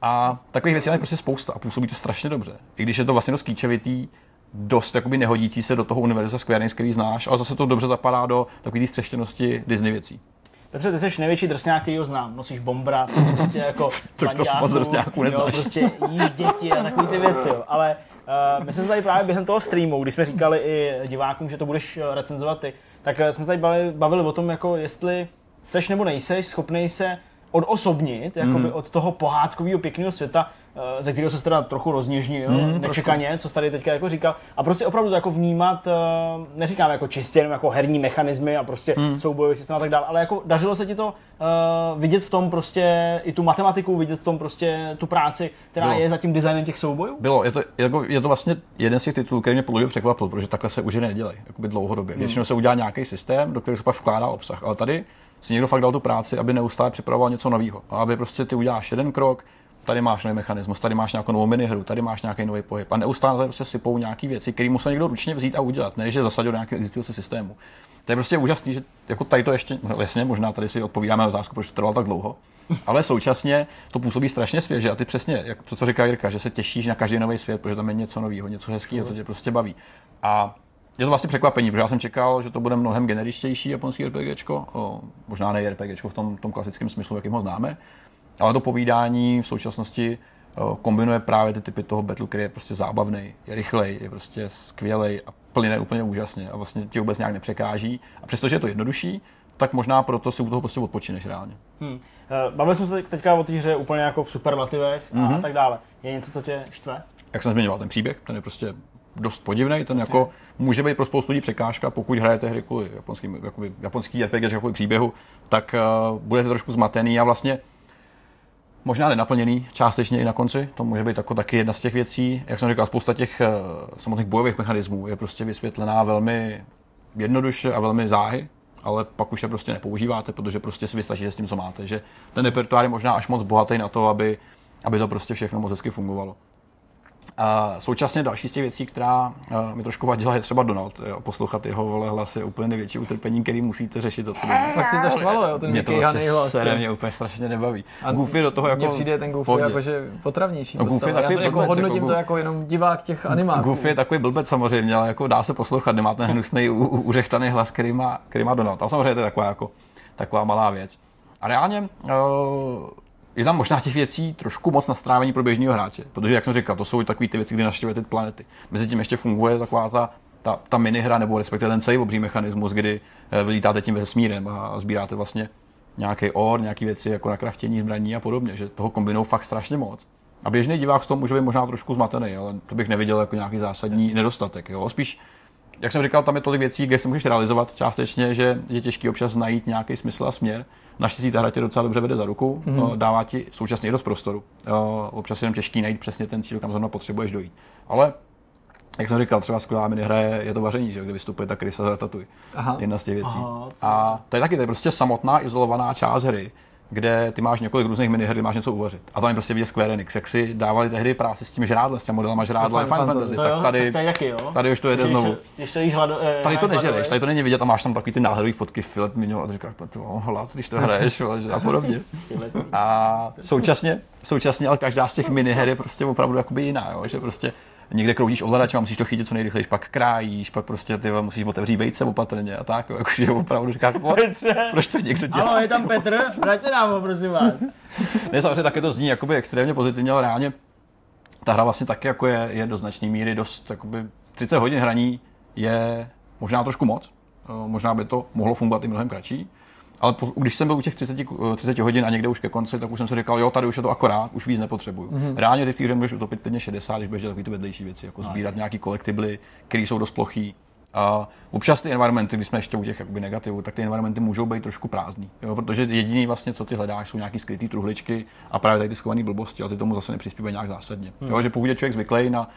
A takových věcí je prostě spousta a působí to strašně dobře. I když je to vlastně dost klíčovitý, dost jakoby nehodící se do toho univerza Square Enix, který znáš, ale zase to dobře zapadá do takové střeštěnosti Disney věcí. Petře, ty jsi největší drsňák, který ho znám. Nosíš bombra, prostě jako Tak to banďáku, moc drsňáků jo, neznáš. prostě jíš děti a takové ty věci, jo. Ale uh, my jsme se tady právě během toho streamu, když jsme říkali i divákům, že to budeš eh, recenzovat ty, tak eh, jsme se tady bavili, bavili o tom, jako jestli seš nebo nejseš schopný se odosobnit jakoby Mhm. od toho pohádkového pěkného světa, eh, ze kterého se teda trochu rozněžnil, Mhm, nečekaně, co jsi tady teďka jako říkal, a prostě opravdu to jako vnímat, eh, neříkám jako čistě jenom jako herní mechanismy a prostě Mhm. soubojový systém a tak dále, ale jako dařilo se ti to uh, vidět v tom prostě i tu matematiku, vidět v tom prostě tu práci, která Bylo. je za tím designem těch soubojů? Bylo, je to, jako, je to vlastně jeden z těch titulů, který mě podle překvapil, protože takhle se už nedělají, jakoby dlouhodobě. Většinou se udělá nějaký systém, do kterého se pak vkládá obsah, ale tady si někdo fakt dal tu práci, aby neustále připravoval něco nového. A aby prostě ty uděláš jeden krok, tady máš nový mechanismus, tady máš nějakou novou minihru, tady máš nějaký nový pohyb. A neustále tady prostě sypou nějaké věci, které musel někdo ručně vzít a udělat, ne že zasadil do nějakého existujícího systému. To je prostě úžasný, že jako tady to ještě, no jasně, možná tady si odpovídáme na otázku, proč to trvalo tak dlouho, ale současně to působí strašně svěže a ty přesně, jak to, co říká Jirka, že se těšíš na každý nový svět, protože tam je něco nového, něco hezkého, co tě prostě baví. A je to vlastně překvapení, protože já jsem čekal, že to bude mnohem generičtější japonský RPGčko, o, možná ne RPGčko v tom, tom klasickém smyslu, jakým ho známe, Ale to povídání v současnosti eh, kombinuje právě ty typy toho battlu, který je prostě zábavný, je rychlej, je prostě skvělý a plyne úplně úžasně a vlastně ti vůbec nějak nepřekáží. A přestože je to jednodušší, tak možná proto si u toho prostě odpočineš reálně. Hmm. Bavili jsme se teďka o té hře úplně jako v superlativech a mm-hmm. tak dále. Je něco, co tě štve? Jak jsem zmiňoval, ten příběh, ten je prostě dost podivný, ten jako může být pro spoustu lidí překážka, pokud hrajete hry kvůli japonským, jakoby, japonský RPG kvůli příběhu, tak uh, budete trošku zmatený a vlastně možná nenaplněný částečně i na konci. To může být jako taky jedna z těch věcí. Jak jsem říkal, spousta těch uh, samotných bojových mechanismů je prostě vysvětlená velmi jednoduše a velmi záhy, ale pak už je prostě nepoužíváte, protože prostě si vystačíte s tím, co máte. Že ten repertoár je možná až moc bohatý na to, aby, aby to prostě všechno moc hezky fungovalo. A současně další z těch věcí, která uh, mi trošku vadila, je třeba Donald. Jo. Poslouchat jeho vole hlas je úplně největší utrpení, který musíte řešit Od Fakt si to štvalo, jo, ten mě to vlastně hlas. Se mě úplně strašně nebaví. A Goofy do toho jako... Mně přijde ten Goofy jako, že potravnější. No, Goofy Já to jako hodnotím jako, to jako jenom divák těch animáků. Goofy je takový blbec samozřejmě, ale jako dá se poslouchat, nemá ten hnusný uřechtaný hlas, který má, který má Donald. A samozřejmě to je taková, jako, taková malá věc. A reálně uh, je tam možná těch věcí trošku moc na strávení pro běžného hráče, protože jak jsem říkal, to jsou takové ty věci, kdy navštěvujete ty planety. Mezi tím ještě funguje taková ta, ta, ta minihra, nebo respektive ten celý obří mechanismus, kdy eh, vylítáte tím vesmírem a sbíráte vlastně nějaký or, nějaké věci jako na kraftění zbraní a podobně, že toho kombinují fakt strašně moc. A běžný divák z toho může být možná trošku zmatený, ale to bych neviděl jako nějaký zásadní Jasně. nedostatek. Jo. Spíš, jak jsem říkal, tam je tolik věcí, kde se můžeš realizovat částečně, že je těžký občas najít nějaký smysl a směr. Naštěstí ta hra tě docela dobře vede za ruku, mm-hmm. dává ti současně i dost prostoru. Občas je jenom těžký najít přesně ten cíl, kam zrovna potřebuješ dojít. Ale jak jsem říkal, třeba skvělá minihra je, je to vaření, že? kde vystupuje ta krysa z Ratatouille. Jedna z těch věcí. Aha, a to je taky to je prostě samotná izolovaná část hry, kde ty máš několik různých miniher, máš něco uvařit. A tam je prostě vidět Square Enix, jak si dávali tehdy práci s tím žrádlem, s těmi modelama žrádla Final Fantasy. Tak tady, tak jaký, jo? tady už to jede znovu. Když to hlado, eh, tady to nežereš, tady to není vidět a máš tam takový ty náhledový fotky filet minio a říkáš, to hlad, když to hraješ a podobně. A současně, současně ale každá z těch miniher je prostě opravdu jakoby jiná, jo? že prostě někde kroužíš ovladač a musíš to chytit co nejrychleji, pak krájíš, pak prostě ty musíš otevřít vejce opatrně a tak, jakože opravdu říkáš, proč to někdo dělá? Ano, je tam Petr, vraťte nám ho, prosím vás. ne, samozřejmě také to zní jakoby extrémně pozitivně, ale reálně ta hra vlastně taky jako je, je do značné míry dost, jakoby 30 hodin hraní je možná trošku moc, možná by to mohlo fungovat i mnohem kratší, ale po, když jsem byl u těch 30, 30 hodin a někde už ke konci, tak už jsem si říkal, jo, tady už je to akorát, už víc nepotřebuju. Mm-hmm. Reálně ty v té hře můžeš utopit klidně 60, když budeš dělat takové ty vedlejší věci, jako no, sbírat nějaký kolektibly, které jsou dost plochý. A občas ty environmenty, když jsme ještě u těch jakoby, negativů, tak ty environmenty můžou být trošku prázdný. Jo? Protože jediný vlastně, co ty hledáš, jsou nějaký skrytý truhličky a právě tady ty schované blbosti a ty tomu zase nepřispívají nějak zásadně. Hmm. Jo? Že pokud je člověk zvyklý na,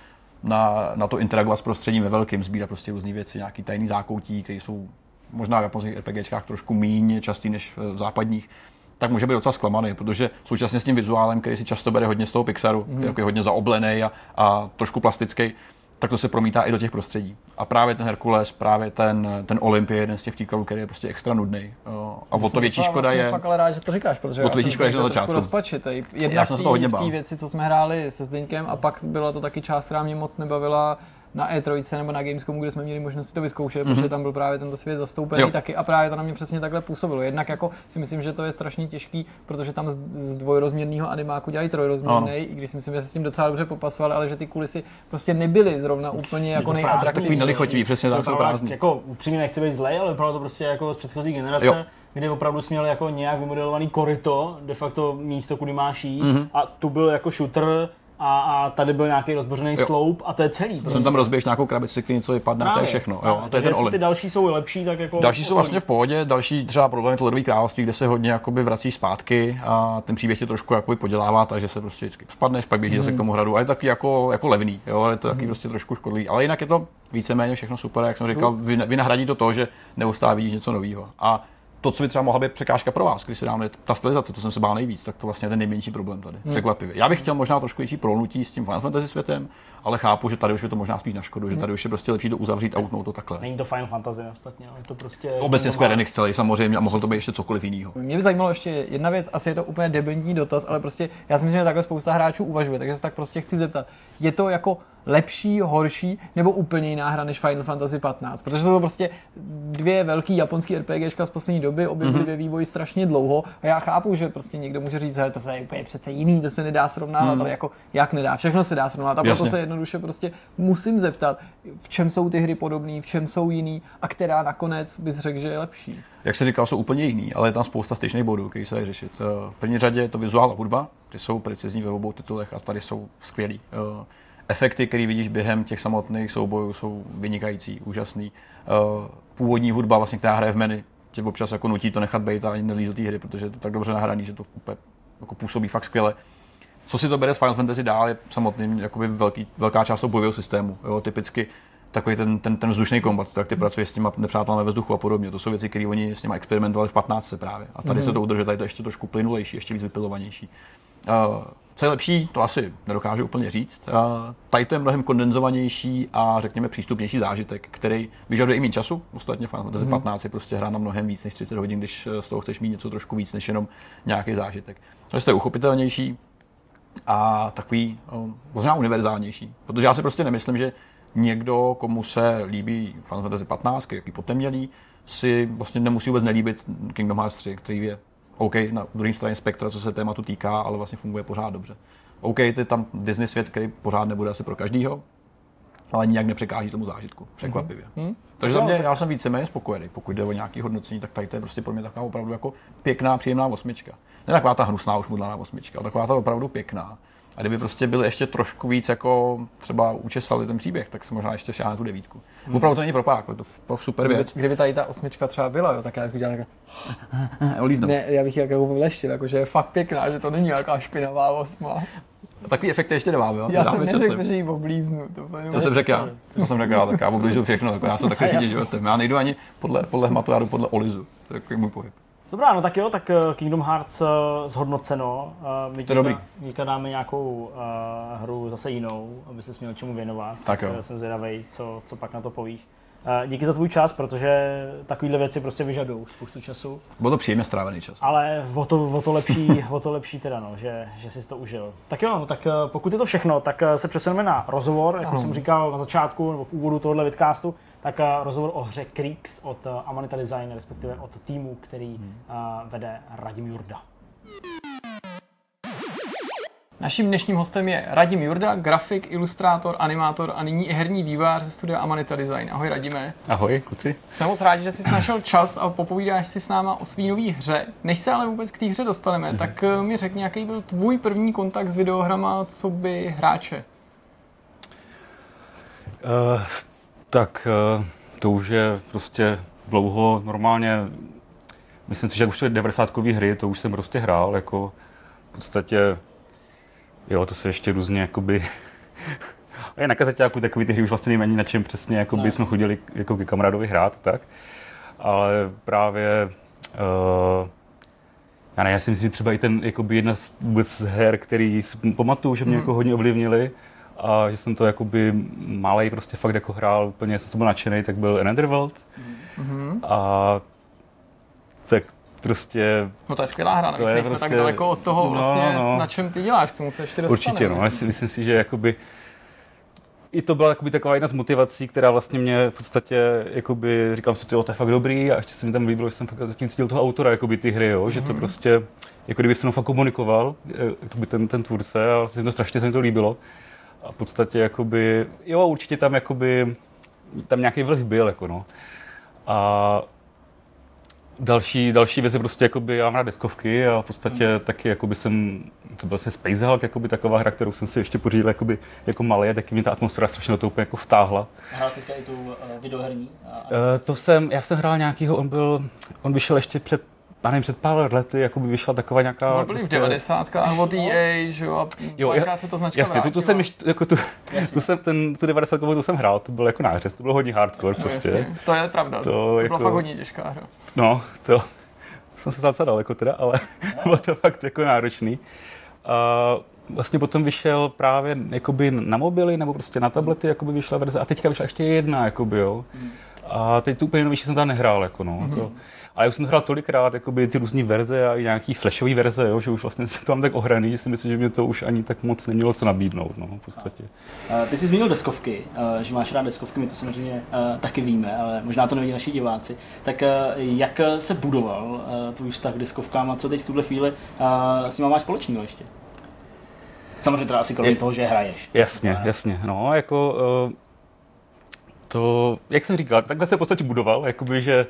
na, na, to interagovat s prostředím ve velkým, sbírat prostě různé věci, nějaký tajný zákoutí, které jsou možná v japonských RPGčkách trošku méně častý než v západních, tak může být docela zklamaný, protože současně s tím vizuálem, který si často bere hodně z toho Pixaru, mm. jako je hodně zaoblený a, a trošku plastický, tak to se promítá i do těch prostředí. A právě ten Herkules, právě ten, ten Olympie je jeden z těch příkladů, který je prostě extra nudný. A o to větší škoda vlastně je. fakt ale rád, že to říkáš, protože o to větší škoda je na začátku. Rozpačitý. Jedna já jsem z té věci, co jsme hráli se Zdeňkem, a pak byla to taky část, která mě moc nebavila, na E3 nebo na Gamescomu, kde jsme měli možnost si to vyzkoušet, mm-hmm. protože tam byl právě tento svět zastoupený jo. taky a právě to na mě přesně takhle působilo. Jednak jako si myslím, že to je strašně těžký, protože tam z, z dvojrozměrného animáku dělají trojrozměrný, i když si myslím, že se s tím docela dobře popasovali, ale že ty kulisy prostě nebyly zrovna úplně jako nejatraktivnější. nelichotivý, přesně tak, jsou prázdný. Jako upřímně nechci být zlej, ale vypadalo to prostě jako z předchozí generace. Jo kdy opravdu jsi měl jako nějak vymodelovaný koryto, de facto místo, kudy máš jít, mm-hmm. a tu byl jako shooter, a, a tady byl nějaký rozbořený sloup a to je celý. Prostě. Jsem tam rozběž nějakou krabici, který něco vypadne, Právě. to je všechno. Jo, a to je ten ty další jsou lepší, tak jako... Další jsou vlastně v pohodě, další třeba problém je to ledový království, kde se hodně jakoby vrací zpátky a ten příběh tě trošku jakoby podělává, takže se prostě vždycky spadneš, pak běžíš mm. zase k tomu hradu, ale je taky jako, jako levný, jo, ale je to taky mm. prostě trošku škodlivý. Ale jinak je to víceméně všechno super, jak jsem říkal, vynahradí to to, že neustále vidíš něco nového. A to, co by třeba mohla být překážka pro vás, když se dáme ta stylizace, to jsem se bál nejvíc, tak to vlastně je ten nejmenší problém tady. Hmm. Překvapivě. Já bych chtěl možná trošku větší prolnutí s tím Final Fantasy světem, ale chápu, že tady už je to možná spíš na škodu, že tady už je prostě lepší to uzavřít a utnout to takhle. Není to Final Fantasy ostatně, ale je to prostě... Obecně Square Enix celý samozřejmě a mohlo to být ještě cokoliv jiného. Mě by zajímalo ještě jedna věc, asi je to úplně debentní dotaz, ale prostě já si myslím, že takhle spousta hráčů uvažuje, takže se tak prostě chci zeptat. Je to jako lepší, horší nebo úplně jiná hra než Final Fantasy 15? Protože jsou to prostě dvě velký japonský RPGčka z poslední doby, obě byly mm-hmm. ve vývoji strašně dlouho a já chápu, že prostě někdo může říct, že to je úplně přece jiný, to se nedá srovnávat, mm. ale jako jak nedá, všechno se dá srovnávat a proto Jasně. se jednoduše prostě musím zeptat, v čem jsou ty hry podobné, v čem jsou jiný a která nakonec bys řekl, že je lepší. Jak se říkal, jsou úplně jiný, ale je tam spousta styčných bodů, který se dají řešit. Eh, V první řadě je to vizuál a hudba, ty jsou precizní ve obou titulech a tady jsou skvělý. Eh, Efekty, které vidíš během těch samotných soubojů, jsou vynikající, úžasný. Eh, Původní hudba, vlastně, která hraje v menu, tě občas jako nutí to nechat být a ani nelízt do té hry, protože je to tak dobře nahraný, že to úplně jako působí fakt skvěle. Co si to bere z Final Fantasy dál, je samotný jakoby velký, velká část toho bojového systému. Jo, typicky takový ten, ten, ten vzdušný kombat, jak ty pracuješ s těma nepřátelé ve vzduchu a podobně. To jsou věci, které oni s nimi experimentovali v 15 právě. A tady mm-hmm. se to udržuje, tady to je ještě trošku plynulejší, ještě víc vypilovanější. Uh, co je lepší, to asi nedokážu úplně říct. Uh, tady to je mnohem kondenzovanější a řekněme přístupnější zážitek, který vyžaduje i méně času. Ostatně Final Fantasy mm-hmm. 15 je prostě hra na mnohem víc než 30 hodin, když eh, z toho chceš mít něco trošku víc než jenom nějaký zážitek. Takže to je uchopitelnější, a takový o, možná univerzálnější. Protože já si prostě nemyslím, že někdo, komu se líbí Final Fantasy 15, jaký potemnělý, si vlastně nemusí vůbec nelíbit Kingdom Hearts 3, který je OK na druhé straně spektra, co se tématu týká, ale vlastně funguje pořád dobře. OK, to je tam Disney svět, který pořád nebude asi pro každýho, ale nijak nepřekáží tomu zážitku, překvapivě. Mm-hmm. Takže za mě, já jsem víceméně spokojený, pokud jde o nějaké hodnocení, tak tady to je prostě pro mě taková opravdu jako pěkná, příjemná osmička. Ne taková ta hnusná už mudlaná osmička, ale taková ta opravdu pěkná. A kdyby prostě byl ještě trošku víc jako třeba učesali ten příběh, tak se možná ještě šáhne tu devítku. Hmm. Opravdu to není propák, je to f- super Kdyby, věc. kdyby tady ta osmička třeba byla, jo, tak já bych udělal jako, ne, já bych ji jako vyleštil, jako, že je fakt pěkná, že to není nějaká špinavá osma. Takový efekt ještě nemáme, jo? Já jsem neřekl, že ji oblíznu. To, To jsem řekl já. To jsem řekl já, tak já obližu všechno, jako já jsem takový životem. Já nejdu ani podle, podle hmatu, já jdu podle Olizu. To je takový můj pohyb. Dobrá, no tak jo, tak eh, Kingdom Hearts eh, zhodnoceno. Eh, My To dobrý. Díka dáme nějakou uh, hru zase jinou, aby se měl čemu věnovat. Tak jo. Jsem zvědavý, co, co pak na to povíš. Díky za tvůj čas, protože takovéhle věci prostě vyžadují spoustu času. Byl to příjemně strávený čas. Ale o to, o to lepší, o to lepší teda, no, že, že jsi to užil. Tak jo, no, tak pokud je to všechno, tak se přesuneme na rozhovor, jako jsem říkal na začátku nebo v úvodu tohohle vidcastu, tak eh, rozhovor o hře Creeks od eh, Amanita Design, respektive od týmu, který eh, vede Radim Jurda. Naším dnešním hostem je Radim Jurda, grafik, ilustrátor, animátor a nyní i herní vývojář ze studia Amanita Design. Ahoj Radime. Ahoj, kluci. Jsme moc rádi, že jsi našel čas a popovídáš si s náma o svý nový hře. Než se ale vůbec k té hře dostaneme, tak eh, mi řekni, jaký byl tvůj první kontakt s videohrama, co by hráče. Uh, tak uh, to už je prostě dlouho, normálně, myslím si, že už to je 90 hry, to už jsem prostě hrál, jako v podstatě, jo, to se ještě různě, jakoby, a je na kazeťáku takový ty hry už vlastně ani na čem přesně, jakoby No, jsme chodili jako ke kamarádovi hrát, tak, ale právě, uh, já ne, já si myslím, že třeba i ten, jakoby jedna z, vůbec z her, který si pamatuju, že mě Mhm. jako hodně ovlivnili, a že jsem to jakoby malej prostě fakt jako hrál, úplně jsem to byl nadšený, tak byl Netherworld. Mhm. A tak prostě No to je skvělá hra, navíc je prostě- tak daleko od toho no, vlastně, no. na čem ty děláš, k tomu se ještě dostaneme. určitě, no, já si myslím si, že jakoby i to byla jakoby taková jedna z motivací, která vlastně mě v podstatě, jakoby, říkám si, to je fakt dobrý a ještě se mi tam líbilo, že jsem fakt zatím cítil toho autora, jakoby ty hry, jo, že to prostě, jako kdyby se mnou fakt komunikoval, eh, jakoby ten, ten tvůrce a vlastně to strašně se mi to líbilo. A v podstatě jakoby, jo, určitě tam jakoby, tam nějaký vliv byl, jako no. A další, další věc je prostě, jakoby, já mám rád deskovky a v podstatě Hmm. taky jakoby jsem, to byl vlastně Space Hulk, jakoby taková hra, kterou jsem si ještě pořídil jakoby, jako malý a taky mě ta atmosféra strašně do toho úplně jako vtáhla. Hrál jsi teďka i tu uh, videoherní? Uh, to jsem, já jsem hrál nějakýho, on byl, on vyšel ještě před, já nevím, před pár lety, jakoby vyšla taková nějaká... No, byli v 90. od EA, že jo, a Jo, párkrát se ta značka Jasně, tu, tu jsem jako tu, tu jsem, ten, tu 90 tu jsem hrál, to byl jako nářez, to bylo hodně hardcore No, prostě. jasně, to je pravda, to, To to byla jako- fakt hodně těžká hra. No, to jsem se docela daleko teda, ale bylo to fakt jako náročný. Uh, vlastně potom vyšel právě jakoby na mobily nebo prostě na tablety jakoby vyšla verze a teďka vyšla ještě jedna, jakoby, jo. A teď tu úplně novější jsem tam nehrál, jako no. Mm-hmm. To, a já už jsem to hrál tolikrát, jakoby ty různé verze a i nějaký flashové verze, jo, že už vlastně se to mám tak ohraný, že si myslím, že mě to už ani tak moc nemělo co nabídnout, no, v podstatě. Uh, ty jsi zmínil deskovky, že máš rád deskovky, my to samozřejmě taky víme, ale možná to neví naši diváci. Tak jak se budoval tvůj vztah k deskovkám a co teď v tuhle chvíli s nimi máš společného ještě? Samozřejmě teda asi kromě je, toho, že hraješ. Jasně, jasně. No, jako to, jak jsem říkal, takhle se v podstatě budoval, jakoby, že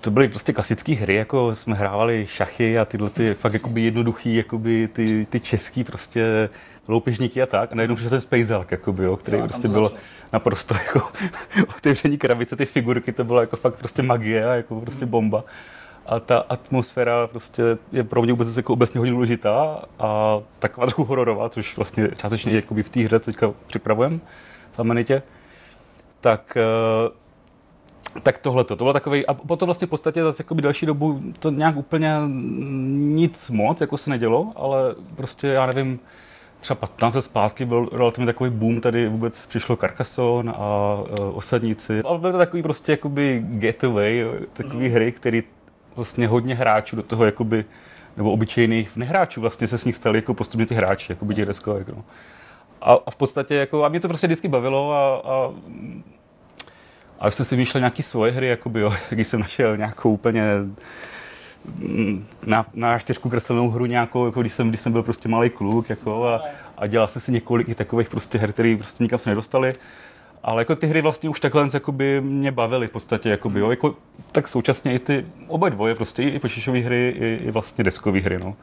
to byly prostě klasické hry, jako jsme hrávali šachy a tyhle ty fakt jakoby jednoduchý, jakoby ty, ty český prostě loupežníky a tak. A najednou přišel ten Space Hulk, jakoby, jo, který jo, prostě byl naprosto jako otevření krabice, ty figurky, to bylo jako fakt prostě magie a jako prostě hmm. bomba. A ta atmosféra prostě je pro mě vůbec jako obecně hodně důležitá a taková trochu hororová, což vlastně částečně jakoby v té hře teďka připravujeme v Amenitě. Tak uh, tak tohle to bylo takový, a potom vlastně v podstatě zase jako další dobu to nějak úplně nic moc jako se nedělo, ale prostě já nevím, třeba 15 let zpátky byl relativně takový boom, tady vůbec přišlo Carcassonne a uh, osadníci. Ale byly to takový prostě jakoby getaway, takový mm. hry, který vlastně hodně hráčů do toho jakoby, nebo obyčejných nehráčů vlastně se s nich stali jako postupně ty hráči, jako těch deskovek. No. A, a, v podstatě jako, a mě to prostě vždycky bavilo a, a a už jsem si vymýšlel nějaký svoje hry, jakoby, jo, když jsem našel nějakou úplně mm, na, na čtyřku kreslenou hru nějakou, jako když jsem, když jsem byl prostě malý kluk, jako, a, a dělal jsem si několik i takových prostě her, které prostě nikam se nedostali. Ale jako ty hry vlastně už takhle jakoby mě bavily v podstatě, jakoby, jo, jako, tak současně i ty oba dvoje, prostě i počítačové hry, i, i vlastně deskové hry, no.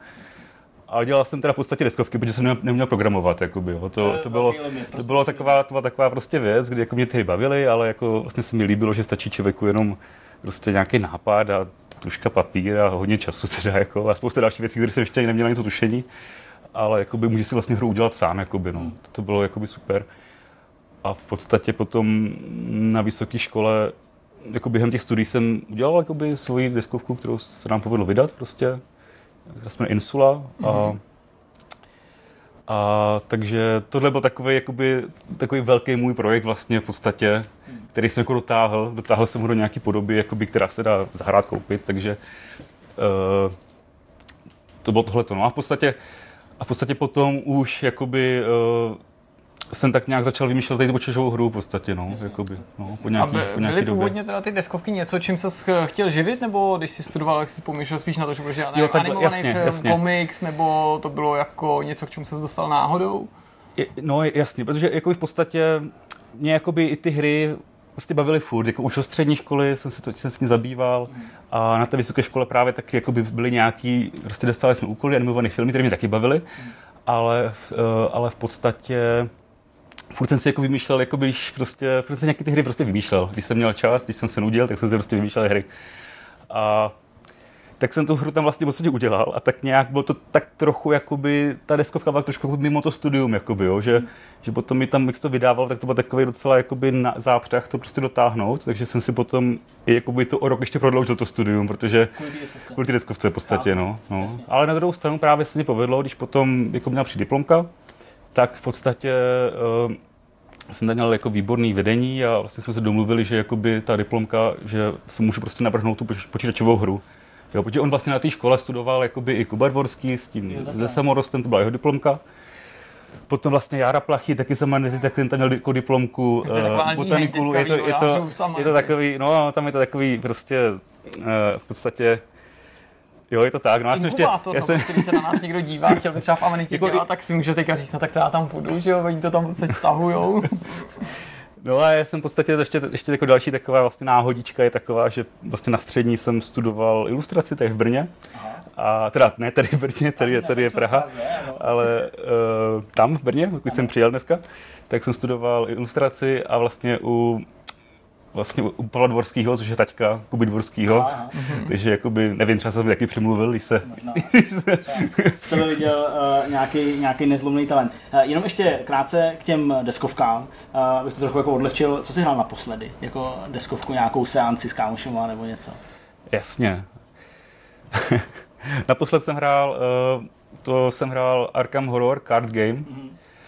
A dělal jsem teda v podstatě deskovky, protože jsem neměl, neměl programovat. Jakoby, jo. To, to, bylo, to bylo taková, to byla taková prostě věc, kdy jako mě ty bavily, ale jako vlastně se mi líbilo, že stačí člověku jenom prostě nějaký nápad a tuška papír a hodně času teda, jako, a spousta dalších věcí, které jsem ještě ani neměl ani to tušení, ale jakoby, může si vlastně hru udělat sám, jakoby, no. Hmm. to bylo jakoby super. A v podstatě potom na vysoké škole jako během těch studií jsem udělal jakoby svoji deskovku, kterou se nám povedlo vydat prostě která se jmenuje Insula. A, mm-hmm. a, takže tohle byl takový, jakoby, takový velký můj projekt vlastně v podstatě, který jsem jako dotáhl. Dotáhl jsem ho do nějaké podoby, jakoby, která se dá zahrát koupit, takže uh, to bylo tohle. No a v podstatě, a v podstatě potom už jakoby uh, jsem tak nějak začal vymýšlet tady počítačovou hru v podstatě, no, Jasně. jakoby, no, po nějaký, A by, po nějaký byly době. původně teda ty deskovky něco, čím se chtěl živit, nebo když jsi studoval, jak jsi pomýšlel spíš na to, že budeš dělat jo, tak, animovaný jasně, film, jasně. komiks, nebo to bylo jako něco, k čemu se dostal náhodou? Je, no jasně, protože jako v podstatě mě jakoby i ty hry prostě bavily furt. Jako už od střední školy jsem se to, jsem s tím zabýval a na té vysoké škole právě taky jako by byly nějaký, prostě dostali jsme úkoly, animované filmy, které mě taky bavily, ale, uh, ale v podstatě furt jsem si jako vymýšlel, jako když prostě, prostě nějaké ty hry prostě vymýšlel. Když jsem měl čas, když jsem se nudil, tak jsem si prostě vymýšlel hry. A tak jsem tu hru tam vlastně v podstatě udělal a tak nějak bylo to tak trochu, jakoby, ta deskovka byla trošku mimo to studium, jakoby, jo, že, mm. že potom mi tam, jak to vydával, tak to byl takový docela jakoby na zápřah to prostě dotáhnout, takže jsem si potom i jakoby to o rok ještě prodloužil to studium, protože kvůli té deskovce v podstatě, no, no. Ale na druhou stranu právě se mi povedlo, když potom jako měl při diplomka, tak v podstatě uh, jsem tam měl jako výborný vedení a vlastně jsme se domluvili, že jakoby ta diplomka, že si můžu prostě navrhnout tu počítačovou hru. Jo, protože on vlastně na té škole studoval jakoby i Kuba Dvorský s tím ze samorostem, to byla jeho diplomka. Potom vlastně Jara Plachy, taky jsem tak ten tam měl jako diplomku uh, botaniku. Je to, je, to, je to takový, no tam je to takový prostě uh, v podstatě Jo, je to tak. No, já jsem ještě, já no, jsem... prostě, když se na nás někdo dívá, chtěl by třeba v Amenitě jako, dělat, tak si může teďka říct, no tak to já tam půjdu, že jo, oni to tam se stahujou. No a já jsem v podstatě ještě, ještě jako další taková vlastně náhodička je taková, že vlastně na střední jsem studoval ilustraci tady v Brně. Aha. A teda ne tady v Brně, tady je, tady je Praha, ale uh, tam v Brně, když jsem přijel dneska, tak jsem studoval ilustraci a vlastně u vlastně u Pavla Dvorského, což je taťka Kuby Dvorského. Takže jakoby, nevím, třeba jsem taky přemluvil, když se... Možná. v tebe viděl uh, nějaký, nějaký nezlomný talent. Uh, jenom ještě krátce k těm deskovkám, uh, bych to trochu jako odlehčil. Co jsi hrál naposledy? Jako deskovku, nějakou seanci s kámošema nebo něco? Jasně. Naposled jsem hrál uh, to jsem hrál Arkham Horror Card Game.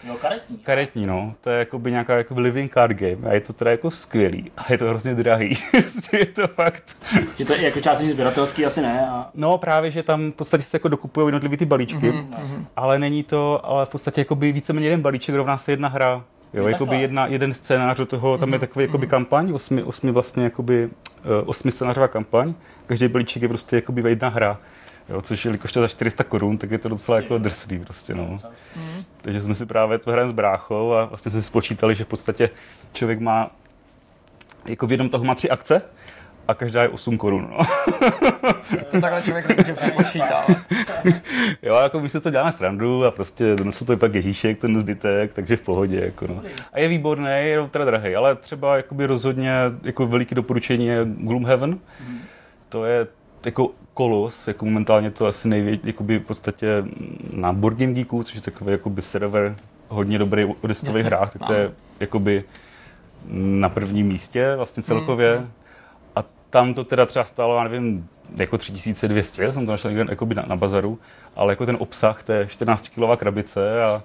Jo, karetní. Karetní, no. To je jakoby nějaká jako living card game a je to teda jako skvělý a je to hrozně drahý. Prostě je to fakt. Je to jako částečně sběratelský, asi ne. A... No právě, že tam v podstatě se jako dokupují jednotlivý ty balíčky, mm-hmm. ale není to, ale v podstatě jakoby víceméně jeden balíček rovná se jedna hra. Jo, Je jakoby jedna, jeden scénář do toho, tam je takový jakoby kampaň, osmi, osmi vlastně jakoby, eh, osmi scénářová kampaň, každý balíček je prostě jakoby jedna hra. Jo, což jelikož to je za 400 korun, tak je to docela jako drsný prostě, no. Takže jsme si právě to hrajeme s bráchou a vlastně jsme si spočítali, že v podstatě člověk má, jako v jednom toho má tři akce a každá je 8 korun, no. To takhle člověk nemůže přepočítat. Jo, jako my se to děláme srandu a prostě donesl to i pak Ježíšek, ten zbytek, takže v pohodě. Jako no. A je výborný, je teda drahý, ale třeba jakoby rozhodně jako veliký doporučení je Gloomhaven. To je jako kolos, jako momentálně to asi největší, jakoby v podstatě na Board Game Geeku, což je takový jakoby server hodně dobrý o deskových hrách, tak to je jakoby na prvním místě vlastně celkově. A tam to teda třeba stálo, já nevím, jako 3200, jsem to našel někde jakoby na, na bazaru, ale jako ten obsah, to je 14 kilová krabice a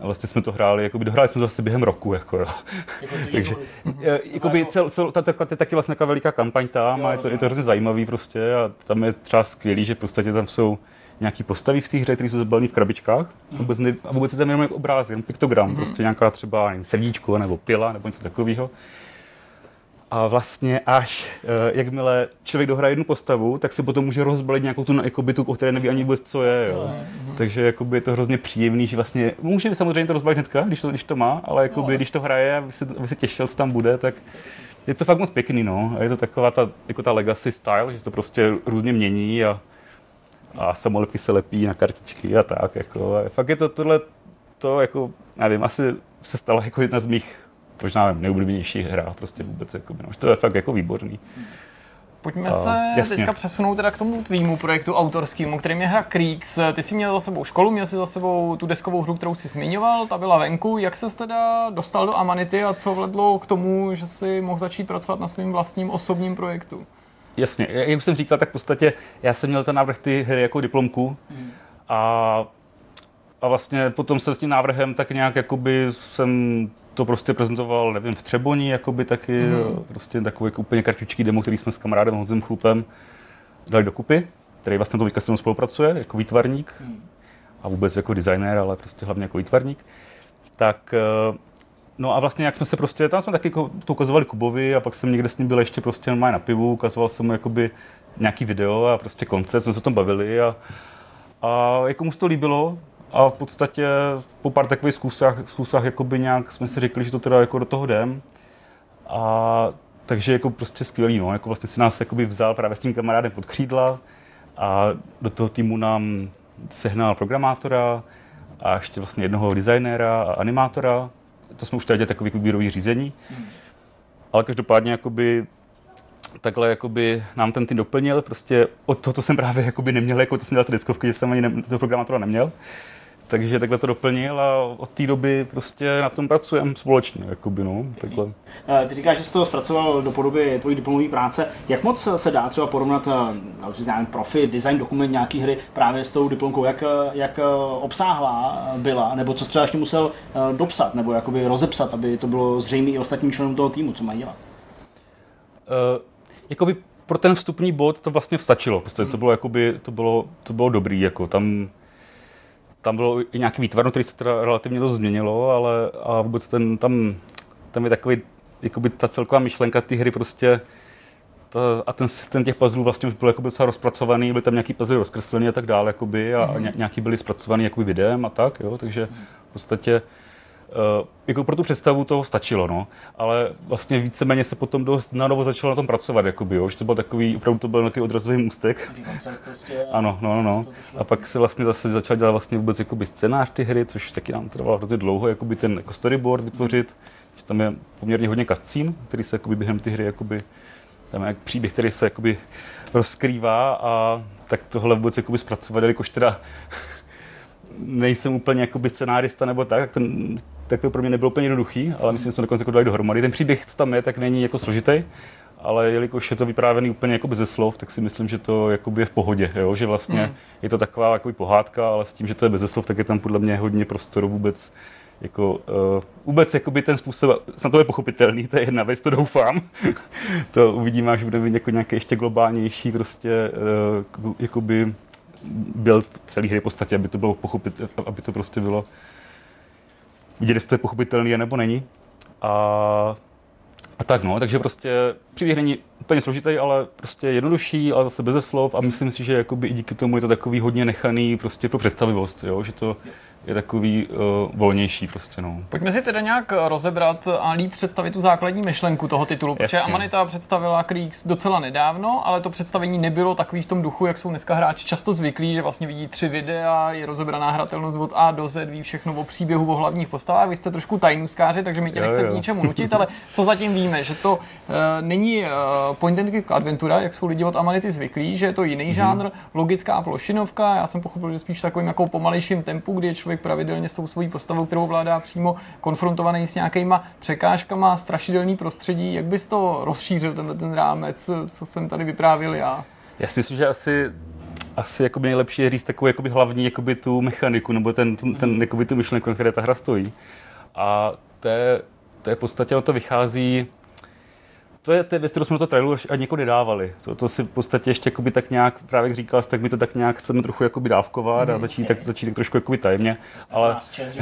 a vlastně jsme to hráli, jakoby dohráli jsme to asi během roku, jako jo. Takže, e, jakoby cel, cel, ta, ta, to je taky vlastně taková veliká kampaň tam a je to, je to hrozně zajímavý prostě a tam je třeba skvělý, že v podstatě tam jsou nějaký postavy v té hře, které jsou zabaleny v krabičkách. A vůbec, ne, a vůbec je tam jenom jako obrázek, jenom piktogram, prostě nějaká třeba nevím, srdíčko nebo pila nebo něco takového. A vlastně až eh, jakmile člověk dohraje jednu postavu, tak se potom může rozbalit nějakou tu jakoby, tu, o které neví ani vůbec, co je. Jo. Takže jakoby, je to hrozně příjemný, že vlastně může samozřejmě to rozbalit hnedka, když to, když to má, ale jakoby, když to hraje, aby se, aby se těšil, co tam bude, tak je to fakt moc pěkný. No. A je to taková ta, jako ta legacy style, že se to prostě různě mění a, a samolepky se lepí na kartičky a tak. Jako. A fakt je to tohle, to jako, nevím, asi se stala jako jedna z mých možná nejoblíbenějších hrách prostě vůbec. Jako, no, to je fakt jako výborný. Pojďme A, se jasně. teďka přesunout teda k tomu tvýmu projektu autorskému, kterým je hra Creeks. Ty jsi měl za sebou školu, měl jsi za sebou tu deskovou hru, kterou jsi zmiňoval, ta byla venku. Jak ses teda dostal do Amanity a co vedlo k tomu, že si mohl začít pracovat na svým vlastním osobním projektu? Jasně, jak už jsem říkal, tak v podstatě já jsem měl ten návrh ty hry jako diplomku a, a vlastně potom jsem s tím návrhem tak nějak jakoby jsem to prostě prezentoval, nevím, v Třeboni, jakoby taky, mm. prostě takový jako úplně kartučký demo, který jsme s kamarádem Honzem Chlupem dali dokupy, který vlastně to teďka mnou spolupracuje, jako výtvarník a vůbec jako designér, ale prostě hlavně jako výtvarník. Tak eh, No a vlastně jak jsme se prostě, tam jsme taky jako to ukazovali Kubovi a pak jsem někde s ním byl ještě prostě normálně na pivu, ukazoval jsem mu jakoby nějaký video a prostě koncert, jsme se o tom bavili a, a jako mu se to líbilo a v podstatě po pár takových zkusách, zkusách jakoby nějak jsme si řekli, že to teda jako do toho jdem. A takže jako prostě skvělý, no, jako vlastně si nás jakoby vzal právě s tím kamarádem pod křídla a do toho týmu nám sehnal programátora a ještě vlastně jednoho designéra a animátora. To jsme už tady dělali takový výběrový řízení. Ale každopádně jakoby takhle jakoby nám ten tým doplnil, prostě od toho, co jsem právě jakoby neměl, jako to jsem dělal ty deskovky, že jsem ani ne, toho programátora neměl. Takže takhle to doplnil a od té doby prostě na tom pracujeme společně, jakoby no, takhle. Eh, Ty říkáš, že jsi to zpracoval do podoby tvojí diplomové práce. Jak moc se dá třeba porovnat eh, nevím, profi, design, dokument nějaký hry právě s tou diplomkou? Jak, eh, jak obsáhlá byla, nebo co jsi třeba ještě musel dopsat, nebo jakoby rozepsat, aby to bylo zřejmé i ostatním členům toho týmu, co mají dělat? Uh, jakoby pro ten vstupní bod to vlastně stačilo, prostě to bylo, jakoby, to bylo, to bylo dobrý, jako tam, tam bylo i nějaký výtvarno, který se teda relativně dost změnilo, ale a vůbec ten, tam, tam je takový, jakoby ta celková myšlenka té hry prostě, ta, a ten systém těch puzzlů vlastně už byl jakoby docela rozpracovaný, byly tam nějaký puzzle rozkreslený a tak dále, jakoby, a, a ně- nějaký byly zpracovaný jakoby videem a tak, jo, takže v podstatě jako pro tu představu toho stačilo, no. Ale vlastně víceméně se potom dost na novo začalo na tom pracovat, jakoby, jo. Že to byl takový, opravdu to byl takový odrazový můstek. Prostě, Ano, no, no, no. A pak se vlastně zase začal dělat vlastně vůbec jakoby scénář ty hry, což taky nám trvalo hrozně dlouho, jakoby ten jako storyboard vytvořit. Že tam je poměrně hodně cutscene, který se jakoby během ty hry jakoby, tam je jak příběh, který se jakoby rozkrývá a tak tohle vůbec jakoby zpracovat, jelikož teda nejsem úplně jakoby scenárista nebo tak, tak, ten, tak to pro mě nebylo úplně jednoduchý, ale myslím, že jsme to nakonec jako dali dohromady. Ten příběh, co tam je, tak není jako složitý, ale jelikož je to vyprávěný úplně jako bez slov, tak si myslím, že to jakoby je v pohodě, jo? že vlastně mm. je to taková jako pohádka, ale s tím, že to je bez slov, tak je tam podle mě hodně prostoru vůbec jako uh, vůbec jakoby ten způsob, snad to je pochopitelný, to je jedna věc, to doufám. to uvidíme, až budeme mít jako nějaké ještě globálnější prostě uh, jakoby byl celý hry v podstatě, aby to bylo pochopit, aby to prostě bylo vidět, jestli to je pochopitelný nebo není. A, a tak no, takže prostě příběh není úplně složitý, ale prostě jednodušší, ale zase bez slov a myslím si, že jakoby i díky tomu je to takový hodně nechaný prostě pro představivost, jo? že to je takový uh, volnější prostě, no. Pojďme si teda nějak rozebrat a líp představit tu základní myšlenku toho titulu, protože Amanita představila Kriegs docela nedávno, ale to představení nebylo takový v tom duchu, jak jsou dneska hráči často zvyklí, že vlastně vidí tři videa, je rozebraná hratelnost od A do Z, ví všechno o příběhu, o hlavních postavách. Vy jste trošku tajnůskáři, takže my tě nechceme k ničemu nutit, ale co zatím víme, že to uh, není uh, point and click adventura, jak jsou lidi od Amanity zvyklí, že je to jiný mm-hmm. žánr, logická plošinovka. Já jsem pochopil, že spíš takovým jako pomalejším tempu, kdy je člověk člověk pravidelně s tou svojí postavou, kterou vládá přímo konfrontovaný s nějakýma překážkama, strašidelný prostředí. Jak bys to rozšířil, tenhle ten rámec, co jsem tady vyprávěl já? Já si myslím, že asi asi jakoby nejlepší je říct takovou jakoby hlavní jakoby tu mechaniku, nebo ten, ten, ten jakoby tu myšlenku, na které ta hra stojí. A to je, to je v podstatě, to vychází to je ta věc, kterou jsme do toho traileru ani jako nedávali. To, to si v podstatě ještě jakoby tak nějak, právě jak říkal, tak my to tak nějak chceme trochu jakoby dávkovat mm, a začít, tak, začít tak trošku jakoby tajemně. Ale... Čas, že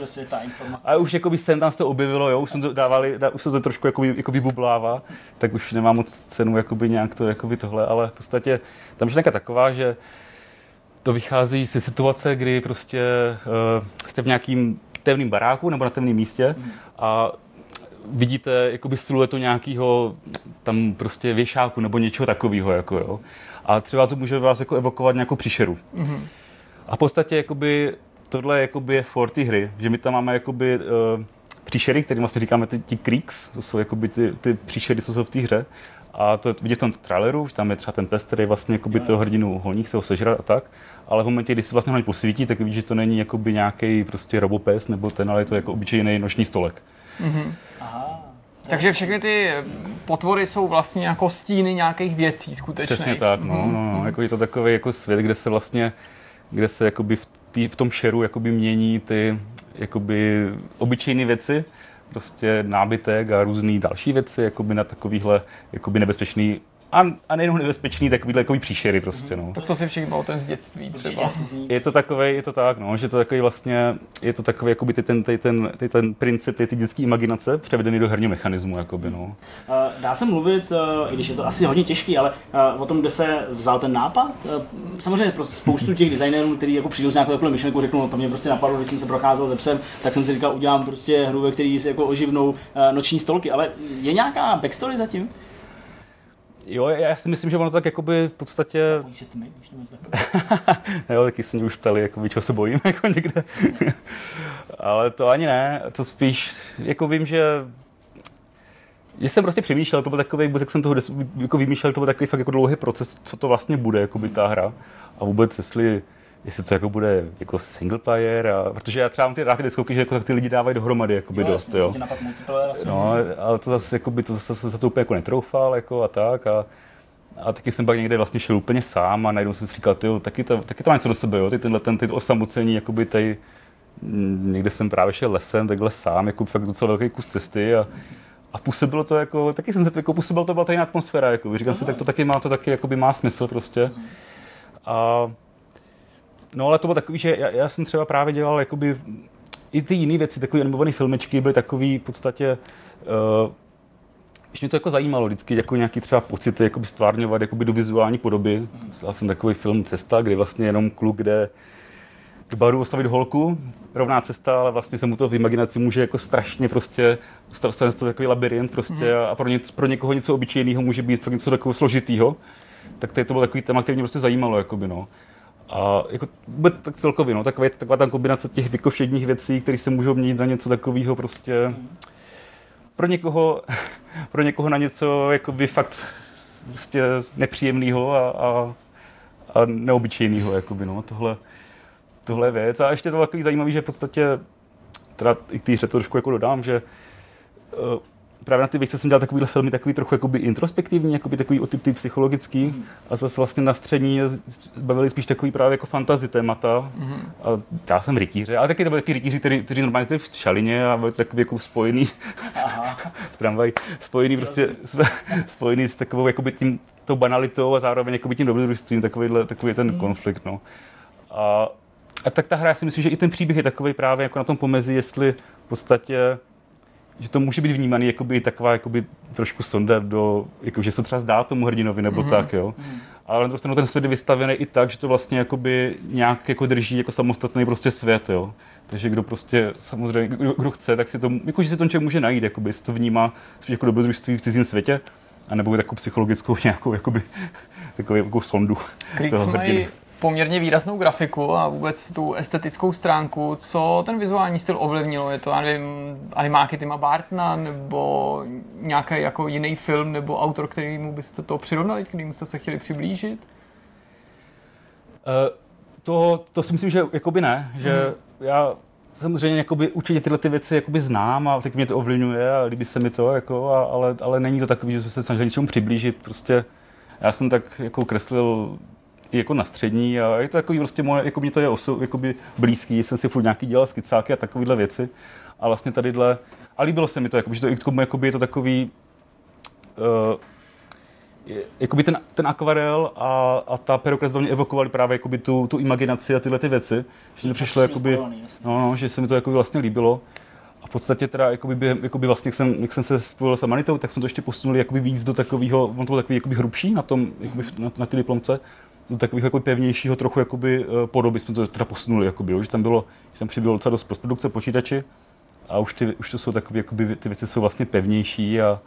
do světa informace. A už jakoby sem tam se to objevilo, jo, už jsme to dávali, dá, už se to trošku jakoby, jakoby bublává, tak už nemá moc cenu jakoby nějak to jakoby tohle, ale v podstatě ta myšlenka taková, že to vychází ze situace, kdy prostě uh, jste v nějakým temným baráku nebo na temném místě mm. a vidíte jakoby siluetu nějakého tam prostě věšáku nebo něčeho takového. Jako, jo. A třeba to může vás jako evokovat nějakou příšeru. Mm-hmm. A v podstatě jakoby, tohle jakoby je for ty hry, že my tam máme jakoby, uh, příšery, kterým vlastně říkáme ty, ti creeks, to jsou jakoby ty, ty příšery, co jsou v té hře. A to vidět v tom traileru, že tam je třeba ten pes, který vlastně jakoby toho hrdinu honí, chce ho sežrat a tak. Ale v momentě, kdy se vlastně ho posvítí, tak vidíš, že to není jakoby nějaký prostě robopes nebo ten, ale je to jako obyčejný noční stolek. Mm-hmm. Takže všechny ty potvory jsou vlastně jako stíny nějakých věcí skutečně. Přesně tak, no, no, no. Jako je to takový jako svět, kde se vlastně, kde se jakoby v, tý, v tom šeru jakoby mění ty jakoby obyčejné věci, prostě nábytek a různé další věci, jakoby na takovýhle jakoby nebezpečný a, a nejenom nebezpečný, takový takový příšery prostě, no. Tak to si všichni ten z dětství třeba. Je to takový, je to tak, no, že to takový vlastně, je to takový, jakoby ty ten, ty ten, ty ten princip, ty, ty dětské imaginace převedený do herního mechanismu, jakoby, no. Dá se mluvit, i když je to asi hodně těžký, ale o tom, kde se vzal ten nápad? Samozřejmě prostě spoustu těch designérů, kteří jako přijdou s nějakou takovou myšlenkou, řeknou, no, to mě prostě napadlo, když jsem se procházel ze psem, tak jsem si říkal, udělám prostě hru, ve který si jako oživnou noční stolky, ale je nějaká backstory zatím? Jo, já si myslím, že ono tak jakoby v podstatě... Bojí se tmy, když jo, taky se mě už ptali, jakoby, čeho se bojím jako někde. Ale to ani ne, to spíš, jako vím, že že jsem prostě přemýšlel, to byl takový, jak jsem toho jako vymýšlel, to byl takový fakt jako dlouhý proces, co to vlastně bude, jako by ta hra. A vůbec, jestli jestli to jako bude jako single player, a, protože já třeba mám ty rád ty deskovky, že jako tak ty lidi dávají dohromady by dost, jo. No, ale to zase, jako by to zase za to úplně jako netroufal, jako a tak a, a taky jsem pak někde vlastně šel úplně sám a najednou jsem si říkal, tyjo, taky to, taky to má něco do sebe, jo, ty tenhle ten, ty osamocení, jakoby tady, mm, někde jsem právě šel lesem, takhle sám, jako fakt docela velký kus cesty a, a působilo to jako, taky jsem se jako působil, to byla tady atmosféra, jako, říkal si, tak to taky má, to taky jakoby má smysl prostě. A No ale to bylo takový, že já, já jsem třeba právě dělal jakoby i ty jiné věci, takové animované filmečky byly takový v podstatě uh, když mě to jako zajímalo vždycky, jako nějaký třeba pocity jakoby stvárňovat jakoby do vizuální podoby. Dělal jsem takový film Cesta, kde vlastně jenom kluk, kde k baru ostavit holku, rovná cesta, ale vlastně se mu to v imaginaci může jako strašně prostě stane to takový labirint prostě mm. a pro, ně, pro někoho něco obyčejného může být fakt něco takového složitého. Tak to byl takový téma, který mě prostě zajímalo, jakoby, no. A jako vůbec tak celkově, no, taková, taková ta kombinace těch vykošedních věcí, které se můžou měnit na něco takového prostě pro někoho, pro někoho na něco jakoby fakt prostě nepříjemného a, a, a neobyčejného, jakoby, no, tohle, tohle věc. A ještě to takový zajímavý, že v podstatě, teda i k té trošku jako dodám, že uh, právě na ty věci jsem dělal takovýhle filmy, takový trochu jakoby introspektivní, jakoby takový typ, typ psychologický. Mm. A zase vlastně na střední bavili spíš takový právě jako fantasy témata. Mm. A já jsem rytíře, ale taky to byli taky rytíři, kteří, kteří normálně v šalině a byli takový jako spojený v tramvaj, spojený prostě spojený s takovou jakoby tím, tou banalitou a zároveň jakoby tím dobrodružstvím, takovýhle, takový ten mm. konflikt. No. A, a tak ta hra, já si myslím, že i ten příběh je takový právě jako na tom pomezi, jestli v podstatě že to může být vnímaný jakoby taková jakoby trošku sonda do, jako, že se třeba zdá tomu hrdinovi nebo mm-hmm. tak, jo. Mm. Ale na druhou stranu ten svět je vystavený i tak, že to vlastně jakoby nějak jako drží jako samostatný prostě svět, jo. Takže kdo prostě samozřejmě, kdo, kdo chce, tak si to, jako, že si to člověk může najít, jakoby, si to vnímá spíš jako dobrodružství v cizím světě, anebo takovou psychologickou nějakou, jakoby, takovou jako sondu. Kriegs mají poměrně výraznou grafiku a vůbec tu estetickou stránku. Co ten vizuální styl ovlivnilo? Je to, já nevím, animáky Tima Bartna nebo nějaký jako jiný film nebo autor, kterýmu byste to přirovnali, kterýmu jste se chtěli přiblížit? Uh, to, to si myslím, že jakoby ne, že hmm. já samozřejmě jakoby, určitě tyhle ty věci jakoby znám a tak mě to ovlivňuje a líbí se mi to, jako, a, ale, ale není to takový, že jsme se snažili něčemu přiblížit. Prostě já jsem tak jako kreslil jako na střední a je to takový prostě moje, jako mě to je oso, jakoby blízký, jsem si furt nějaký dělal skicáky a takovéhle věci. A vlastně tadyhle, a líbilo se mi to, jakoby, že to jakoby, je to takový, uh, jakoby ten, ten akvarel a, a ta perokresba mě evokovali právě jakoby tu, tu imaginaci a tyhle ty věci, že to přišlo jakoby, no, no, že se mi to jakoby vlastně líbilo. A v podstatě teda, jakoby, během, jakoby vlastně, jak jsem, jak jsem se spojil s Amanitou, tak jsme to ještě posunuli jakoby víc do takového, on to byl takový jakoby hrubší na tom, jakoby na, na ty diplomce do takového jako pevnějšího trochu jakoby, eh, podoby jsme to teda posunuli, jakoby, jo, že tam bylo, že tam přibylo docela dost postprodukce počítači a už, ty, už to jsou takové, jakoby, ty věci jsou vlastně pevnější a,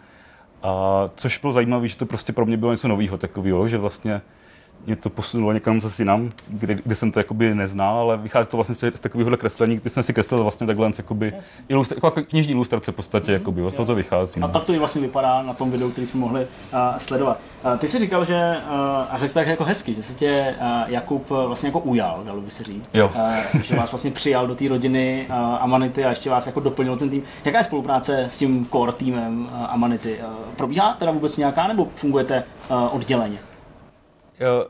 a což bylo zajímavé, že to prostě pro mě bylo něco nového takového, že vlastně mě to posunulo někam zase jinam, kde, kde jsem to jakoby neznal, ale vychází to vlastně z takového kreslení, kdy jsem si kreslil vlastně takhle jakoby, ilustra, jako knižní ilustrace v podstatě, mm-hmm. jakoby, toho to vychází. No. A tak to i vlastně vypadá na tom videu, který jsme mohli uh, sledovat. Uh, ty jsi říkal, že, uh, a řekl tak jako hezky, že se tě uh, Jakub vlastně jako ujal, dalo by se říct. Jo. Uh, že vás vlastně přijal do té rodiny uh, Amanity a ještě vás jako doplnil ten tým. Jaká je spolupráce s tím core týmem uh, Amanity? Uh, probíhá teda vůbec nějaká, nebo fungujete uh, odděleně? Jo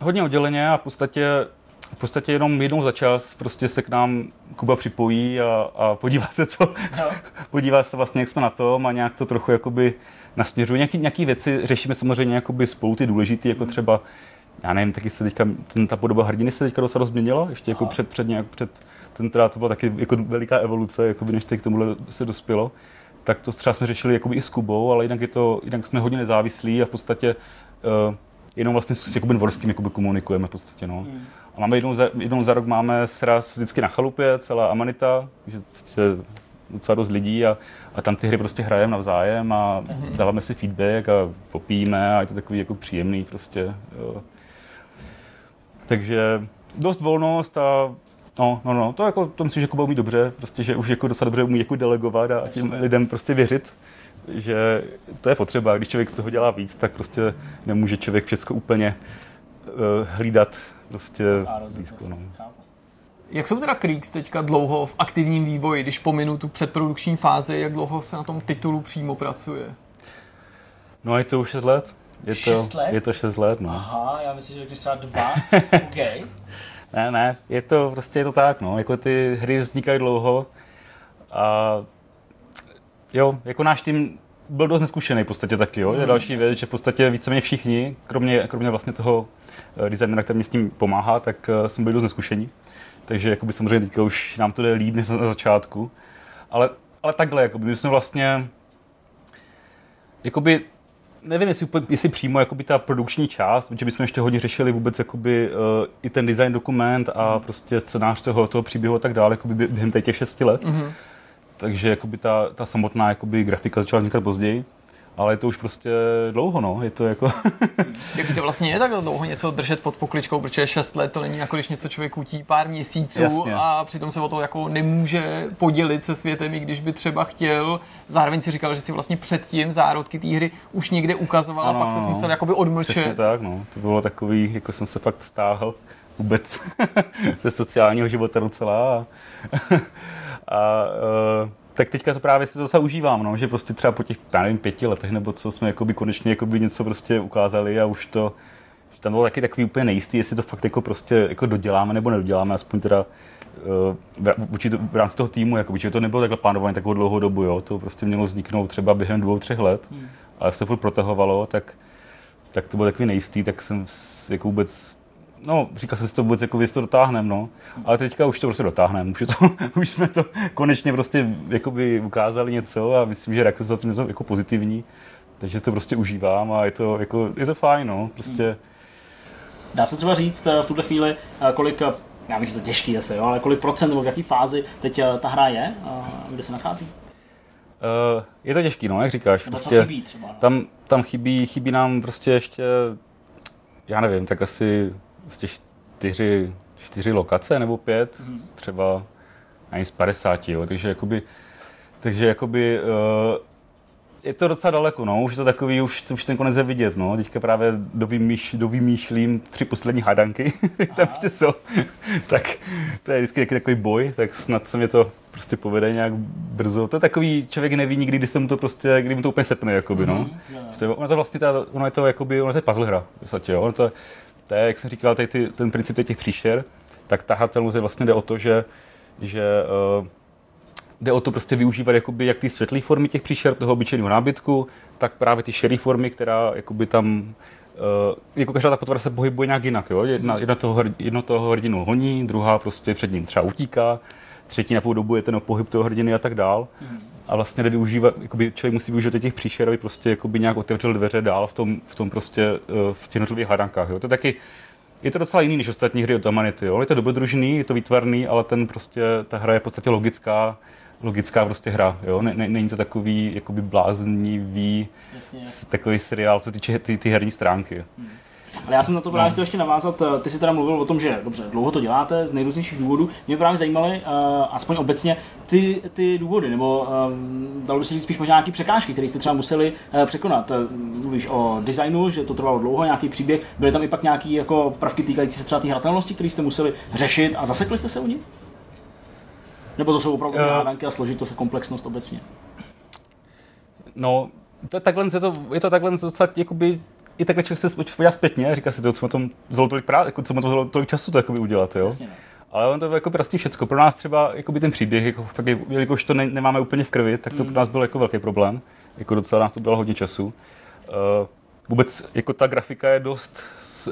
hodně odděleně a v podstatě, v podstatě jenom jednou za čas prostě se k nám Kuba připojí a, a podívá se, co, no. podívá se vlastně, jak jsme na tom a nějak to trochu jakoby nasměřuje. Nějaký, nějaký věci řešíme samozřejmě jakoby spolu ty důležité, jako hmm. třeba já nevím, taky se teďka, ten, ta podoba hrdiny se teďka docela rozměnila, ještě jako před, před nějak, před, ten teda to byla taky jako veliká evoluce, jakoby, než k tomuhle se dospělo. Tak to třeba jsme řešili jakoby i s Kubou, ale jinak, je to, jinak jsme hodně nezávislí a v podstatě uh, jenom vlastně s Jakubem Dvorským jakoby komunikujeme v podstatě. No. Hmm. A máme jednou za, jednou za rok máme sraz vždycky na chalupě, celá Amanita, že je docela dost lidí a, a tam ty hry prostě hrajeme navzájem a hmm. dáváme si feedback a popíme a je to takový jako příjemný prostě. Jo. Takže dost volnost a No, no, no, to jako, to myslím, že Kuba umí dobře, prostě, že už jako docela dobře umí jako delegovat a těm lidem prostě věřit že to je potřeba. Když člověk toho dělá víc, tak prostě nemůže člověk všechno úplně uh, hlídat prostě blízko. No. Jak jsou teda Creeks teďka dlouho v aktivním vývoji, když pominu tu předprodukční fázi, jak dlouho se na tom titulu přímo pracuje? No je to už 6 let. Je to, 6 let? Je to 6 let, no. Aha, já myslím, že když třeba dva, OK. ne, ne, je to prostě je to tak, no. Jako ty hry vznikají dlouho a jo, jako náš tým byl dost neskušený v podstatě taky, jo. Je mhm. další věc, že v podstatě víceméně všichni, kromě, kromě vlastně toho eh, designera, který mi s tím pomáhá, tak uh, jsme byli dost neskušení. Takže jakoby samozřejmě teďka už nám to jde líp než na začátku. Ale, ale takhle, jakoby, my jsme vlastně jakoby, nevím, jestli, jestli přímo jakoby ta produkční část, protože bychom ještě hodně řešili vůbec jakoby, uh, i ten design dokument a prostě scénář toho, toho příběhu a tak dále, jakoby během těch šesti let. Mm-hmm takže jakoby ta, ta samotná jakoby grafika začala vznikat později. Ale je to už prostě dlouho, no. Je to jako... Jaký to vlastně je tak dlouho něco držet pod pokličkou, protože 6 let to není jako když něco člověk utí pár měsíců Jasně. a přitom se o to jako nemůže podělit se světem, i když by třeba chtěl. Zároveň si říkal, že si vlastně předtím zárodky té hry už někde ukazoval ano, a pak se musel jakoby odmlčet. Přesně tak, no. To bylo takový, jako jsem se fakt stáhl vůbec ze sociálního života docela. A, uh, tak teďka to právě si to zase užívám, no, že prostě třeba po těch, já nevím, pěti letech nebo co jsme jakoby konečně jakoby něco prostě ukázali a už to, že tam bylo taky takový úplně nejistý, jestli to fakt jako prostě jako doděláme nebo nedoděláme, aspoň teda uh, v, v rámci toho týmu, jakoby, že to nebylo takhle plánované takovou dlouhou dobu, jo, to prostě mělo vzniknout třeba během dvou, třech let, hmm. ale se to furt protahovalo, tak, tak to bylo takový nejistý, tak jsem jako vůbec No, říkal jsem si to vůbec, jako, jestli to dotáhneme, no. Ale teďka už to prostě dotáhneme. Už, to, už jsme to konečně prostě jakoby ukázali něco a myslím, že reakce za tím jsou jako pozitivní. Takže to prostě užívám a je to, jako, je to fajn, no. Prostě... Dá se třeba říct eh, v tuhle chvíli, eh, kolik, eh, já vím, že to je těžký asi, jo, ale kolik procent nebo v jaké fázi teď ta hra je, kde se nachází? Uh, je to těžký, no, jak říkáš. Nebo prostě, chybí třeba, no? tam, tam chybí, chybí nám prostě ještě, já nevím, tak asi prostě čtyři, čtyři lokace nebo pět, mm. třeba ani z 50, jo. takže jakoby, takže jakoby, uh, je to docela daleko, no, už to takový, už, už ten konec je vidět, no, teďka právě dovymýš, dovymýšlím tři poslední hádanky, tam ještě jsou, tak to je vždycky takový boj, tak snad se mi to prostě povede nějak brzo. To je takový, člověk neví nikdy, kdy se mu to prostě, kdy mu to úplně sepne, jakoby, no. Mm-hmm. To je, ono to vlastně, ta, ono je to jakoby, ono je to puzzle hra, v podstatě, jo. Ono to, to je, jak jsem říkal, tady ty, ten princip těch příšer, tak tahatelů vlastně jde o to, že, že uh, jde o to prostě využívat jakoby, jak ty světlé formy těch příšer, toho obyčejného nábytku, tak právě ty šerý formy, která jakoby tam Uh, jako každá ta potvora se pohybuje nějak jinak. Jo? Jedna, jedna, toho, jedno toho hrdinu honí, druhá prostě před ním třeba utíká, třetí na půl dobu je ten pohyb toho hrdiny a tak dál. Mm a vlastně jde využívat, jakoby člověk musí využít těch příšer, aby prostě jakoby nějak otevřel dveře dál v tom, v tom prostě, eh, v těch jednotlivých hádankách. Jo. To je taky, je to docela jiný než ostatní hry od Amanity. Jo. Je to dobrodružný, je to výtvarný, ale ten prostě, ta hra je v podstatě logická, logická prostě hra. Jo. Ne, ne, není to takový jakoby bláznivý, Jasně. takový seriál, co týče ty, ty herní stránky. Hmm. Ale já jsem na to právě no. chtěl ještě navázat. Eh, ty jsi teda mluvil o tom, že dobře, dlouho to děláte z nejrůznějších důvodů. Mě právě zajímaly, uh, aspoň obecně, ty, ty důvody, nebo um, dalo by se říct spíš možná nějaké překážky, které jste třeba museli uh, překonat. Mluvíš o designu, že to trvalo dlouho, nějaký příběh. Byly tam i pak nějaké jako prvky týkající se třeba té hratelnosti, které jste museli řešit a zasekli jste se u nich? Nebo to jsou opravdu uh, hádanky a složitost a komplexnost obecně? No, to, takhle je to, je to takhle docela jakoby i takhle člověk se podívá zpětně a říká si to, co mu tom vzalo tolik, jako, co mu to vzalo tolik času to jakoby udělat, jo. Jasně, no. Ale on to jako prostě všecko. Pro nás třeba jakoby ten příběh, jako, fakt, jelikož to ne, nemáme úplně v krvi, tak to mm. pro nás byl jako velký problém. Jako docela nás to bylo hodně času. Uh, vůbec jako ta grafika je dost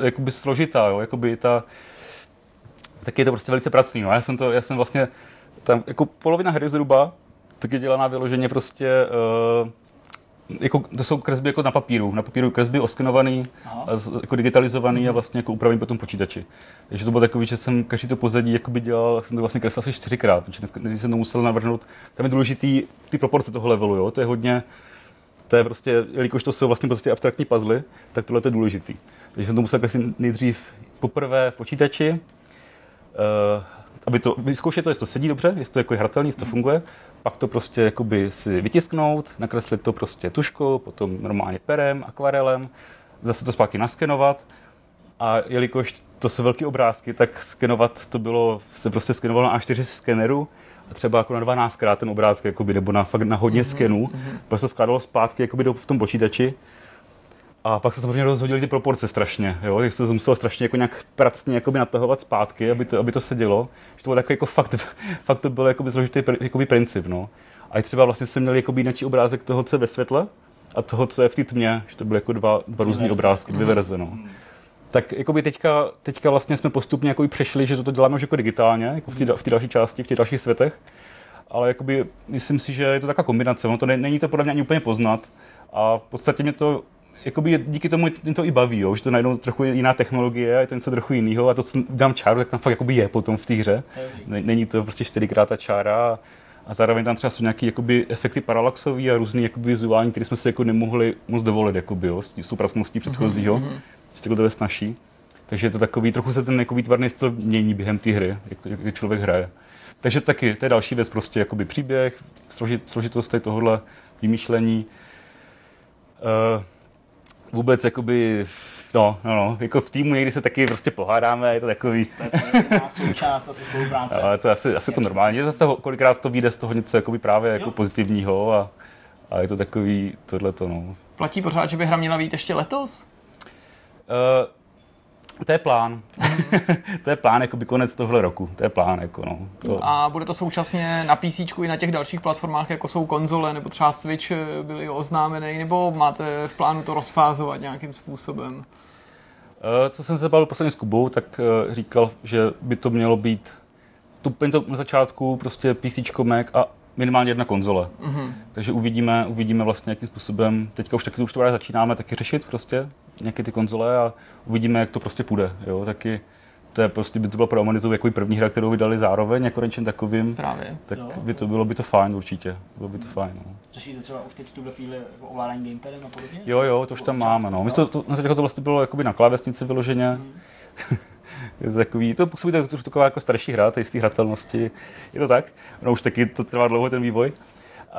jakoby složitá, jo? Jakoby ta, tak je to prostě velice pracný. No. Já jsem to, já jsem vlastně, tam, jako polovina hry zhruba, tak je dělaná vyloženě prostě uh, jako, to jsou kresby jako na papíru. Na papíru kresby oskenovaný, a jako digitalizovaný mm. a vlastně jako upravený potom počítači. Takže to bylo takový, že jsem každý to pozadí jakoby dělal, jsem to vlastně kreslil asi čtyřikrát, protože dneska, jsem to musel navrhnout. Tam je důležitý ty proporce toho levelu, jo? to je hodně, to je prostě, jelikož to jsou vlastně prostě abstraktní puzzle, tak tohle je důležitý. Takže jsem to musel kreslit nejdřív poprvé v počítači, uh, aby to, vyzkoušet to, jestli to sedí dobře, jestli to jako je hratelný, jestli to funguje, pak to prostě jakoby si vytisknout, nakreslit to prostě tuškou, potom normálně perem, akvarelem, zase to zpátky naskenovat a jelikož to jsou velké obrázky, tak skenovat to bylo, se prostě skenovalo na A4 skeneru a třeba jako na 12 krát ten obrázek, jakoby, nebo na, fakt na hodně mm-hmm. skenů, mm-hmm. pak se to skládalo zpátky jakoby do, v tom počítači a pak se samozřejmě rozhodili ty proporce strašně, jo, tak se to muselo strašně jako nějak pracně jakoby natahovat zpátky, aby to, aby to sedělo. Že to bylo takový jako fakt, fakt to byl jakoby složitý jakoby princip, no. A i třeba vlastně jsme měli jakoby jiný obrázek toho, co je ve světle a toho, co je v té tmě, že to byly jako dva, dva různé obrázky, dvě verze, no. Tak jakoby teďka, teďka vlastně jsme postupně jakoby přešli, že toto děláme už jako digitálně, jako v té v další části, v těch dalších světech. Ale jakoby, myslím si, že je to taková kombinace, ono to není to podle mě ani úplně poznat. A v podstatě mě to jakoby díky tomu mě to i baví, jo, že to najednou trochu jiná technologie, je to něco trochu jiného a to, co dám čáru, tak tam fakt jakoby je potom v té hře. Není to prostě čtyřikrát ta čára a zároveň tam třeba jsou nějaké jakoby, efekty paralaxové a různé jakoby, vizuální, které jsme si jako nemohli moc dovolit jakoby, jo, s tou pracností předchozího, mm-hmm. že to je snaží. Takže je to takový, trochu se ten jako výtvarný styl mění během té hry, jak, jak člověk hraje. Takže taky, to je další věc, prostě jakoby příběh, složit, složitost tohohle vymýšlení. Uh, vůbec jakoby no, no, no, jako v týmu někdy se taky prostě pohádáme, je to takový, To je součást asi spolupráce. ale to je asi, asi to normální. Zase ho- kolikrát to vyjde z toho něco jakoby právě jako Jo. pozitivního a, a je to takový tohle to, no. Platí pořád, že by hra měla být ještě letos? Uh, to je plán. to je plán, jakoby konec tohle roku. To je plán, jako no. To, A bude to současně na PC i na těch dalších platformách, jako jsou konzole, nebo třeba Switch eh, byly oznámený, nebo máte v plánu to rozfázovat nějakým způsobem? Eh, Co jsem se bavil posledně s Kubou, tak eh, říkal, že by to mělo být tu, úplně to na začátku prostě PC, Mac a minimálně jedna konzole. Mhm. Takže uvidíme, uvidíme vlastně, jakým způsobem, teďka už taky už to začínáme taky řešit prostě, nějaké ty konzole a uvidíme, jak to prostě půjde, jo, taky to je prostě, by to byla pro Amanitu jako první hra, kterou vydali zároveň, jako něčem takovým, Právě. tak Jo. by to bylo by to fajn určitě, bylo by to fajn, no. Řešíte třeba už teď v tuhle chvíli jako ovládání gamepadem a podobně? Jo, jo, to už tam máme, no. My to, to, na začátku to vlastně bylo jakoby na klávesnici vyloženě. je to takový, to působí to trošku taková jako starší hra, té jisté hratelnosti. Je to tak? No už taky to trvá dlouho ten vývoj. Uh,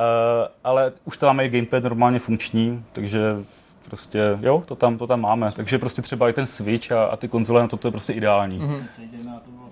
ale už tam máme i gamepad normálně funkční, takže prostě, jo, to tam, to tam máme. Takže prostě třeba i ten Switch a, a ty konzole na to, to je prostě ideální. Mhm.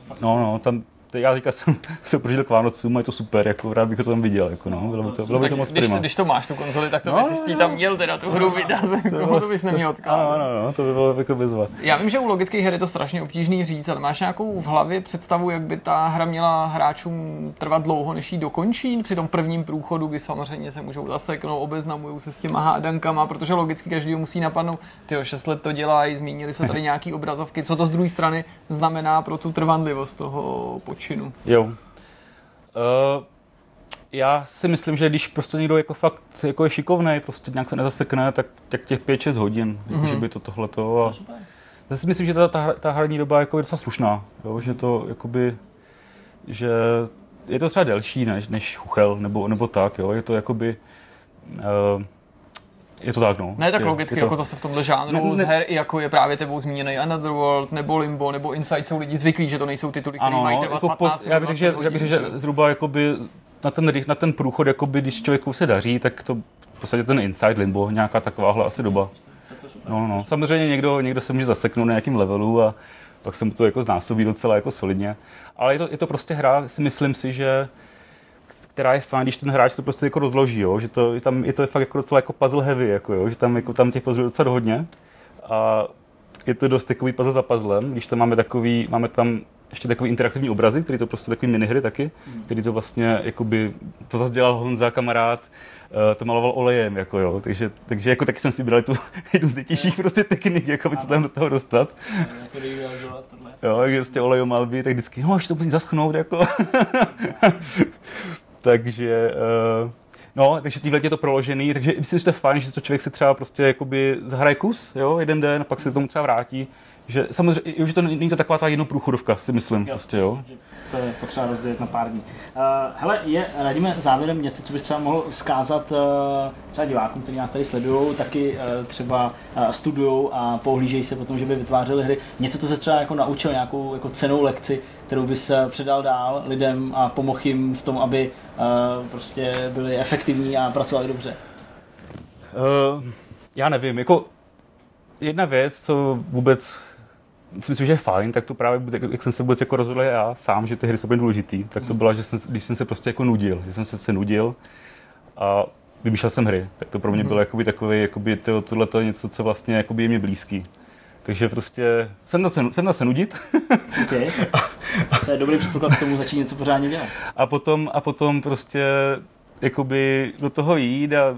Fakt No, no, tam, te- já teďka jsem se prožil k Vánocům a je to super, jako rád bych to tam viděl, jako no, bylo by to, bylo by to moc když, prima. když to máš, tu konzoli, tak to No, bys jistý tam měl teda tu hru vydat, k tomu to bys neměl Ano, odkládat. ano, ano, to by bylo jako bezva. Já vím, že u logických her je to strašně obtížný říct, ale máš nějakou v hlavě představu, jak by ta hra měla hráčům trvat dlouho, než ji dokončí? Při tom prvním průchodu, kdy samozřejmě se můžou zaseknout, obeznamují se s těma hádankama, protože logicky každý musí napadnout, ty 6 let to dělají, zmínili se tady nějaký obrazovky, co to z druhé strany znamená pro tu trvanlivost toho počinu. Jo. Uh, já si myslím, že když prostě někdo jako fakt jako je šikovný, prostě nějak se nezasekne, tak, tak těch 5-6 hodin, mm-hmm. že by to tohleto. A super. já si myslím, že ta, ta, ta hraní doba jako je docela slušná, jo? že to jakoby, že je to třeba delší než, než chuchel, nebo, nebo tak, jo? je to jakoby, uh, je to tak, no. Ne tak Prostě logicky, to, jako zase v tomhle žánru Ne, z ne- her, jako je právě tebou zmíněný Another World, nebo Limbo, nebo Inside, jsou lidi zvyklí, že to nejsou tituly, které mají no, trvat jako 15 po, já bych řekl, že, já bych 20 řekl, hodin, že zhruba jakoby na ten, na ten průchod, jakoby, když člověku se daří, tak to v podstatě ten inside limbo, nějaká takováhle asi doba. Super. No, no. Samozřejmě někdo, někdo se může zaseknout na nějakým levelu a pak se mu to jako znásobí docela jako solidně. Ale je to, je to prostě hra, si myslím si, že která je fajn, když ten hráč to prostě jako rozloží, jo? že to, je tam, je to fakt jako docela jako puzzle heavy, jako, jo? že tam, jako, tam těch puzzlů je docela hodně. A je to dost takový puzzle za puzzlem, když tam máme takový, máme tam ještě takový interaktivní obrazy, který to prostě takový minihry taky, který to vlastně, jakoby, to zase dělal Honza, kamarád, eh, to maloval olejem, jako jo, takže, takže jako taky jsem si bral tu jednu z nejtěžších prostě technik, jako co tam do toho dostat. Jo, jak prostě olejomalby, tak vždycky, no, až to musí zaschnout, jako. takže, uh, no, takže tímhle je to proložený, takže myslím, že to je fajn, že to člověk si třeba prostě jakoby zahraje kus, jo, jeden den, a pak se k tomu třeba vrátí. Že samozřejmě, jo, že to není to taková ta jednoprůchodovka, si myslím, prostě, jo. myslím, To je potřeba rozdělit na pár dní. Uh, hele, je, radíme závěrem něco, co bys třeba mohl zkázat uh, třeba divákům, kteří nás tady sledují, taky uh, třeba uh, studují a pohlížejí se potom, že by vytvářeli hry. Něco, co se třeba jako naučil, nějakou jako cenou lekci, kterou bys eh, předal dál lidem a pomohl jim v tom, aby uh, prostě byli efektivní a pracovali dobře. Uh, já nevím, jako jedna věc, co vůbec si myslím, že je fajn, tak to právě, jak- jsem se vůbec jako rozhodl já sám, že ty hry jsou důležitý, tak to byla, že jsem, když jsem se prostě jako nudil, že jsem se, se nudil a vymýšlel jsem hry, tak to pro mě bylo jakoby takový, jakoby to, tohle to je něco, co vlastně jakoby je mě blízký. Takže prostě jsem na se, jsem na se nudit Okay. To je dobrý předpoklad k tomu začít něco pořádně dělat. a potom, a potom prostě jakoby do toho jít a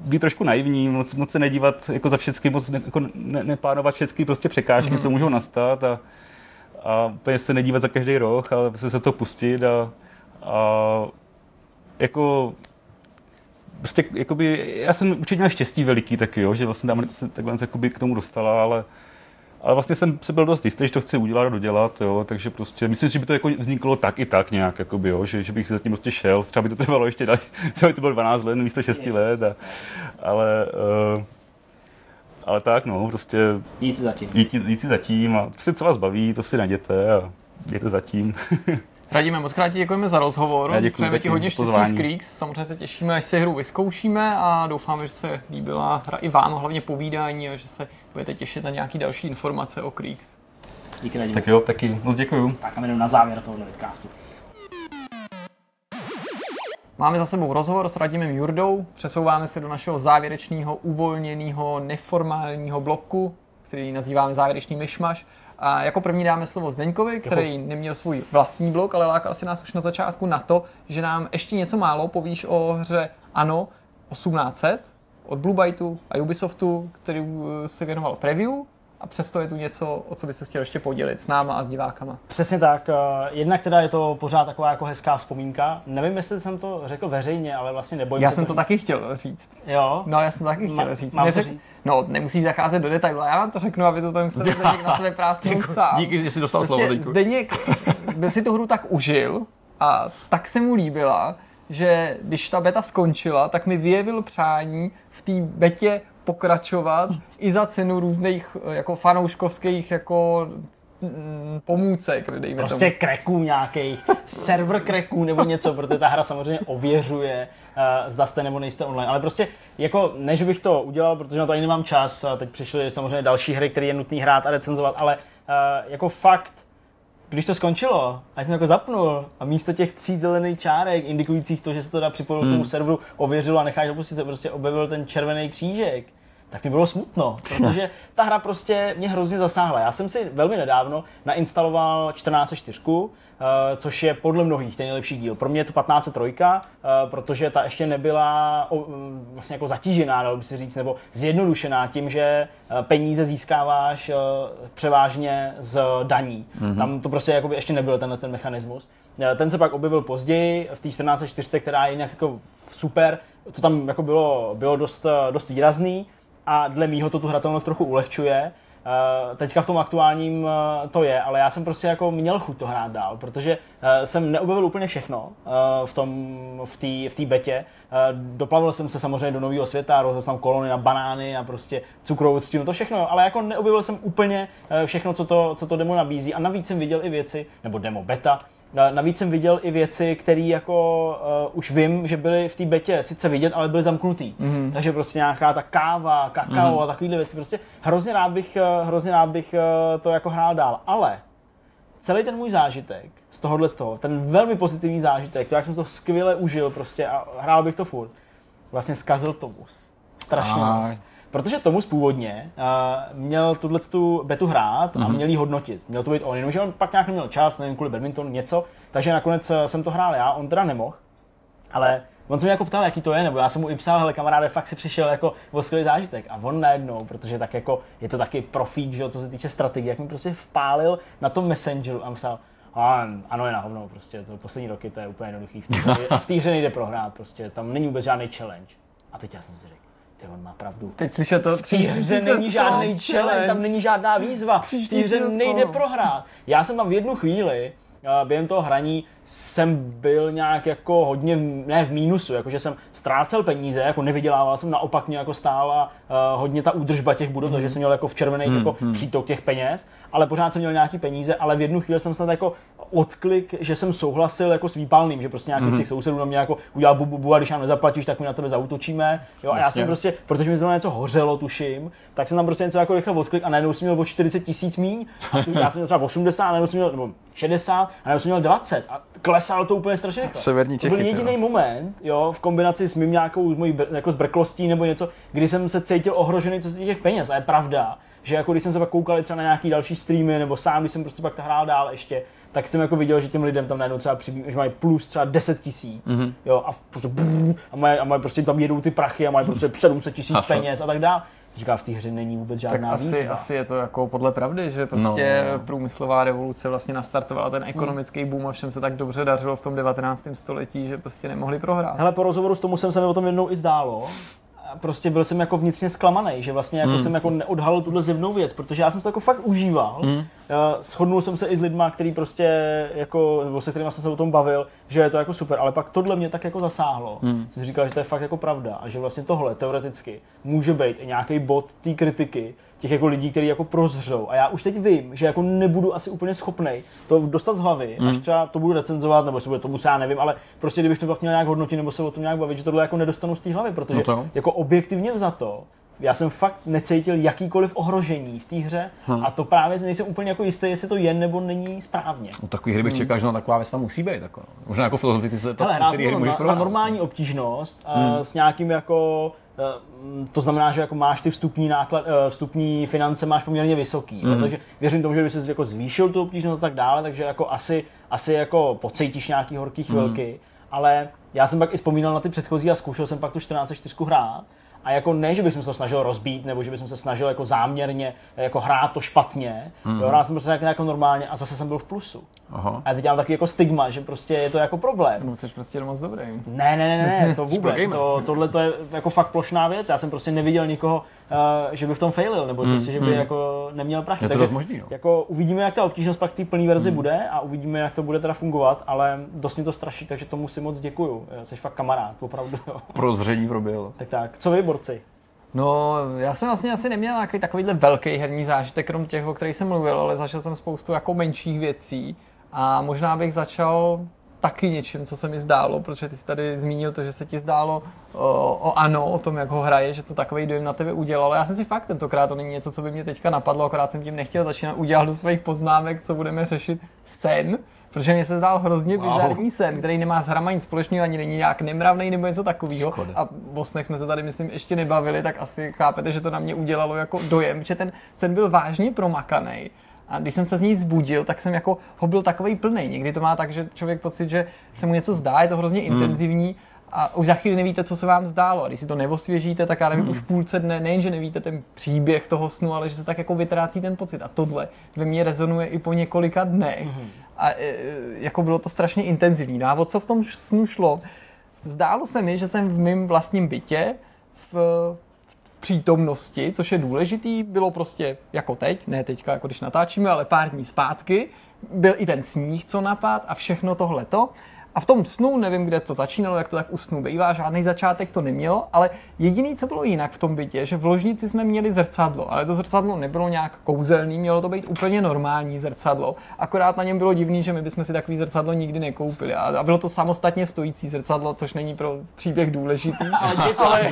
být trošku naivní, moc, moc se nedívat jako za všechny, moc ne, jako ne, neplánovat všechny prostě překážky, mm-hmm. co můžou nastat a, a úplně se nedívat za každý roh, ale prostě se to pustit a, a jako prostě jakoby, já jsem určitě měl štěstí veliký taky, jo, že vlastně tam se takhle jakoby k tomu dostala, ale ale vlastně jsem se byl dost jistý, že to chci udělat a dodělat, jo, takže prostě myslím si, že by to jako vzniklo tak i tak nějak, jakoby, jo, že, že bych si zatím prostě šel, třeba by to trvalo ještě dál, třeba by to bylo 12 let místo 6 let, a, ale, uh, ale tak no, prostě Nic zatím. jít, jít si zatím a prostě co vás baví, to si najděte a jděte zatím. Radíme, moc krát děkujeme za rozhovor. Já děkuji Přejeme ti hodně štěstí s pozvání. Creeks. Samozřejmě se těšíme, až si hru vyzkoušíme a doufáme, že se líbila hra i vám, hlavně povídání a že se budete těšit na nějaké další informace o Creeks. Díky Radime. Tak jo, taky moc děkuju. Tak a jdeme na závěr tohohle vidcastu. Máme za sebou rozhovor s Radimem Jurdou, přesouváme se do našeho závěrečného, uvolněného, neformálního bloku, který nazýváme závěrečný myšmaš. A jako první dáme slovo Zdeňkovi, který neměl svůj vlastní blok, ale lákal si nás už na začátku na to, že nám ještě něco málo povíš o hře Ano 1800 od Blue Byteu a Ubisoftu, který eh, se věnoval preview a přesto je tu něco, o co by se chtěl ještě podělit s náma a s divákama. Přesně tak. eh, Jednak teda je to pořád taková jako hezká vzpomínka. Nevím, jestli jsem to řekl veřejně, ale vlastně nebojím Já se jsem to říct. taky chtěl říct. Jo? No, já jsem to taky Ma- chtěl říct. mám to Neřek- říct? No, nemusíš zacházet do detailu, já vám to řeknu, aby to tam Zdeněk na sebe prásknout sám. Díky, že jsi dostal slovo, Prostě Zdeňku. Zdeněk by si tu hru tak užil a tak se mu líbila, že když ta beta skončila, tak mi vyjevil přání v té betě pokračovat i za cenu různých eh, jako fanouškovských jako mm, pomůcek, dejme Prostě tomu. kreků nějakých, server kreků nebo něco, protože ta hra samozřejmě ověřuje, uh, zda jste nebo nejste online. Ale prostě jako, ne, že bych to udělal, protože na to ani nemám čas, a teď přišly samozřejmě další hry, které je nutný hrát a recenzovat, ale uh, jako fakt, když to skončilo, a já jsem jako zapnul a místo těch tří zelených čárek indikujících to, že se to dá připojit k tomu serveru, ověřilo a necháš opustit se, prostě objevil ten červený křížek, tak mi bylo smutno, protože ta hra prostě mě hrozně zasáhla. Já jsem si velmi nedávno nainstaloval 14.4, eh, což je podle mnohých ten nejlepší díl. Pro mě je to 15.3, eh, protože ta ještě nebyla vlastně jako zatížená, dalo by se říct, nebo zjednodušená tím, že eh, peníze získáváš převážně z daní. Mm-hmm. Tam to prostě jakoby ještě nebyl tenhle ten mechanismus. Ten se pak objevil později v té 14.4, která je jinak jako super. To tam jako bylo, bylo dost, dost výrazný a dle mýho to tu hratelnost trochu ulehčuje. Uh, teďka v tom aktuálním uh, to je, ale já jsem prostě jako měl chuť to hrát dál, protože uh, jsem neobjevil úplně všechno v tom, v té v té betě. Doplavil jsem se samozřejmě do nového světa, rozhodl jsem kolony na banány a prostě cukrovou třtinu, to všechno, ale jako neobjevil jsem úplně všechno, co to, co to demo nabízí a navíc jsem viděl i věci, nebo demo beta, Navíc jsem viděl i věci, které jako uh, už vím, že byly v té betě sice vidět, ale byly zamknutý. Mm-hmm. Takže prostě nějaká ta káva, kakao mm-hmm. a takovéhle věci. Prostě hrozně rád bych, uh, hrozně rád bych uh, to jako hrál dál. Ale celý ten můj zážitek z tohohle z toho, ten velmi pozitivní zážitek, to jak jsem to skvěle užil prostě a hrál bych to furt, vlastně zkazil Tomus. Strašně Aj. moc. Protože Tomus původně uh, měl tuhle tu betu hrát a měl ji hodnotit. Měl to být on, jenomže on pak nějak neměl čas, nevím, kvůli badminton, něco, takže nakonec eh, jsem to hrál já, on teda nemohl. Ale on se mě jako ptal, jaký to je, nebo já jsem mu i psal, hele kamaráde, fakt si přišel jako o skvělý zážitek. A on najednou, protože tak jako je to taky profík, že jo, co se týče strategie, jak mi prostě vpálil na tom Messengeru a psal, a, ano, je na hovno, prostě, to poslední roky to je úplně jednoduchý. V té hře, v té hře nejde prohrát, prostě, tam není vůbec žádný challenge. A teď já jsem si řekl, ty on má pravdu. Teď slyšet to té hře není žádný challenge, tam není žádná výzva, v té hře nejde prohrát. Já jsem tam v jednu chvíli, a během toho hraní jsem byl nějak jako hodně, v- ne v mínusu, jakože jsem ztrácel peníze, jako nevydělával jsem, naopak mě jako stála uh, hodně ta údržba těch budov, takže jsem měl jako v červených jako přítok těch peněz, ale pořád jsem měl nějaký peníze, ale v jednu chvíli jsem snad jako odklik, že jsem souhlasil jako s výpalným, že prostě nějaký z těch sousedů na mě jako udělal bu, bu, bu a když nám nezaplatíš, tak my na tebe zautočíme. Jo, a já jsem prostě, protože mi zrovna něco hořelo, tuším, tak jsem tam prostě něco jako rychle odklik a najednou jsem měl o 40 tisíc míň. A tu, já jsem měl třeba 80, a najednou jsem měl, nebo 60, a najednou jsem měl 20. A klesalo to úplně strašně rychle. Severní To byl Čechy, jediný moment, jo, v kombinaci s mým nějakou s mojí jako zbrklostí nebo něco, kdy jsem se cítil ohrožený co se těch peněz. A je pravda, že jako když jsem se pak koukal třeba na nějaký další streamy, nebo sám, když jsem prostě pak hrál dál ještě, tak jsem jako viděl, že těm lidem tam najednou třeba přibý, že mají plus třeba 10 tisíc, Mhm. mm-hmm. jo, a, prostě, brrr, a, mají, a mají prostě tam jedou ty prachy a mají prostě 700 tisíc peněz a tak dále. Říká, v té hře není vůbec Tak žádná asi, výzva. asi je to jako podle pravdy, že prostě No. průmyslová revoluce vlastně nastartovala ten ekonomický boom a všem se tak dobře dařilo v tom 19. století, že prostě nemohli prohrát. Hele, po rozhovoru s tomu jsem se mi o tom jednou i zdálo. Prostě byl jsem jako vnitřně zklamaný, že vlastně jako Hmm. jsem jako neodhalil tuhle zjevnou věc, protože já jsem to jako fakt užíval. uh, shodnul jsem se i s lidma, který prostě jako, nebo se kterými jsem se o tom bavil, že je to jako super, ale pak tohle mě tak jako zasáhlo. Hmm. Jsem říkal, že to je fakt jako pravda a že vlastně tohle teoreticky může být i nějaký bod té kritiky, těch jako lidí, kteří jako prozřou. A já už teď vím, že jako nebudu asi úplně schopný to dostat z hlavy, mm. až třeba to budu recenzovat, nebo jestli bude tomu já nevím, ale prostě kdybych to pak měl nějak hodnotit nebo se o tom nějak bavit, že tohle jako nedostanu z té hlavy, protože no to. jako objektivně vzato, já jsem fakt necítil jakýkoliv ohrožení v té hře hmm. a to právě nejsem úplně jako jistý, jestli to je nebo není správně. U takových hry bych čekal, že taková věc tam musí být. Jako. Možná jako filozoficky se to, Hele, hrál na, na, normální obtížnost hmm. s nějakým jako Eh, to znamená, že jako máš ty vstupní, náklad, eh, vstupní finance máš poměrně vysoký. Mm. Takže věřím tomu, že by se jako zvýšil tu obtížnost a tak dále, takže jako asi, asi jako pocítíš nějaký horký chvilky. Mm. Ale já jsem pak i vzpomínal na ty předchozí a zkoušel jsem pak tu 14.4 hrát a jako ne, že bych se to snažil rozbít, nebo že bych se snažil jako záměrně jako hrát to špatně, mm. jo, hrál jsem prostě jako normálně a zase jsem byl v plusu. Aha. A teď mám taky jako stigma, že prostě je to jako problém. No, jsi prostě moc dobrý. Ne, ne, ne, ne, to vůbec. to, tohle to je jako fakt plošná věc. Já jsem prostě neviděl nikoho, že by v tom failil, nebo mm, prostě, že by mm. jako neměl prachy. Takže možný, no. jako uvidíme, jak ta obtížnost pak v té plné verzi mm. bude a uvidíme, jak to bude teda fungovat, ale dost mě to straší, takže tomu si moc děkuju. Jsi fakt kamarád, opravdu. Prozření proběhl. Tak tak, co vy, borci? No, já jsem vlastně asi neměl nějaký takovýhle velký herní zážitek, krom těch, o kterých jsem mluvil, ale zažil jsem spoustu jako menších věcí a možná bych začal taky něčím, co se mi zdálo, protože ty jsi tady zmínil to, že se ti zdálo o, o ano, o tom, jak ho hraje, že to takový dojem na tebe udělalo. Já jsem si fakt tentokrát, to není něco, co by mě teďka napadlo, akorát jsem tím nechtěl začínat udělat do svých poznámek, co budeme řešit sen, protože mě se zdál hrozně wow. bizarní sen, který nemá s hrama nic společného, ani není nějak nemravný nebo něco takového. A o snech jsme se tady, myslím, ještě nebavili, tak asi chápete, že to na mě udělalo jako dojem, že ten sen byl vážně promakaný. A když jsem se z ní zbudil, tak jsem jako ho byl takový plný. Někdy to má tak, že člověk pocit, že se mu něco zdá, je to hrozně hmm. intenzivní a už za chvíli nevíte, co se vám zdálo. A když si to neosvěžíte, tak já nevím, hmm. už v půlce dne nejen, že nevíte ten příběh toho snu, ale že se tak jako vytrácí ten pocit. A tohle ve mně rezonuje i po několika dnech. Hmm. A e, jako bylo to strašně intenzivní. No a o co v tom snu šlo? Zdálo se mi, že jsem v mém vlastním bytě v přítomnosti, což je důležitý, bylo prostě jako teď, ne teďka, jako když natáčíme, ale pár dní zpátky, byl i ten sníh, co napad a všechno tohleto. A v tom snu, nevím, kde to začínalo, jak to tak u snu bývá, žádný začátek to nemělo, ale jediný, co bylo jinak v tom bytě, že v ložnici jsme měli zrcadlo, ale to zrcadlo nebylo nějak kouzelný, mělo to být úplně normální zrcadlo. Akorát na něm bylo divný, že my bychom si takový zrcadlo nikdy nekoupili. A bylo to samostatně stojící zrcadlo, což není pro příběh důležitý. ale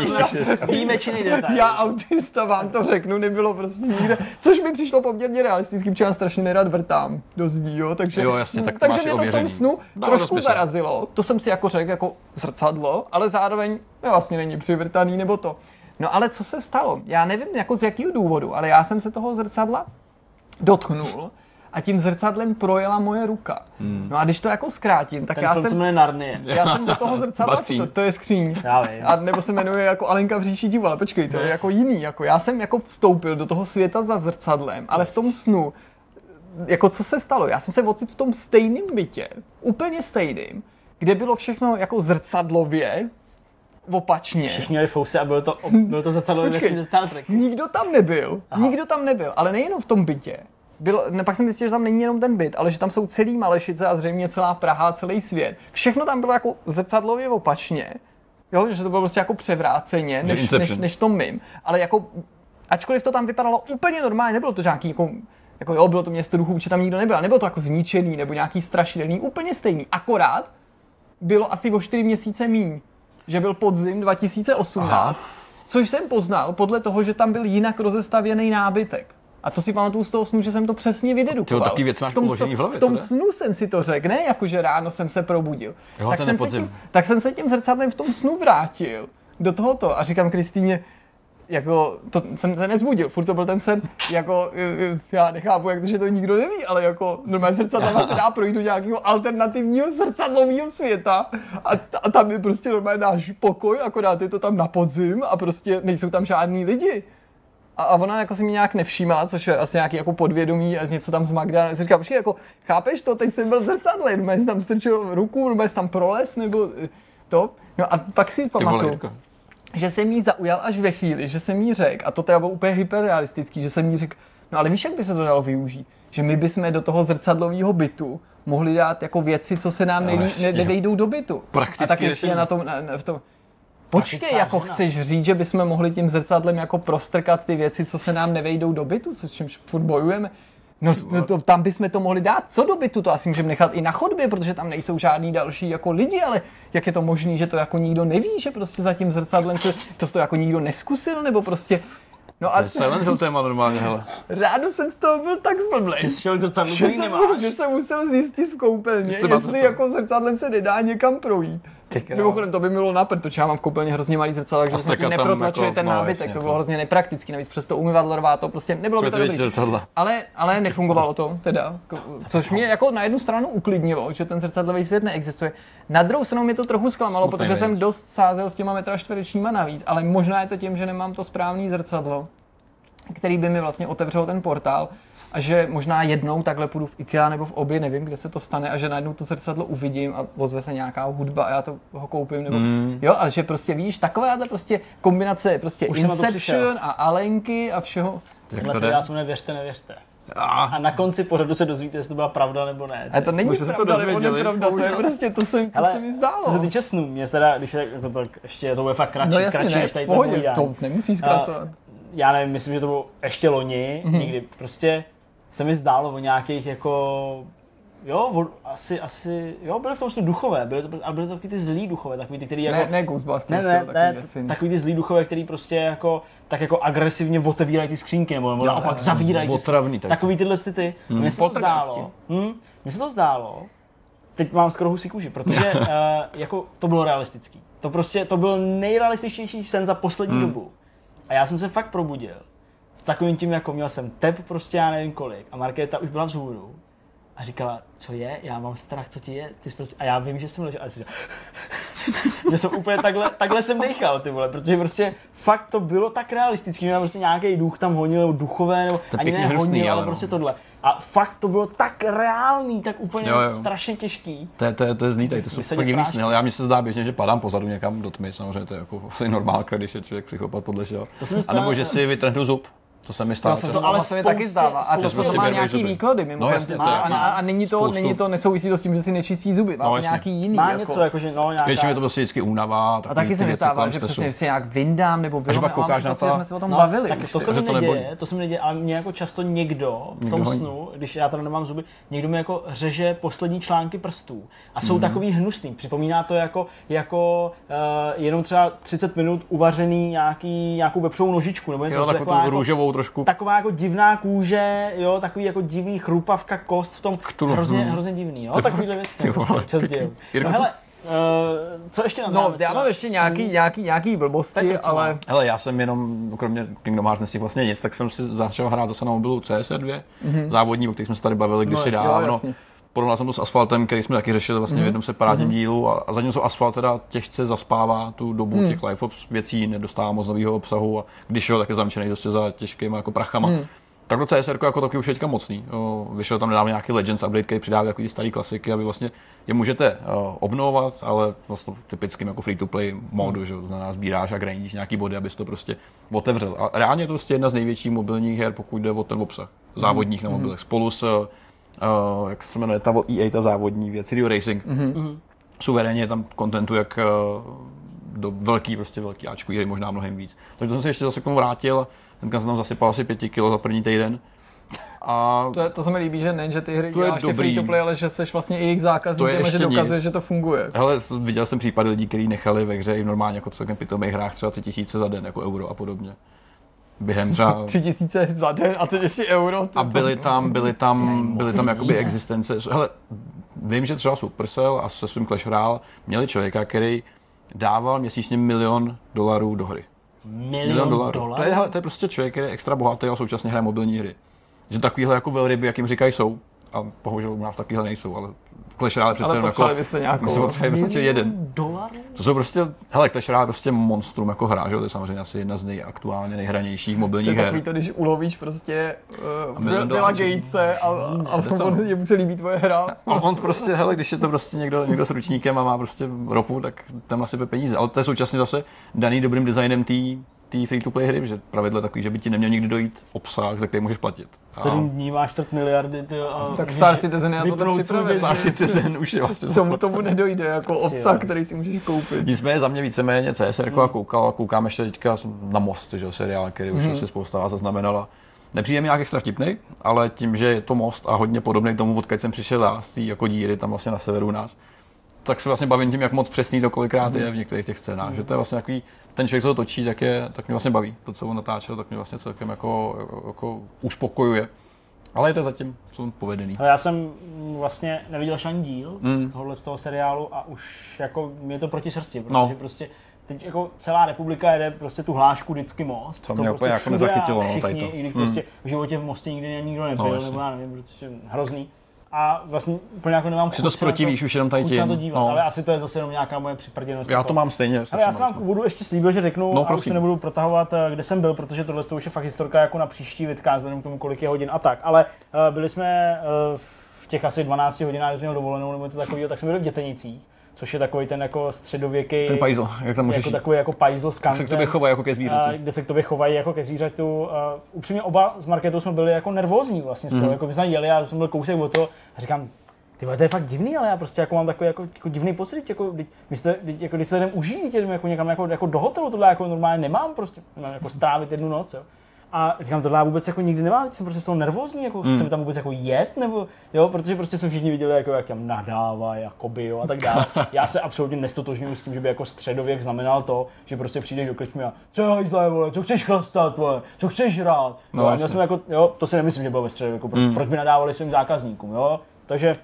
výjimečný detail. Já autista vám to řeknu, nebylo prostě nikde, což mi přišlo poměrně realisticky, protože já strašně nerad vrtám do zdí, jo, takže, jo, jasně, tak takže mě to v tom snu trošku zarazilo zarazilo, to jsem si jako řekl jako zrcadlo, ale zároveň no, vlastně není přivrtaný nebo to. No ale co se stalo? Já nevím jako z jakého důvodu, ale já jsem se toho zrcadla dotknul a tím zrcadlem projela moje ruka. Hmm. No a když to jako zkrátím, tak Ten já jsem... Se Narnie. Já jsem do toho zrcadla, to, to, je skříň. Já vím. A nebo se jmenuje jako Alenka v říši divu, ale počkej, to je jako jiný. Jako já jsem jako vstoupil do toho světa za zrcadlem, ale v tom snu jako co se stalo? Já jsem se ocit v tom stejném bytě, úplně stejným, kde bylo všechno jako zrcadlově, opačně. Všichni měli fousy a bylo to, bylo to zrcadlově Počkej, Star Trek. Nikdo tam nebyl, Aha. nikdo tam nebyl, ale nejenom v tom bytě. Bylo, ne, pak jsem zjistil, že tam není jenom ten byt, ale že tam jsou celý Malešice a zřejmě celá Praha, celý svět. Všechno tam bylo jako zrcadlově opačně. Jo, že to bylo prostě jako převráceně, než, než, než tom mým. Ale jako, ačkoliv to tam vypadalo úplně normálně, nebylo to nějaký jako jako jo, bylo to město duchů, protože tam nikdo nebyl. Nebylo to jako zničený nebo nějaký strašidelný, úplně stejný. Akorát bylo asi o 4 měsíce míň. Že byl podzim 2018, Aha. což jsem poznal podle toho, že tam byl jinak rozestavěný nábytek. A to si pamatuju z toho snu, že jsem to přesně vydedukoval. Ty taky věc máš v tom, v, hlavě, v tom snu jsem si to řekl, ne jako že ráno jsem se probudil. Jo, tak, jsem se tím, tak jsem se tím zrcadlem v tom snu vrátil do tohoto a říkám Kristýně, jako, to jsem se nezbudil, furt to byl ten sen, jako, já nechápu, jak to, že to nikdo neví, ale jako, normálně zrcadla se dá projít do nějakého alternativního zrcadlového světa a, a tam je prostě normálně náš pokoj, akorát je to tam na podzim a prostě nejsou tam žádní lidi. A, a ona jako si mi nějak nevšímala, což je asi nějaký jako podvědomí a něco tam z Magda. A říká, počkej, jako, chápeš to, teď jsem byl zrcadle, normálně tam strčil ruku, normálně tam proles, nebo to. No a pak si pamatuju že jsem jí zaujal až ve chvíli, že jsem jí řekl, a to teda bylo úplně hyperrealistický, že jsem jí řekl, no ale víš, jak by se to dalo využít? že my bychom do toho zrcadlového bytu mohli dát jako věci, co se nám nelí, ne, nevejdou do bytu. Prakticky A tak jestli je na tom, na, na, v tom, Počkej, jako žena. chceš říct, že bychom mohli tím zrcadlem jako prostrkat ty věci, co se nám nevejdou do bytu, co s čímž furt bojujeme? No, no to, tam bychom to mohli dát. Co do bytu? To asi můžeme nechat i na chodbě, protože tam nejsou žádný další jako lidi, ale jak je to možné, že to jako nikdo neví, že prostě za tím zrcadlem se to, to jako nikdo neskusil, nebo prostě... No a To je Silent Hill téma normálně, hele. ráno jsem z toho byl tak zblblej. Šel zrcadlo, Že který jsem, že jsem musel zjistit v koupelně, Jestli jako zrcadlem se nedá někam projít. Mimochodem, to by bylo napřed, protože já mám v koupelně hrozně malý zrcadlo, takže tam neprotlačili jako- ten no, nábytek, jasně, to to- bylo hrozně nepraktický, navíc přes to umyvadlo rvá to prostě nebylo by to dobrý. zrcadla. Ale, ale nefungovalo to teda, což mě jako na jednu stranu uklidnilo, že ten zrcadlový svět neexistuje. Na druhou stranu mě to trochu zklamalo, Smutný protože jsem věc. dost sázel s těma metra čtverečníma navíc, ale možná je to tím, že nemám to správný zrcadlo, který by mi vlastně otevřel ten portál a že možná jednou takhle půjdu v IKEA nebo v obě, nevím, kde se to stane a že najednou to zrcadlo uvidím a ozve se nějaká hudba a já to ho koupím nebo Mm. jo, ale že prostě víš, takováhle prostě kombinace prostě Už to. Inception a Alenky a všeho. To se dá se jmenuje Věřte, nevěřte. A, na konci pořadu se dozvíte, jestli to byla pravda nebo ne. A to není jste se to pravda, nebo nepravda, to je prostě, to se, to se mi zdálo. Co se týče snů, mě teda, když je, jako tak ještě to bude fakt kratší, no jasně, kratší ne, než tady to pohodě, povídání. to nemusí zkracovat. já nevím, myslím, že to bylo ještě loni, mm-hmm. někdy prostě se mi zdálo o nějakých jako Jo, o, asi, asi, jo, byly v tom duchové, byly to, ale byly to takový ty zlý duchové, takový ty, který jako... Ne, ne Ghostbusters, ne, ne, jo, takový ne, věci. takový ty zlý duchové, který prostě jako, tak jako agresivně otevírají ty skřínky, nebo, nebo naopak zavírají ty Otravný tak. Takový tyhle ty ty. Hmm. Mně se to zdálo. Hmm, mně se to zdálo. Teď mám skoro husí kůži, protože uh, jako to bylo realistický. To prostě, to byl nejrealističtější sen za poslední Hmm. dobu. A já jsem se fakt probudil. S takovým tím, jako měl jsem tep prostě já nevím kolik. A Markéta už byla vzhůru. A říkala, co je? Já mám strach, co ti je? Ty jsi prostě... A já vím, že jsem ležel. A já si říkal, že jsem úplně takhle, takhle jsem nechal, ty vole, protože prostě fakt to bylo tak realistický, že prostě nějaký duch tam honil, nebo duchové, nebo To ani ne honil, ale ale no. prostě tohle. A fakt to bylo tak reálný, tak úplně Jo, jo. strašně těžký. To je, to, je, to je zlý, tady to jsou fakt divný sny, ale já mně se zdá běžně, že padám pozadu někam do tmy, samozřejmě to je jako normálka, když je člověk psychopat podle všeho. To se mi A nebo že si vytrhnu zub, to se mi stalo. Já se to, ale se mi taky zdává. A to, spoustě to, to si má nějaký zuby. výklady, No mimochodem. jasně, a, to je a, a, není, to, spoustu. není to nesouvisí to s tím, že si nečistí zuby. Má No, to jasně. nějaký jiný. Má jako. něco, jakože no, nějaká... Většinou je to prostě vždycky únava. A taky se mi stává, že přesně se nějak vyndám nebo že vyhodím, pak a koukáš na to- že jsme se o tom No, bavili. to se mi že to neděje, to se mi neděje, ale mě jako často někdo v tom snu, když já teda nemám zuby, někdo mi jako řeže poslední články prstů a Mhm. jsou takový hnusný. Připomíná to jako, jako uh, jenom třeba 30 minut uvařený nějaký, nějakou vepřovou nožičku nebo něco takovou jako, růžovou trošku. taková jako divná kůže, jo, takový jako divný chrupavka kost v tom, Ktulu. hrozně, Hmm. hrozně divný, jo, takovýhle věci prostě vole, občas dějou. No co- hele, uh, co ještě nám No, já mám ještě nějaký, nějaký, nějaký blbosti, to co ale... Hele, já jsem jenom, kromě Kingdom Hearts nestihl vlastně nic, tak jsem si začal hrát zase na mobilu CSR 2, mm-hmm. závodní, o kterých jsme se tady bavili kdysi Mhm. jasně, jo, dávno. jasně. Porovnal jsem to s Asfaltem, který jsme taky řešili vlastně mm-hmm. v jednom separátním mm-hmm. dílu a, a zatímco Asfalt teda těžce zaspává tu dobu mm. těch live ops věcí, nedostává moc nového obsahu a když jo, tak je zamčený prostě za těžkýma jako prachama. Mm. Tak do CSR jako taky už je teďka mocný. Vyšel tam nedávno nějaký Legends update, který přidává jako ty staré klasiky, aby vlastně je můžete uh, obnovovat, ale vlastně typickým jako free-to-play modu, že jo, to znamená sbíráš a grindíš nějaký body, abys to prostě otevřel. A reálně je to prostě jedna z největších mobilních her, pokud jde o ten obsah závodních na mobilech. Spolu s, uh, jak se jmenuje ta od EA, ta závodní věc, Rio Racing. Mm-hmm. Suverénně je tam kontentu jak uh, do velký, prostě velký Ačku hry, možná mnohem víc. Takže to jsem se ještě zase k tomu vrátil, teďka jsem tam zasypal asi pěti kilo za první týden. A To, je, to se mi líbí, že nejen, že ty hry To je děláš ty free to play, ale že jsi vlastně i jejich zákazníkem a že ještě dokazuje, nic. že to funguje. Hele, viděl jsem případy lidí, kteří nechali ve hře i normálně jako celkem pitomých hrách třeba 3000 za den, jako euro a podobně. Během třeba... Tři tisíce za den a teď ještě euro. A byly tam, byly tam, byly tam jakoby existence. Hele, vím, že třeba Supercell a se svým Clash Royale měli člověka, který dával měsíčně milion dolarů do hry. Milion dolarů. To je, hele, to je prostě člověk, který je extra bohatý a současně hraje mobilní hry. Že takovýhle jako velryby, jak jim říkají, jsou. A bohužel u nás takovýhle nejsou, ale Clash Royale přece Ale jako... byste nějakou- my jsme potřebovali prostě jeden. dolarů? To jsou prostě, hele, Clash Royale je prostě monstrum jako hra, že jo? To je samozřejmě asi jedna z nejaktuálně nejhranějších To je mobilních takový her. to, když ulovíš prostě uh, Billa. Gatese a, a, to a on, jemu se líbí tvoje hra. A on prostě, hele, když je to prostě někdo, někdo s ručníkem a má prostě ropu, tak tam nasype peníze. Ale to je současně zase daný dobrým designem té té free-to-play hry, že pravidlo je takový, že by ti neměl nikdy dojít obsah, za který můžeš platit. A Sedm dní máš čtvrt miliardy, ty, a Tak Star Citizen je to připravený. Star Citizen už je vlastně Tomu, tomu nedojde jako Asi obsah, jo. který si můžeš koupit. Nicméně za mě víceméně CSR Hmm. a koukal, koukám ještě teďka na Most, že jo, seriál, který Hmm. už asi spousta zaznamenala. Nepřijde mi nějak extra vtipný, ale tím, že je to most a hodně podobný tomu, odkud jsem přišel já, z té jako díry tam vlastně na severu u nás, tak se vlastně bavím tím, jak moc přesný to kolikrát je v některých těch scénách. Že to je vlastně takový, ten člověk, co to točí, tak, je, tak mě vlastně baví. To, co on natáčel, tak mě vlastně celkem jako, jako uspokojuje. Ale je to zatím jsou povedený. Ale já jsem vlastně neviděl ještě ani díl Mm. tohohle z toho seriálu a už jako mě to proti srsti, protože No. prostě teď jako celá republika jede prostě tu hlášku vždycky most. To mě prostě úplně jako všude nezachytilo, no, všichni, tady to. i když Mm. prostě v životě v mostě nikdy nikdo nebyl, No, nebo já nevím, prostě hrozný. A vlastně úplně jako nemám Si to zprotivíš už jenom tady na to tím. dívat, no. ale asi to je zase jenom nějaká moje připrděnost. Já to mám stejně. ale já jsem vám v úvodu ještě slíbil, že řeknu, No, a už prosím. to nebudu protahovat, eh, kde jsem byl, protože tohle to už je fakt historka jako na příští vidcast, vzhledem k tomu, kolik je hodin a tak. Ale uh, byli jsme uh, v těch asi 12 hodinách, kdy jsme měl dovolenou nebo něco takového, tak jsme byli v Dětenicích, což je takový ten jako středověký, Ten pajzl, jak tam můžeš jako takový jako pajzl s Jak se kancem, k tobě chovají jako ke a zvířeti. kde se k tobě chovají jako ke zvířatu. Uh, upřímně oba z marketu jsme byli jako nervózní vlastně z toho, Mhm. jako my jsme jeli a jsem byl kousek od toho a říkám, ty vole, to je fakt divný, ale já prostě jako mám takový jako, jako divný pocit, jako, když, my jste, jako, když se jdem když jdem jako někam jako, jako do hotelu, tohle jako normálně nemám prostě, nemám jako strávit jednu noc, jo. A říkám, tohle já vůbec jako nikdy nemám, jsem prostě z toho nervózní, jako Hmm. chceme tam vůbec jako jet, nebo jo, protože prostě jsme všichni viděli, jako, jak tam nadávají, jakoby, jo, a tak dále. Já se absolutně nestotožňuji s tím, že by jako středověk znamenal to, že prostě přijdeš do krčmy a co je hajzlé, vole, co chceš chlastat, vole, co chceš hrát. No, měl jsem jako, jo, to si nemyslím, že bylo ve středověku, proč, Mm. proč by nadávali svým zákazníkům, jo, takže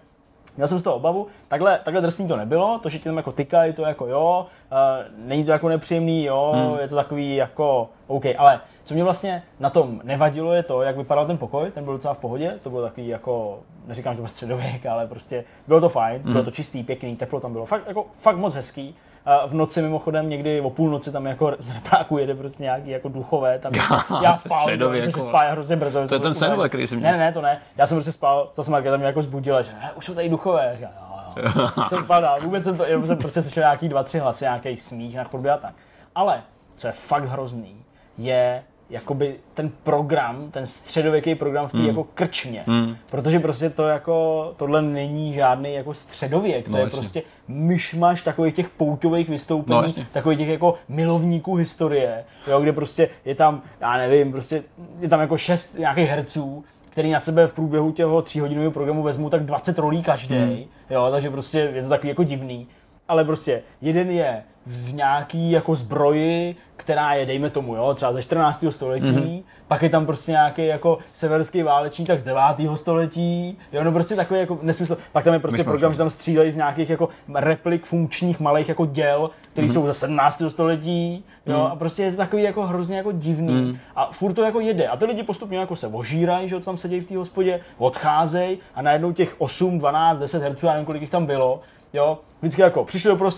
Měl jsem z toho obavu, takhle, takhle drsný to nebylo, to, že ti tam jako tykají, to jako jo, uh, není to jako nepříjemný, jo, Hmm. je to takový jako OK, ale co mě vlastně na tom nevadilo je to, jak vypadal ten pokoj, ten byl docela v pohodě, to bylo takový jako, neříkám, že to byl středověk, ale prostě bylo to fajn, bylo Hmm. to čistý, pěkný, teplo tam bylo, fakt, jako, fakt moc hezký. A v noci mimochodem někdy o půlnoci tam jako z repráku jede prostě nějaký jako duchové, tam já spal, Středověk, jsem se vole. spal hrozně brzo. To je ten sen, který jsi měl. Ne, ne, to ne, já jsem prostě spal, zase Markéta mě jako zbudila, že ne, už jsou tady duchové, Já říkám, jo, jo. jsem spal dál, vůbec jsem to, jenom jsem prostě slyšel nějaký dva, tři hlasy, nějaký smích na chodbě a tak. Ale, co je fakt hrozný, je jakoby ten program, ten středověký program v té Hmm. jako krčmě. Protože prostě to jako, tohle není žádný jako středověk, to No, je jasně. prostě myšmaš takových těch pouťových vystoupení, No, jasně. takových těch jako milovníků historie, jo, kde prostě je tam, já nevím, prostě je tam jako šest nějakých herců, který na sebe v průběhu těho tříhodinového programu vezmou tak 20 rolí každý, Hmm. jo, takže prostě je to takový jako divný. Ale prostě jeden je v nějaký jako zbroji, která je, dejme tomu, jo, třeba ze 14. století, Mhm. pak je tam prostě nějaký jako severský válečník, tak z 9. století, jo, no prostě takový jako nesmysl. Pak tam je prostě Myšmaš, program, no. že tam střílejí z nějakých jako replik funkčních malých jako děl, které Mhm. jsou ze 17. století, jo, a prostě je to takový jako hrozně jako divný. Mhm. A furt to jako jede. A ty lidi postupně jako se ožírají, že jo, tam sedějí v té hospodě, odcházejí a najednou těch 8, 12, 10 herců, já nevím, kolik jich tam bylo, jo, vždycky jako přišli do uh,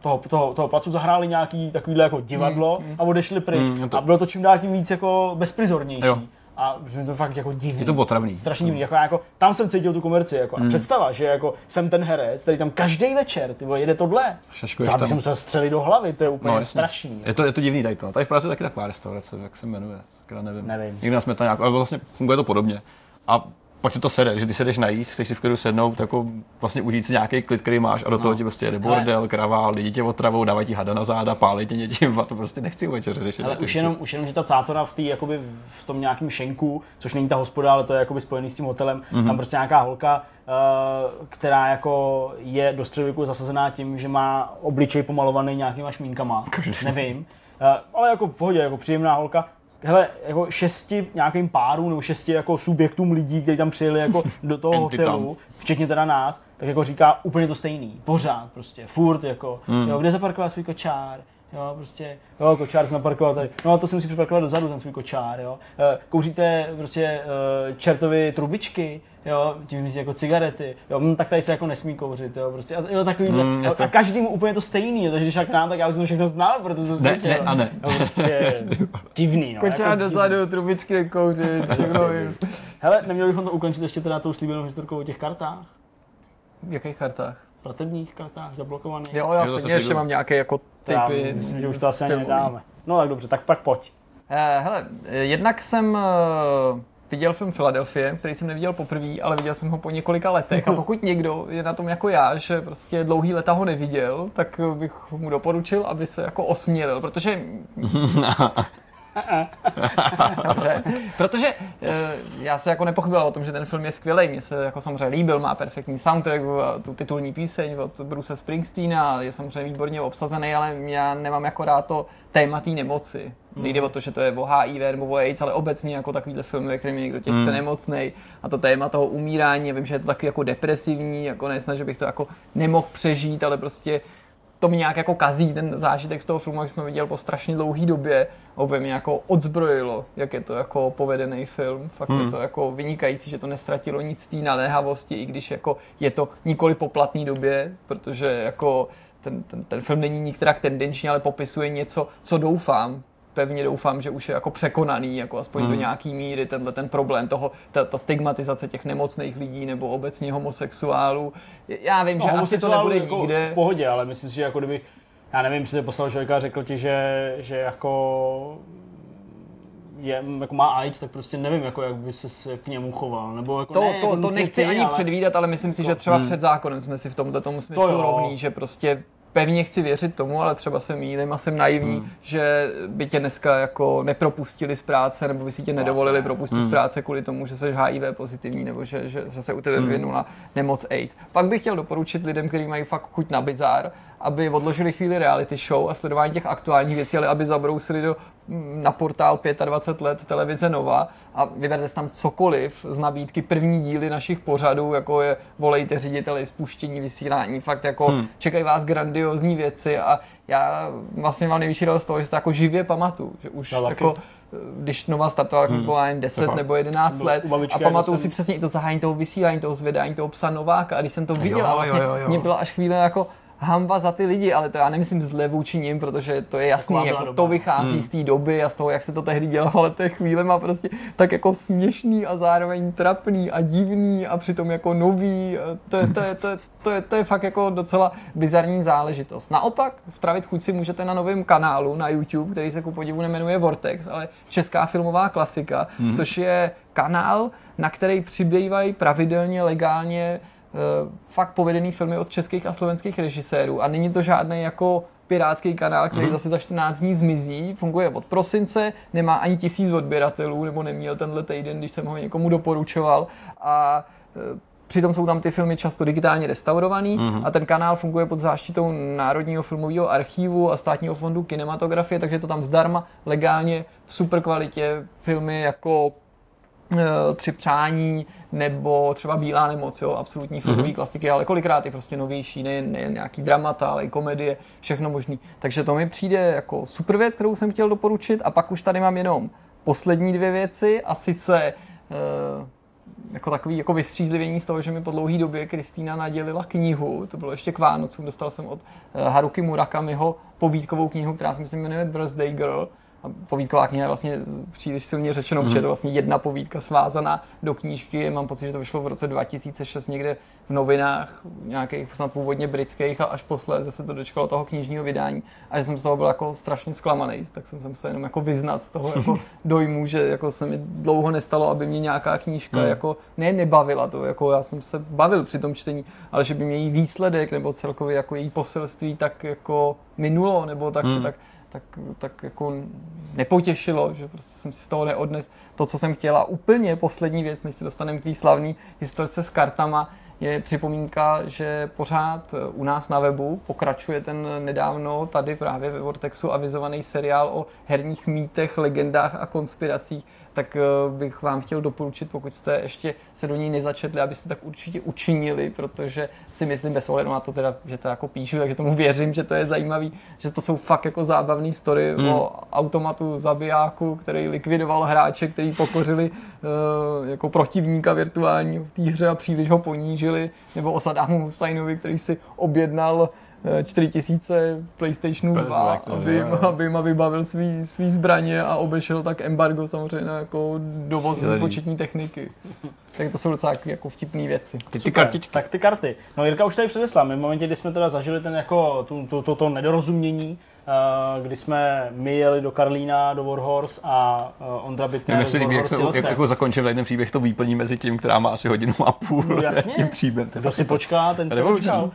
toho, toho, toho placu, zahráli nějaký takovýhle jako divadlo a odešli pryč. Mm, je to- A bylo to čím dál tím víc jako bezprizornější. Jo. A že to fakt jako divný. Je to otravný. Strašně divný. Jako, já jako, tam jsem cítil tu komerci. Jako. A představa, že jako jsem ten herec, který tam každý večer ty vole, jede tohle. Šaškuješ To tam. se musel střelit do hlavy, to je úplně no, strašný. Je to, je to divný tady to. Tady v Praze je taky taková restaurace, jak se jmenuje, teda nevím. Nevím. Někdy jsme to nějak, ale vlastně funguje to podobně. A pak ti to sede, že ty se jdeš najíst, chceš si v klidu sednout, jako vlastně užít si nějaký klid, který máš a do toho ti prostě jede bordel, kravál, lidi tě otravou, dávají ti hada na záda, pálí tě něčím a to prostě nechci u večeře řešit. Ale už jenom, už jenom, že ta cácora v, tý, jakoby v tom nějakém šenku, což není ta hospoda, ale to je jakoby spojený s tím hotelem, Mhm. mm-hmm. tam prostě nějaká holka, uh, která jako je do středověku zasazená tím, že má obličej pomalovaný nějakýma šmínkama, nevím, uh, ale jako v pohodě, jako příjemná holka, hele, jako šesti nějakým párům nebo šesti jako subjektům lidí, kteří tam přijeli jako do toho hotelu, včetně teda nás, tak jako říká úplně to stejný, pořád prostě, furt jako, mm. jo, kde zaparkovat svůj kočár, jo, prostě, jo, kočár jsem naparkoval tady, no to si musí připarkovat dozadu, ten svůj kočár, jo, Eh, kouříte prostě eh, čertovy trubičky, jo, tím myslí jako cigarety, jo, hm, tak tady se jako nesmí kouřit, jo, prostě, a, jo, takovýhle, Mm, a, to- a každému úplně to stejný, jo, takže když tak nám, tak já už jsem to všechno znal, protože to Ne, slyšel. ne a ne. Jo, prostě divný, no. Kočár jako divný. dozadu, trubičky nekouřit, všechno vím. Hele, neměli bychom to ukončit ještě teda tou slíbenou historkou o těch kartách, V jakých kartách? platebních kartách, zablokovaných. Jo, já stejně ještě mám nějaké jako To já typy. myslím, že už to asi ani nedáme. No tak dobře, tak pak pojď. Eh, hele, jednak jsem eh, viděl film Philadelphia, který jsem neviděl poprvé, ale viděl jsem ho po několika letech a pokud někdo je na tom jako já, že prostě dlouhý leta ho neviděl, tak bych mu doporučil, aby se jako osmělil, protože Dobře, protože eh, já se jako nepochyboval o tom, že ten film je skvělý. Mně se jako samozřejmě líbil, má perfektní soundtrack, tu titulní píseň od Bruce Springsteena, je samozřejmě výborně obsazený, ale já nemám jako rád to téma té nemoci. Nejde o to, že to je o HIV nebo o AIDS, ale obecně jako takovýhle film, ve kterém je někdo těžce Hmm. nemocný a to téma toho umírání, já vím, že je to taky jako depresivní, jako nesnad, že bych to jako nemohl přežít, ale prostě to mi nějak jako kazí ten zážitek z toho filmu, jak jsem viděl po strašně dlouhé době. Opět mě jako odzbrojilo, jak je to jako povedený film. Fakt Hmm. je to jako vynikající, že to nestratilo nic z té naléhavosti, i když jako je to nikoli poplatný době, protože jako ten, ten, ten film není nikterak tendenční, ale popisuje něco, co doufám, pevně doufám, že už je jako překonaný, jako aspoň Hmm. do nějaký míry tenhle ten problém toho, ta, ta stigmatizace těch nemocných lidí nebo obecně homosexuálů. Já vím, že asi to nebude jako nikde. v pohodě, ale myslím si, že jako kdyby, já nevím, přijde poslal člověka a řekl ti, že, že jako je, jako má AIDS, tak prostě nevím, jako jak by se k němu choval. Nebo jako To, ne, to, jako to nechci ty, ani ale- předvídat, ale myslím si, že třeba před zákonem jsme si v tomto tomu smyslu jo. rovní, že prostě pevně chci věřit tomu, ale třeba se mýlím a jsem naivní, že by tě dneska jako nepropustili z práce, nebo by si tě nedovolili propustit z práce kvůli tomu, že jsi HIV pozitivní, nebo že, že, že se u tebe vyvinula nemoc AIDS. Pak bych chtěl doporučit lidem, kteří mají fakt chuť na bizár, aby odložili chvíli reality show a sledování těch aktuálních věcí, ale aby zabrousili do, mm, na portál 25 let televize Nova a vyberte si tam cokoliv z nabídky první díly našich pořadů, jako je volejte řediteli, spuštění vysílání, fakt jako hmm. čekají vás grandiozní věci a já vlastně mám největší radost z toho, že se to jako živě pamatuju, že už taky. jako když Nova startovala, mi bylo jen 10 fakt. nebo 11 Byl let a pamatuju jak si jsem- přesně i to zahájení toho vysílání, toho zvedání, toho psa Nováka a když jsem to viděl Jo, a vlastně jo, jo, jo. mě byla až chvíle jako hamba za ty lidi, ale to já nemyslím zle vůči nim, protože to je jasný, Taková jako doba. to vychází Hmm. z té doby a z toho, jak se to tehdy dělalo, ale to je chvíle má prostě tak jako směšný a zároveň trapný a divný a přitom jako nový, a to je, to je, to je, to je, to je fakt jako docela bizarní záležitost. Naopak, spravit chuť si můžete na novém kanálu na YouTube, který se ku podivu nemenuje Vortex, ale Česká filmová klasika, Mhm. což je kanál, na který přibývají pravidelně, legálně fakt povedený filmy od českých a slovenských režisérů. A není to žádný jako pirátský kanál, který zase za 14 dní zmizí, funguje od prosince, nemá ani tisíc odběratelů, nebo neměl tenhle týden, když jsem ho někomu doporučoval. A eh, Přitom jsou tam ty filmy často digitálně restaurovaný a ten kanál funguje pod záštitou Národního filmového archivu a Státního fondu kinematografie, takže je to tam zdarma, legálně, v super kvalitě filmy jako eh, Tři přání nebo třeba Bílá nemoc, jo, absolutní filmové mm-hmm. klasiky, ale kolikrát i prostě novější, nejen, nejen nějaký dramata, ale i komedie, všechno možný. Takže to mi přijde jako super věc, kterou jsem chtěl doporučit a pak už tady mám jenom poslední dvě věci a sice eh, jako takový jako vystřízlivění z toho, že mi po dlouhé době Kristýna nadělila knihu, to bylo ještě k Vánocům, dostal jsem od eh, Haruki Murakamiho povídkovou knihu, která se myslím jmenuje Birthday Girl. A povídková kniha je vlastně příliš silně řečeno, protože je to vlastně jedna povídka svázaná do knížky. Mám pocit, že to vyšlo v roce 2006 někde v novinách, nějakých snad původně britských a až posléze se to dočkalo toho knižního vydání. A že jsem z toho byl jako strašně zklamaný, tak jsem, jsem se jenom jako vyznat z toho jako dojmu, že jako se mi dlouho nestalo, aby mě nějaká knížka Hmm. jako ne nebavila to, jako já jsem se bavil při tom čtení, ale že by mě její výsledek nebo celkově jako její poselství tak jako minulo, nebo tak, Hmm. tak, tak, tak jako nepotěšilo, že prostě jsem si z toho neodnes to, co jsem chtěla. Úplně poslední věc, než se dostaneme k té slavné historce s kartama, je připomínka, že pořád eh, u nás na webu pokračuje ten nedávno tady právě ve Vortexu avizovaný seriál o herních mýtech, legendách a konspiracích, tak eh, bych vám chtěl doporučit, pokud jste ještě se do ní nezačetli, abyste tak určitě učinili, protože si myslím bez ohledu na to teda, že to jako píšu, takže tomu věřím, že to je zajímavý, že to jsou fakt jako zábavné story Hmm. o automatu zabijáku, který likvidoval hráče, který pokořili uh, jako protivníka virtuálního v té hře a příliš ho ponížili, nebo o Saddamu Husajnovi, který si objednal 4000 PlayStation 2, Perfect, jo, aby, jo. aby jim vybavil svý, svý zbraně a obešel tak embargo samozřejmě na jako dovoz početní techniky. Tak to jsou docela jako vtipné věci. Ty, ty kartičky. Tak ty karty. No Jirka už tady předesla. My v momentě, kdy jsme teda zažili ten jako tu, tu, to, to nedorozumění kdy jsme my jeli do Karlína, do Warhorse a eh, Ondra Bitner se líbí, jak, to, jak, jako zakončím tady ten příběh, to výplní mezi tím, která má asi hodinu a půl. No, jasně. tím příběhem. Kdo si jako- počká, ten si Revoluční. počkal. Uh,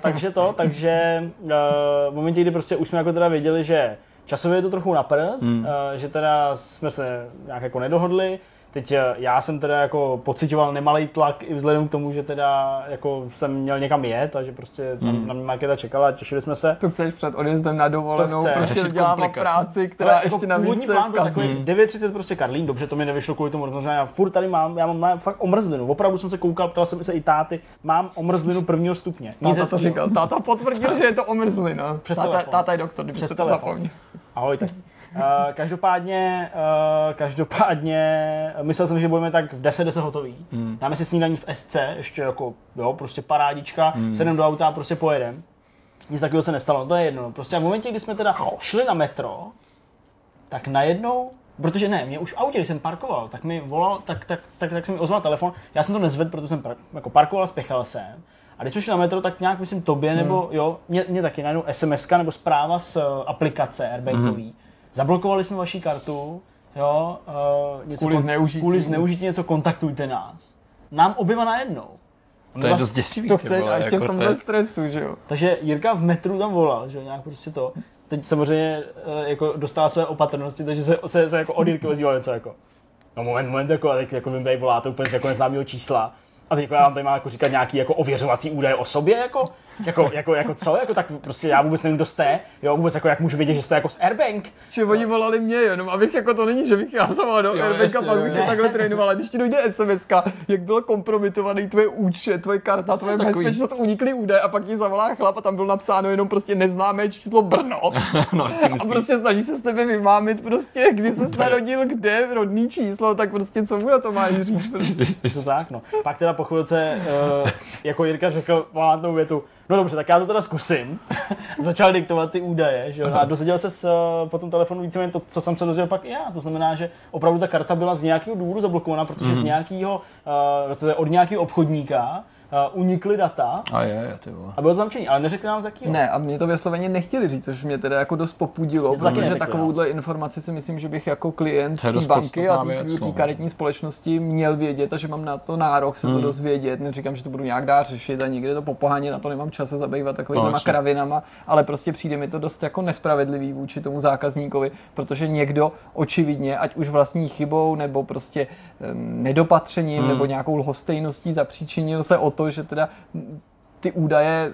takže to, takže uh, v momentě, kdy prostě už jsme jako teda věděli, že časově je to trochu na prd, hmm. uh, že teda jsme se nějak jako nedohodli, Teď eh, já jsem teda jako pocitoval nemalý tlak i vzhledem k tomu, že teda jako jsem měl někam jet a že prostě tam Hmm. na mě Markéta čekala a těšili jsme se. To chceš před odjezdem na dovolenou, To prostě komplikace. práci, která Ale ještě navíc původní se plán byl takový 9.30 prostě Karlín, dobře, to mi nevyšlo kvůli tomu, protože já furt tady mám, já mám na- fakt omrzlinu, opravdu jsem se koukal, ptal jsem se i táty, mám omrzlinu prvního stupně. Nic Táta to říkal, táta potvrdil, že je to omrzlina. Přes táta, telefon. táta je doktor, kdybyste Přes to telefon. zapomněl. Ahoj, tak. Uh, každopádně, uh, každopádně, myslel jsem, že budeme tak v 10, 10 hotový. Hmm. Dáme si snídaní v SC, ještě jako, jo, prostě parádička, hmm. sedem do auta a prostě pojedem. Nic takového se nestalo, to je jedno. no. Prostě v momentě, kdy jsme teda šli na metro, tak najednou, protože ne, mě už v autě, když jsem parkoval, tak mi volal, tak, tak, tak, tak jsem mi ozval telefon, já jsem to nezvedl, protože jsem par, jako parkoval, spěchal jsem. A když jsme šli na metro, tak nějak myslím tobě, nebo jo, mě, mě taky najednou SMS nebo zpráva z uh, aplikace Airbankový. Mm. Zablokovali jsme vaši kartu, jo, uh, něco Kvůli kon- zneužití. Kvůli zneužití něco, kontaktujte nás. Nám oběma najednou. To je dost děsivý. To chceš vole, a ještě jako v to tomhle je- stresu, že jo? Takže Jirka v metru tam volal, že jo, nějak prostě to. Teď samozřejmě eh, jako dostala své opatrnosti, takže se, se, se jako od Jirky ozývalo něco jako no moment, moment, jako, a teď jako vy voláte úplně z jako neznámého čísla. A teď jako já vám tady mám jako říkat nějaký jako ověřovací údaje o sobě, jako, jako, jako, jako co, jako tak prostě já vůbec nevím, kdo jste, jo, vůbec jako jak můžu vědět, že jste jako z Airbank. Že oni volali mě jenom, abych jako to není, že bych já sama do Jo, Airbanka, jasně, pak bych je takhle trénovala. Když ti dojde SMS, jak byl kompromitovaný tvoje účet, tvoje karta, tvoje takový. bezpečnost, unikly údaje a pak ti zavolá chlap a tam bylo napsáno jenom prostě neznámé číslo Brno. No, A prostě snaží se s tebe vymámit prostě, kdy se narodil, kde, rodný číslo, tak prostě co mu na to máš říct prostě. Je to tak, no. Pak teda po chvilce, uh, jako Jirka řekl památnou větu, no dobře, tak já to teda zkusím. Začal diktovat ty údaje, že jo, a dozvěděl se s, uh, po tom telefonu víceméně to, co jsem se dozvěděl pak i já. To znamená, že opravdu ta karta byla z nějakého důvodu zablokovaná, protože z nějakého, uh, od nějakého obchodníka uh, unikly data A je, je, ty vole. a bylo to zamčení, ale neřekli nám z jakého. Ne, a mě to vysloveně nechtěli říct, což mě teda jako dost popudilo, to taky protože neřekli, takovouhle informaci si myslím, že bych jako klient té banky a té no. karetní společnosti měl vědět a že mám na to nárok se Hmm. to dozvědět. Neříkám, že to budu nějak dál řešit a nikdy to popoháně, na to nemám čas se zabývat takovými No, kravinama, ale prostě přijde mi to dost jako nespravedlivý vůči tomu zákazníkovi, protože někdo očividně, ať už vlastní chybou nebo prostě nedopatřením Hmm. nebo nějakou lhostejností zapříčinil se o to, že teda ty údaje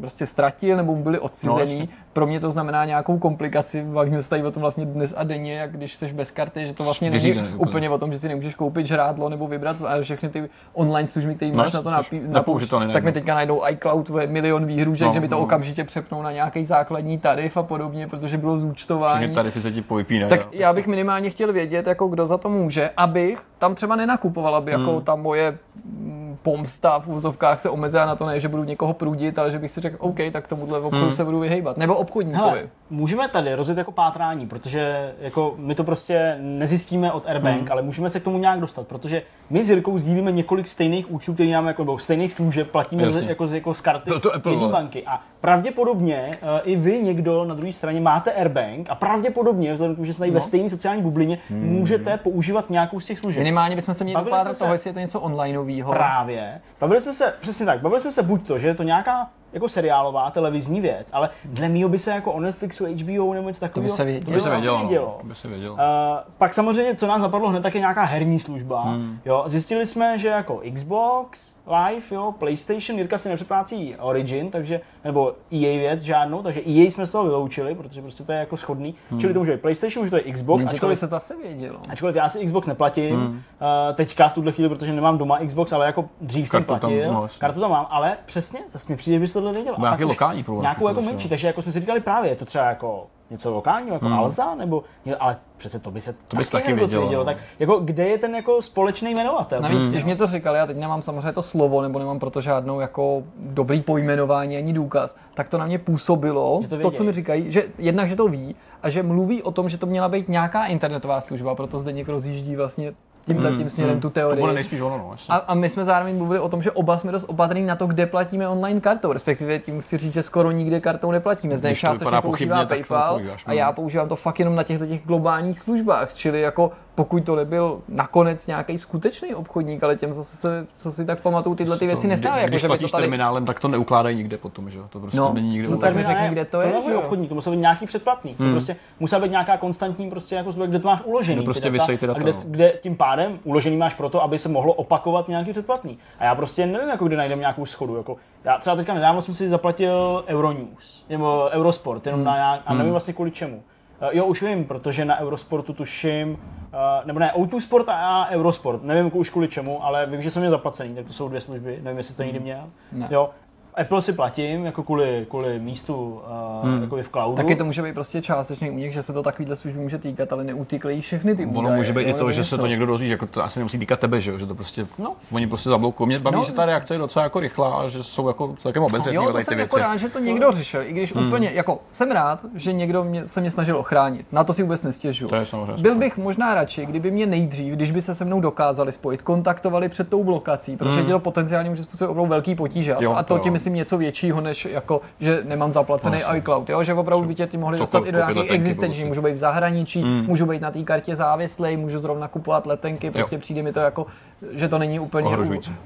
prostě ztratil nebo mu byly odcizený. No, No, Pro mě to znamená nějakou komplikaci. Bavíme se tady o tom vlastně dnes a denně, jak když jsi bez karty, že to vlastně není úplně. úplně. o tom, že si nemůžeš koupit žrádlo nebo vybrat ale všechny ty online služby, které No, máš na to napí- nepoužitelný tak mi teďka najdou iCloud milion výhružek, No, že mi to no. okamžitě přepnou na nějaký základní tarif a podobně, protože bylo zúčtování. Všechny tarify se ti povypínají. Tak jo. já bych minimálně chtěl vědět, jako kdo za to může, abych tam třeba nenakupoval, aby jako Hmm. ta moje mm, pomsta v úzovkách se omezila na to, ne, že budu někoho prudit, ale že bych si řekl, OK, tak tomuhle obchodu Hmm. se budu vyhejbat. Nebo obchodníkovi. Hele, můžeme tady rozjet jako pátrání, protože jako my to prostě nezjistíme od Airbank, Hmm. ale můžeme se k tomu nějak dostat, protože my s Jirkou sdílíme několik stejných účtů, které máme jako nebo stejných služeb, platíme z, jako, z, jako z karty Byl to Apple, jedné banky. A pravděpodobně uh, i vy někdo na druhé straně máte Airbank a pravděpodobně, vzhledem k tomu, že jsme tady No. ve stejné sociální bublině, Hmm. můžete používat nějakou z těch služeb. Minimálně bychom se měli dopátrat toho, jestli je to něco onlineového. Právě. Bavili jsme se, přesně tak, bavili jsme se buď to, že je to nějaká jako seriálová televizní věc, ale dle mýho by se jako o Netflixu, HBO nebo něco takového. se vědělo. To by by se vědělo. asi no. vědělo. To by se vědělo. Uh, pak samozřejmě, co nás napadlo hned, tak je nějaká herní služba. Hmm. Jo, zjistili jsme, že jako Xbox Live, jo, PlayStation, Jirka si nepřeplácí Origin, takže, nebo EA věc žádnou, takže EA jsme z toho vyloučili, protože prostě to je jako schodný. Hmm. Čili to může být PlayStation, může to být Xbox, Jenže to by ačkoliv, se zase vědělo. ačkoliv já si Xbox neplatím, hmm. uh, teďka v tuhle chvíli, protože nemám doma Xbox, ale jako dřív jsem Kartu tam, platil, no, jasně. kartu tam mám, ale přesně, zase mi přijde, že bys tohle věděl. A nějaký lokální problém. Nějakou jako menší, takže jako jsme si říkali právě, je to třeba jako něco lokálního, jako Hmm. Alza, nebo, ale přece to by se To bys taky hned věděl, dozvědělo. no. Tak jako kde je ten jako společný jmenovatel? Navíc, když mě to říkali, já teď nemám samozřejmě to slovo, nebo nemám proto žádnou jako dobrý pojmenování ani důkaz, tak to na mě působilo, Že to to, co mi říkají, že jednak, že to ví a že mluví o tom, že to měla být nějaká internetová služba, proto zde někdo rozjíždí vlastně tímhle tím směrem tu To teorii. bude nejspíš ono, no. A, a my jsme zároveň mluvili o tom, že oba jsme dost opatrní na to, kde platíme online kartou, respektive tím chci říct, že skoro nikde kartou neplatíme. Zde to částečně vypadá používá to PayPal používáš, a já no. používám to fakt jenom na těchto těch globálních službách, čili jako pokud to nebyl nakonec nějaký skutečný obchodník, ale těm zase se, co si tak pamatuju, tyhle ty věci nestávají, jako Když že by to platíš tady... terminálem, tak to neukládají nikde potom, že jo? To prostě No, není nikde no tak mi řekni, kde to je, To nebyl jo? obchodník, to musel být nějaký předplatný. To prostě musela být nějaká konstantní prostě jako kde to máš uložený. Kde ty prostě data, visejí ty data, a kde, no. kde, tím pádem uložený máš proto, aby se mohlo opakovat nějaký předplatný. A já prostě nevím, jako kde najdem nějakou schodu. Jako, já třeba teďka nedávno jsem si zaplatil Euronews, nebo Eurosport, jenom na nějak, a nevím vlastně kvůli čemu. Eh, Jo, už vím, protože na Eurosportu tuším, eh, nebo ne, O2 Sport a Eurosport, nevím už kvůli čemu, ale vím, že jsem měl zaplacený, tak to jsou dvě služby, nevím, jestli to někdy měl. Ne. Jo, Apple si platím, jako kvůli, kvůli místu uh, hmm. v cloudu. Taky to může být prostě částečný u nich, že se to takovýhle služby může týkat, ale neutýklejí všechny ty Ono údaje. může být i to, že se to někdo dozví, že jako to asi nemusí týkat tebe, že jo? Že to prostě, No. oni prostě zabloukou. Mě baví, No, že ta reakce je docela jako rychlá a že jsou jako celkem obezřetní Jo, to ty jsem věci. jako rád, že to někdo řešil, i když úplně, jako jsem rád, že někdo mě, se mě snažil ochránit. Na to si vůbec nestěžuju. To je samozřejmě Byl bych možná radši, kdyby mě nejdřív, když by se se mnou dokázali spojit, kontaktovali před tou blokací, protože ti to potenciálně může způsobit opravdu velký potíže. A to- Jo, a to to tím jo. Myslím něco většího, než jako, že nemám zaplacený jasně. iCloud. Jo? Že opravdu by tě ty mohli dostat i do nějakých existenční, prostě. můžu být v zahraničí, můžu být na té kartě závislej, můžu zrovna kupovat letenky, prostě přijde mi to jako, že to není úplně,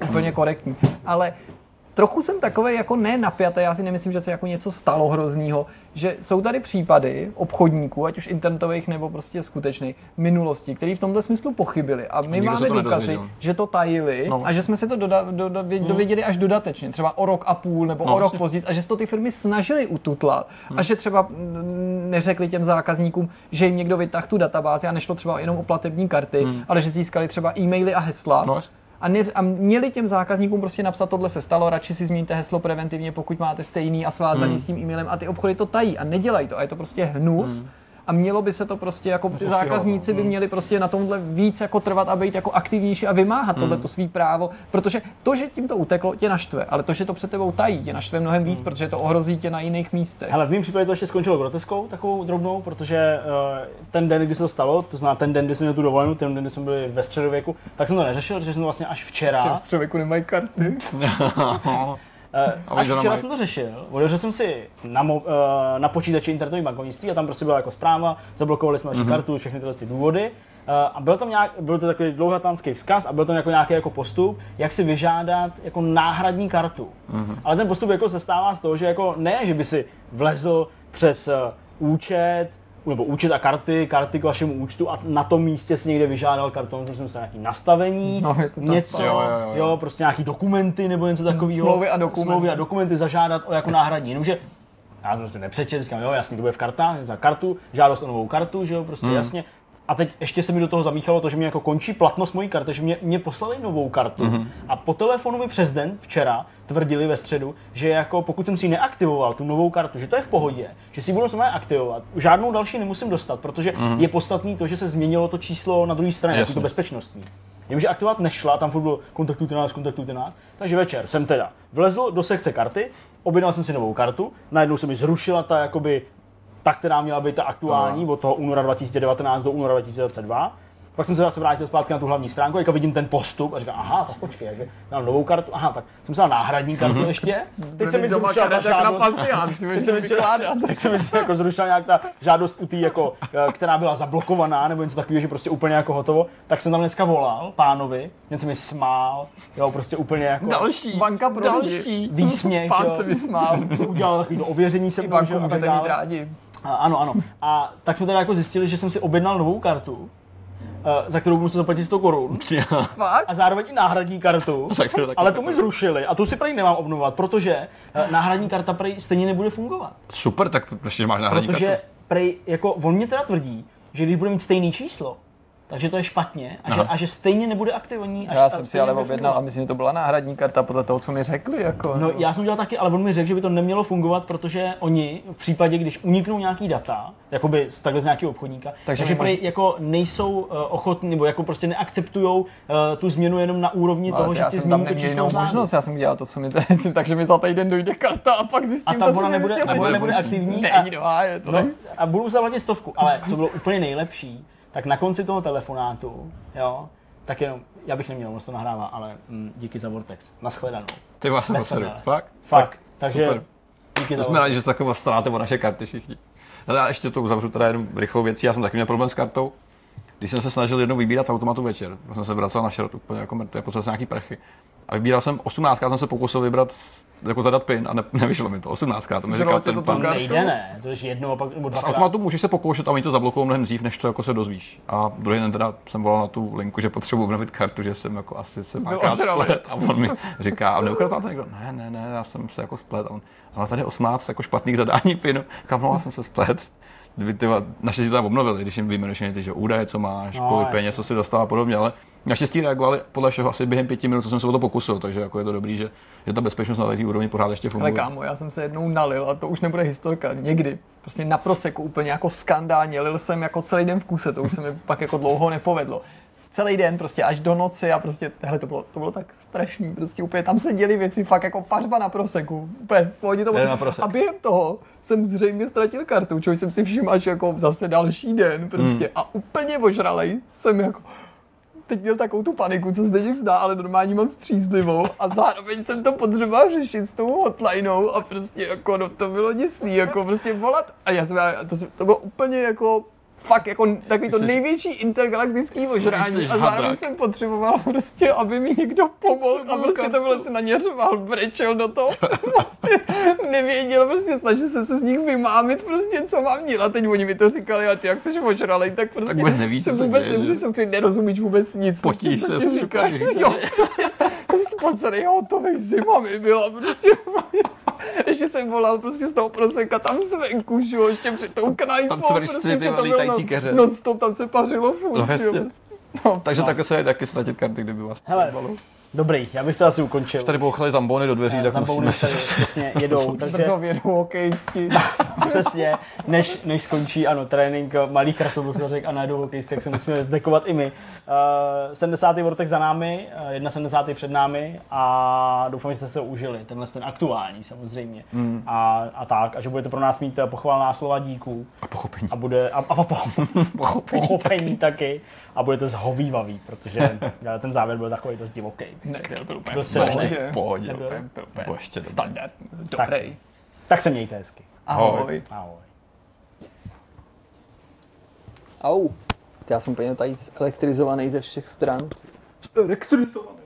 úplně korektní. Ale trochu jsem takový jako ne napjatý, já si nemyslím, že se jako něco stalo hroznýho, že jsou tady případy obchodníků, ať už internetových nebo prostě skutečných, minulosti, kteří v tomto smyslu pochybili. A my nikdo máme důkazy, že to tajili No. a že jsme se to doda, doda, dověděli až dodatečně, třeba o rok a půl nebo No, o rok později, a že se to ty firmy snažily ututlat a že třeba neřekli těm zákazníkům, že jim někdo vytáhl tu databázi a nešlo třeba jenom o platební karty, ale že získali třeba e-maily a hesla. No. A, ne, a měli těm zákazníkům prostě napsat, tohle se stalo, radši si změňte heslo preventivně, pokud máte stejný a svázaný Hmm. s tím e-mailem a ty obchody to tají a nedělají to a je to prostě hnus. Hmm. A mělo by se to prostě, jako ty zákazníci by měli prostě na tomhle víc jako trvat a být jako aktivnější a vymáhat Hmm. tohleto svý právo, protože to, že tím to uteklo, tě naštve, ale to, že to před tebou tají, tě naštve mnohem Hmm. víc, protože to ohrozí tě na jiných místech. Hele, v mém případě to ještě skončilo groteskou, takovou drobnou, protože uh, ten den, kdy se to stalo, to znamená ten den, kdy jsem měl tu dovolenou, ten den, kdy jsme byli ve středověku, tak jsem to neřešil, řešil jsem to vlastně až včera. Že v člověku nemají karty. Uh, až včera jsem to řešil, otevřel jsem si na, mo, uh, na počítači internetový bankovnictví a tam prostě byla jako zpráva, zablokovali jsme naši Mhm. mm-hmm. kartu, všechny tyhle ty důvody. Uh, a byl tam nějak, byl to takový dlouhatánský vzkaz a byl tam jako nějaký jako postup, jak si vyžádat jako náhradní kartu. Mhm. Mm-hmm. Ale ten postup jako se stává z toho, že jako ne, že by si vlezl přes uh, účet, nebo účet a karty, karty k vašemu účtu a na tom místě si někde vyžádal kartu, myslím se nějaký nastavení, No, je to něco. Jo, jo, jo. jo, prostě nějaký dokumenty nebo něco takového. Smlouvy a dokumenty. Smlouvy a dokumenty zažádat o jako náhradní, jenomže já jsem si nepřečet, říkám, jo, jasně, to bude v kartách, za kartu, žádost o novou kartu, že jo, prostě Hmm. jasně. A teď ještě se mi do toho zamíchalo to, že mi jako končí platnost mojí karty, že mě, mě poslali novou kartu Hmm. a po telefonu mi přes den včera tvrdili ve středu, že jako pokud jsem si ji neaktivoval, tu novou kartu, že to je v pohodě, že si ji budu samozřejmě aktivovat, žádnou další nemusím dostat, protože je podstatný to, že se změnilo to číslo na druhé straně, to bezpečnostní. Jenomže aktivovat nešla, tam furt bylo kontaktujte nás, kontaktujte nás. Takže večer jsem teda vlezl do sekce karty, objednal jsem si novou kartu, najednou se mi zrušila ta jakoby ta, která měla být ta aktuální od toho února 2019 do února 2022. Pak jsem se zase vrátil zpátky na tu hlavní stránku, jak vidím ten postup a říkám, aha, tak počkej, takže mám novou kartu, aha, tak jsem si dal náhradní kartu ještě. Teď se mi zrušila ta žádost. pancián, Teď se mi teď se mi jako zrušila nějak ta žádost u té, jako, eh, která byla zablokovaná, nebo něco takového, že prostě úplně jako hotovo. Tak jsem tam dneska volal pánovi, ten se mi smál, jo, prostě úplně jako Další. Banka pro Další. výsměch, Pán jo. se vysmál. udělal takový to ověření se I mnou, že banku můžete mít rádi. A, ano, ano. A tak jsme teda jako zjistili, že jsem si objednal novou kartu, eh, za kterou budu muset zaplatit 100 korun. A zároveň i náhradní kartu. Ale tu mi zrušili a tu si prý nemám obnovovat, protože eh, náhradní karta prý stejně nebude fungovat. Super, tak prostě máš náhradní Protože kartu. prej, jako on mě teda tvrdí, že když bude mít stejný číslo, takže to je špatně a, že, Aha. a že stejně nebude aktivní. Až Já jsem si ale objednal a myslím, že to byla náhradní karta podle toho, co mi řekli. Jako, No, já jsem udělal taky, ale on mi řekl, že by to nemělo fungovat, protože oni v případě, když uniknou nějaký data, jakoby z takhle z nějakého obchodníka, Takže takže, prej, jako nejsou uh, ochotní, nebo jako prostě neakceptují uh, tu změnu jenom na úrovni Ale toho, že si změní to číslo možnost, já jsem udělal to, co mi teď, takže mi za týden dojde karta a pak zjistím A ta to, co nebude, nebude, aktivní a, no, No, a budu zaplatit stovku, ale co bylo úplně nejlepší, tak na konci toho telefonátu, jo, Tak jenom, já bych neměl, ono to nahrává, ale mm, díky za Vortex. Naschledanou. Ty vás jsem prdele. Fakt? Fakt. Takže super. díky za To jsme Vortex. rádi, že se takové staráte o naše karty všichni. Ale já ještě to uzavřu teda jenom rychlou věcí. Já jsem taky měl problém s kartou. Když jsem se snažil jednou vybírat z automatu večer, jsem se vracel na šrot úplně jako mrtvý, potřeboval jsem nějaký prachy. A vybíral jsem 18, jsem se pokusil vybrat, jako zadat pin a ne, nevyšlo mi to. 18 to mi říkal ten to pan. tam Nejde ne, to je jednou a pak nebo Z dvakrát. automatu můžeš se pokoušet a oni to zablokují mnohem dřív, než to jako se dozvíš. A druhý den teda jsem volal na tu linku, že potřebuji obnovit kartu, že jsem jako asi se párkrát ožralý. splet a on mi říká, a neukradl vám to někdo? Ne, ne, ne, já jsem se jako splet. A on, ale tady je 18 jako špatných zadání pinu. Říkám, no, já jsem se splet. Kdyby ty naštěstí to tam obnovili, když jim vyjmenuješ ty, že údaje, co máš, No, kolik peněz, co si dostal a podobně, ale naštěstí reagovali podle všeho asi během pěti minut, co jsem se o to pokusil, takže jako je to dobrý, že, že ta bezpečnost na té úrovni pořád ještě Ale funguje. kámo, já jsem se jednou nalil a to už nebude historka, někdy. Prostě na proseku úplně jako skandálně, lil jsem jako celý den v kuse, to už se mi pak jako dlouho nepovedlo. Celý den prostě až do noci a prostě, hele, to bylo, to bylo tak strašný, prostě úplně tam se děly věci, fakt jako pařba na proseku, úplně v to bylo. A během toho jsem zřejmě ztratil kartu, což jsem si všiml až jako zase další den prostě Hmm. a úplně ožralej jsem jako, teď měl takovou tu paniku, co se těch zdá, ale normálně mám střízlivou a zároveň jsem to potřeboval řešit s tou hotlineou a prostě jako no, to bylo děsný, jako prostě volat a já jsem, to, to bylo úplně jako fakt jako takový to největší intergalaktický ožrání a zároveň jsem potřeboval prostě, aby mi někdo pomohl a prostě to bylo, se na ně řval, brečel do toho, prostě nevěděl, prostě snažil jsem se z nich vymámit prostě, co mám dělat, teď oni mi to říkali a ty jak jsi ožralej, tak prostě Tak vůbec nevíš, se vůbec děje, že? nemůžeš soustředit, nerozumíš vůbec nic, Potíš prostě, co se, ti co říkají, dokážeš říct. jo, prostě, posledný hotový zima mi byla, prostě, ještě jsem volal prostě z toho proseka tam zvenku, že jo, ještě před tou knajpou, Tam cvrčci, prostě, ty že to vole, bylo lítající non- non-stop, tam se pařilo furt, No, že jo, prostě. No, Takže No. takhle se dají taky ztratit karty, kdyby vás Hele. Dobrý, já bych to asi ukončil. Tady bouchali zambony do dveří, tak Zambouny musíme tady se... přesně jedou, takže brzo vědou hokejisti. přesně, než, než skončí, ano, trénink malých krasobruslařek a najedou hokejisti, tak se musíme zdekovat i my. Uh, 70. Vortex za námi, uh, 71. před námi a doufám, že jste se užili, tenhle ten aktuální samozřejmě. Hmm. A, a tak, a že budete pro nás mít eh, pochvalná slova díků A pochopení. a bude a, a po, po, pochopení taky a budete zhovývaví, protože eh, ten závěr byl takový dost divoký. Ne, byl, úplně Byl v pohodě. Nebyl? Byl, byl ještě dobrý. standardní, Tak. dobrý. Tak se mějte hezky. Ahoj. Ahoj. Au. Já jsem úplně tady elektrizovaný ze všech stran. Elektrizovaný.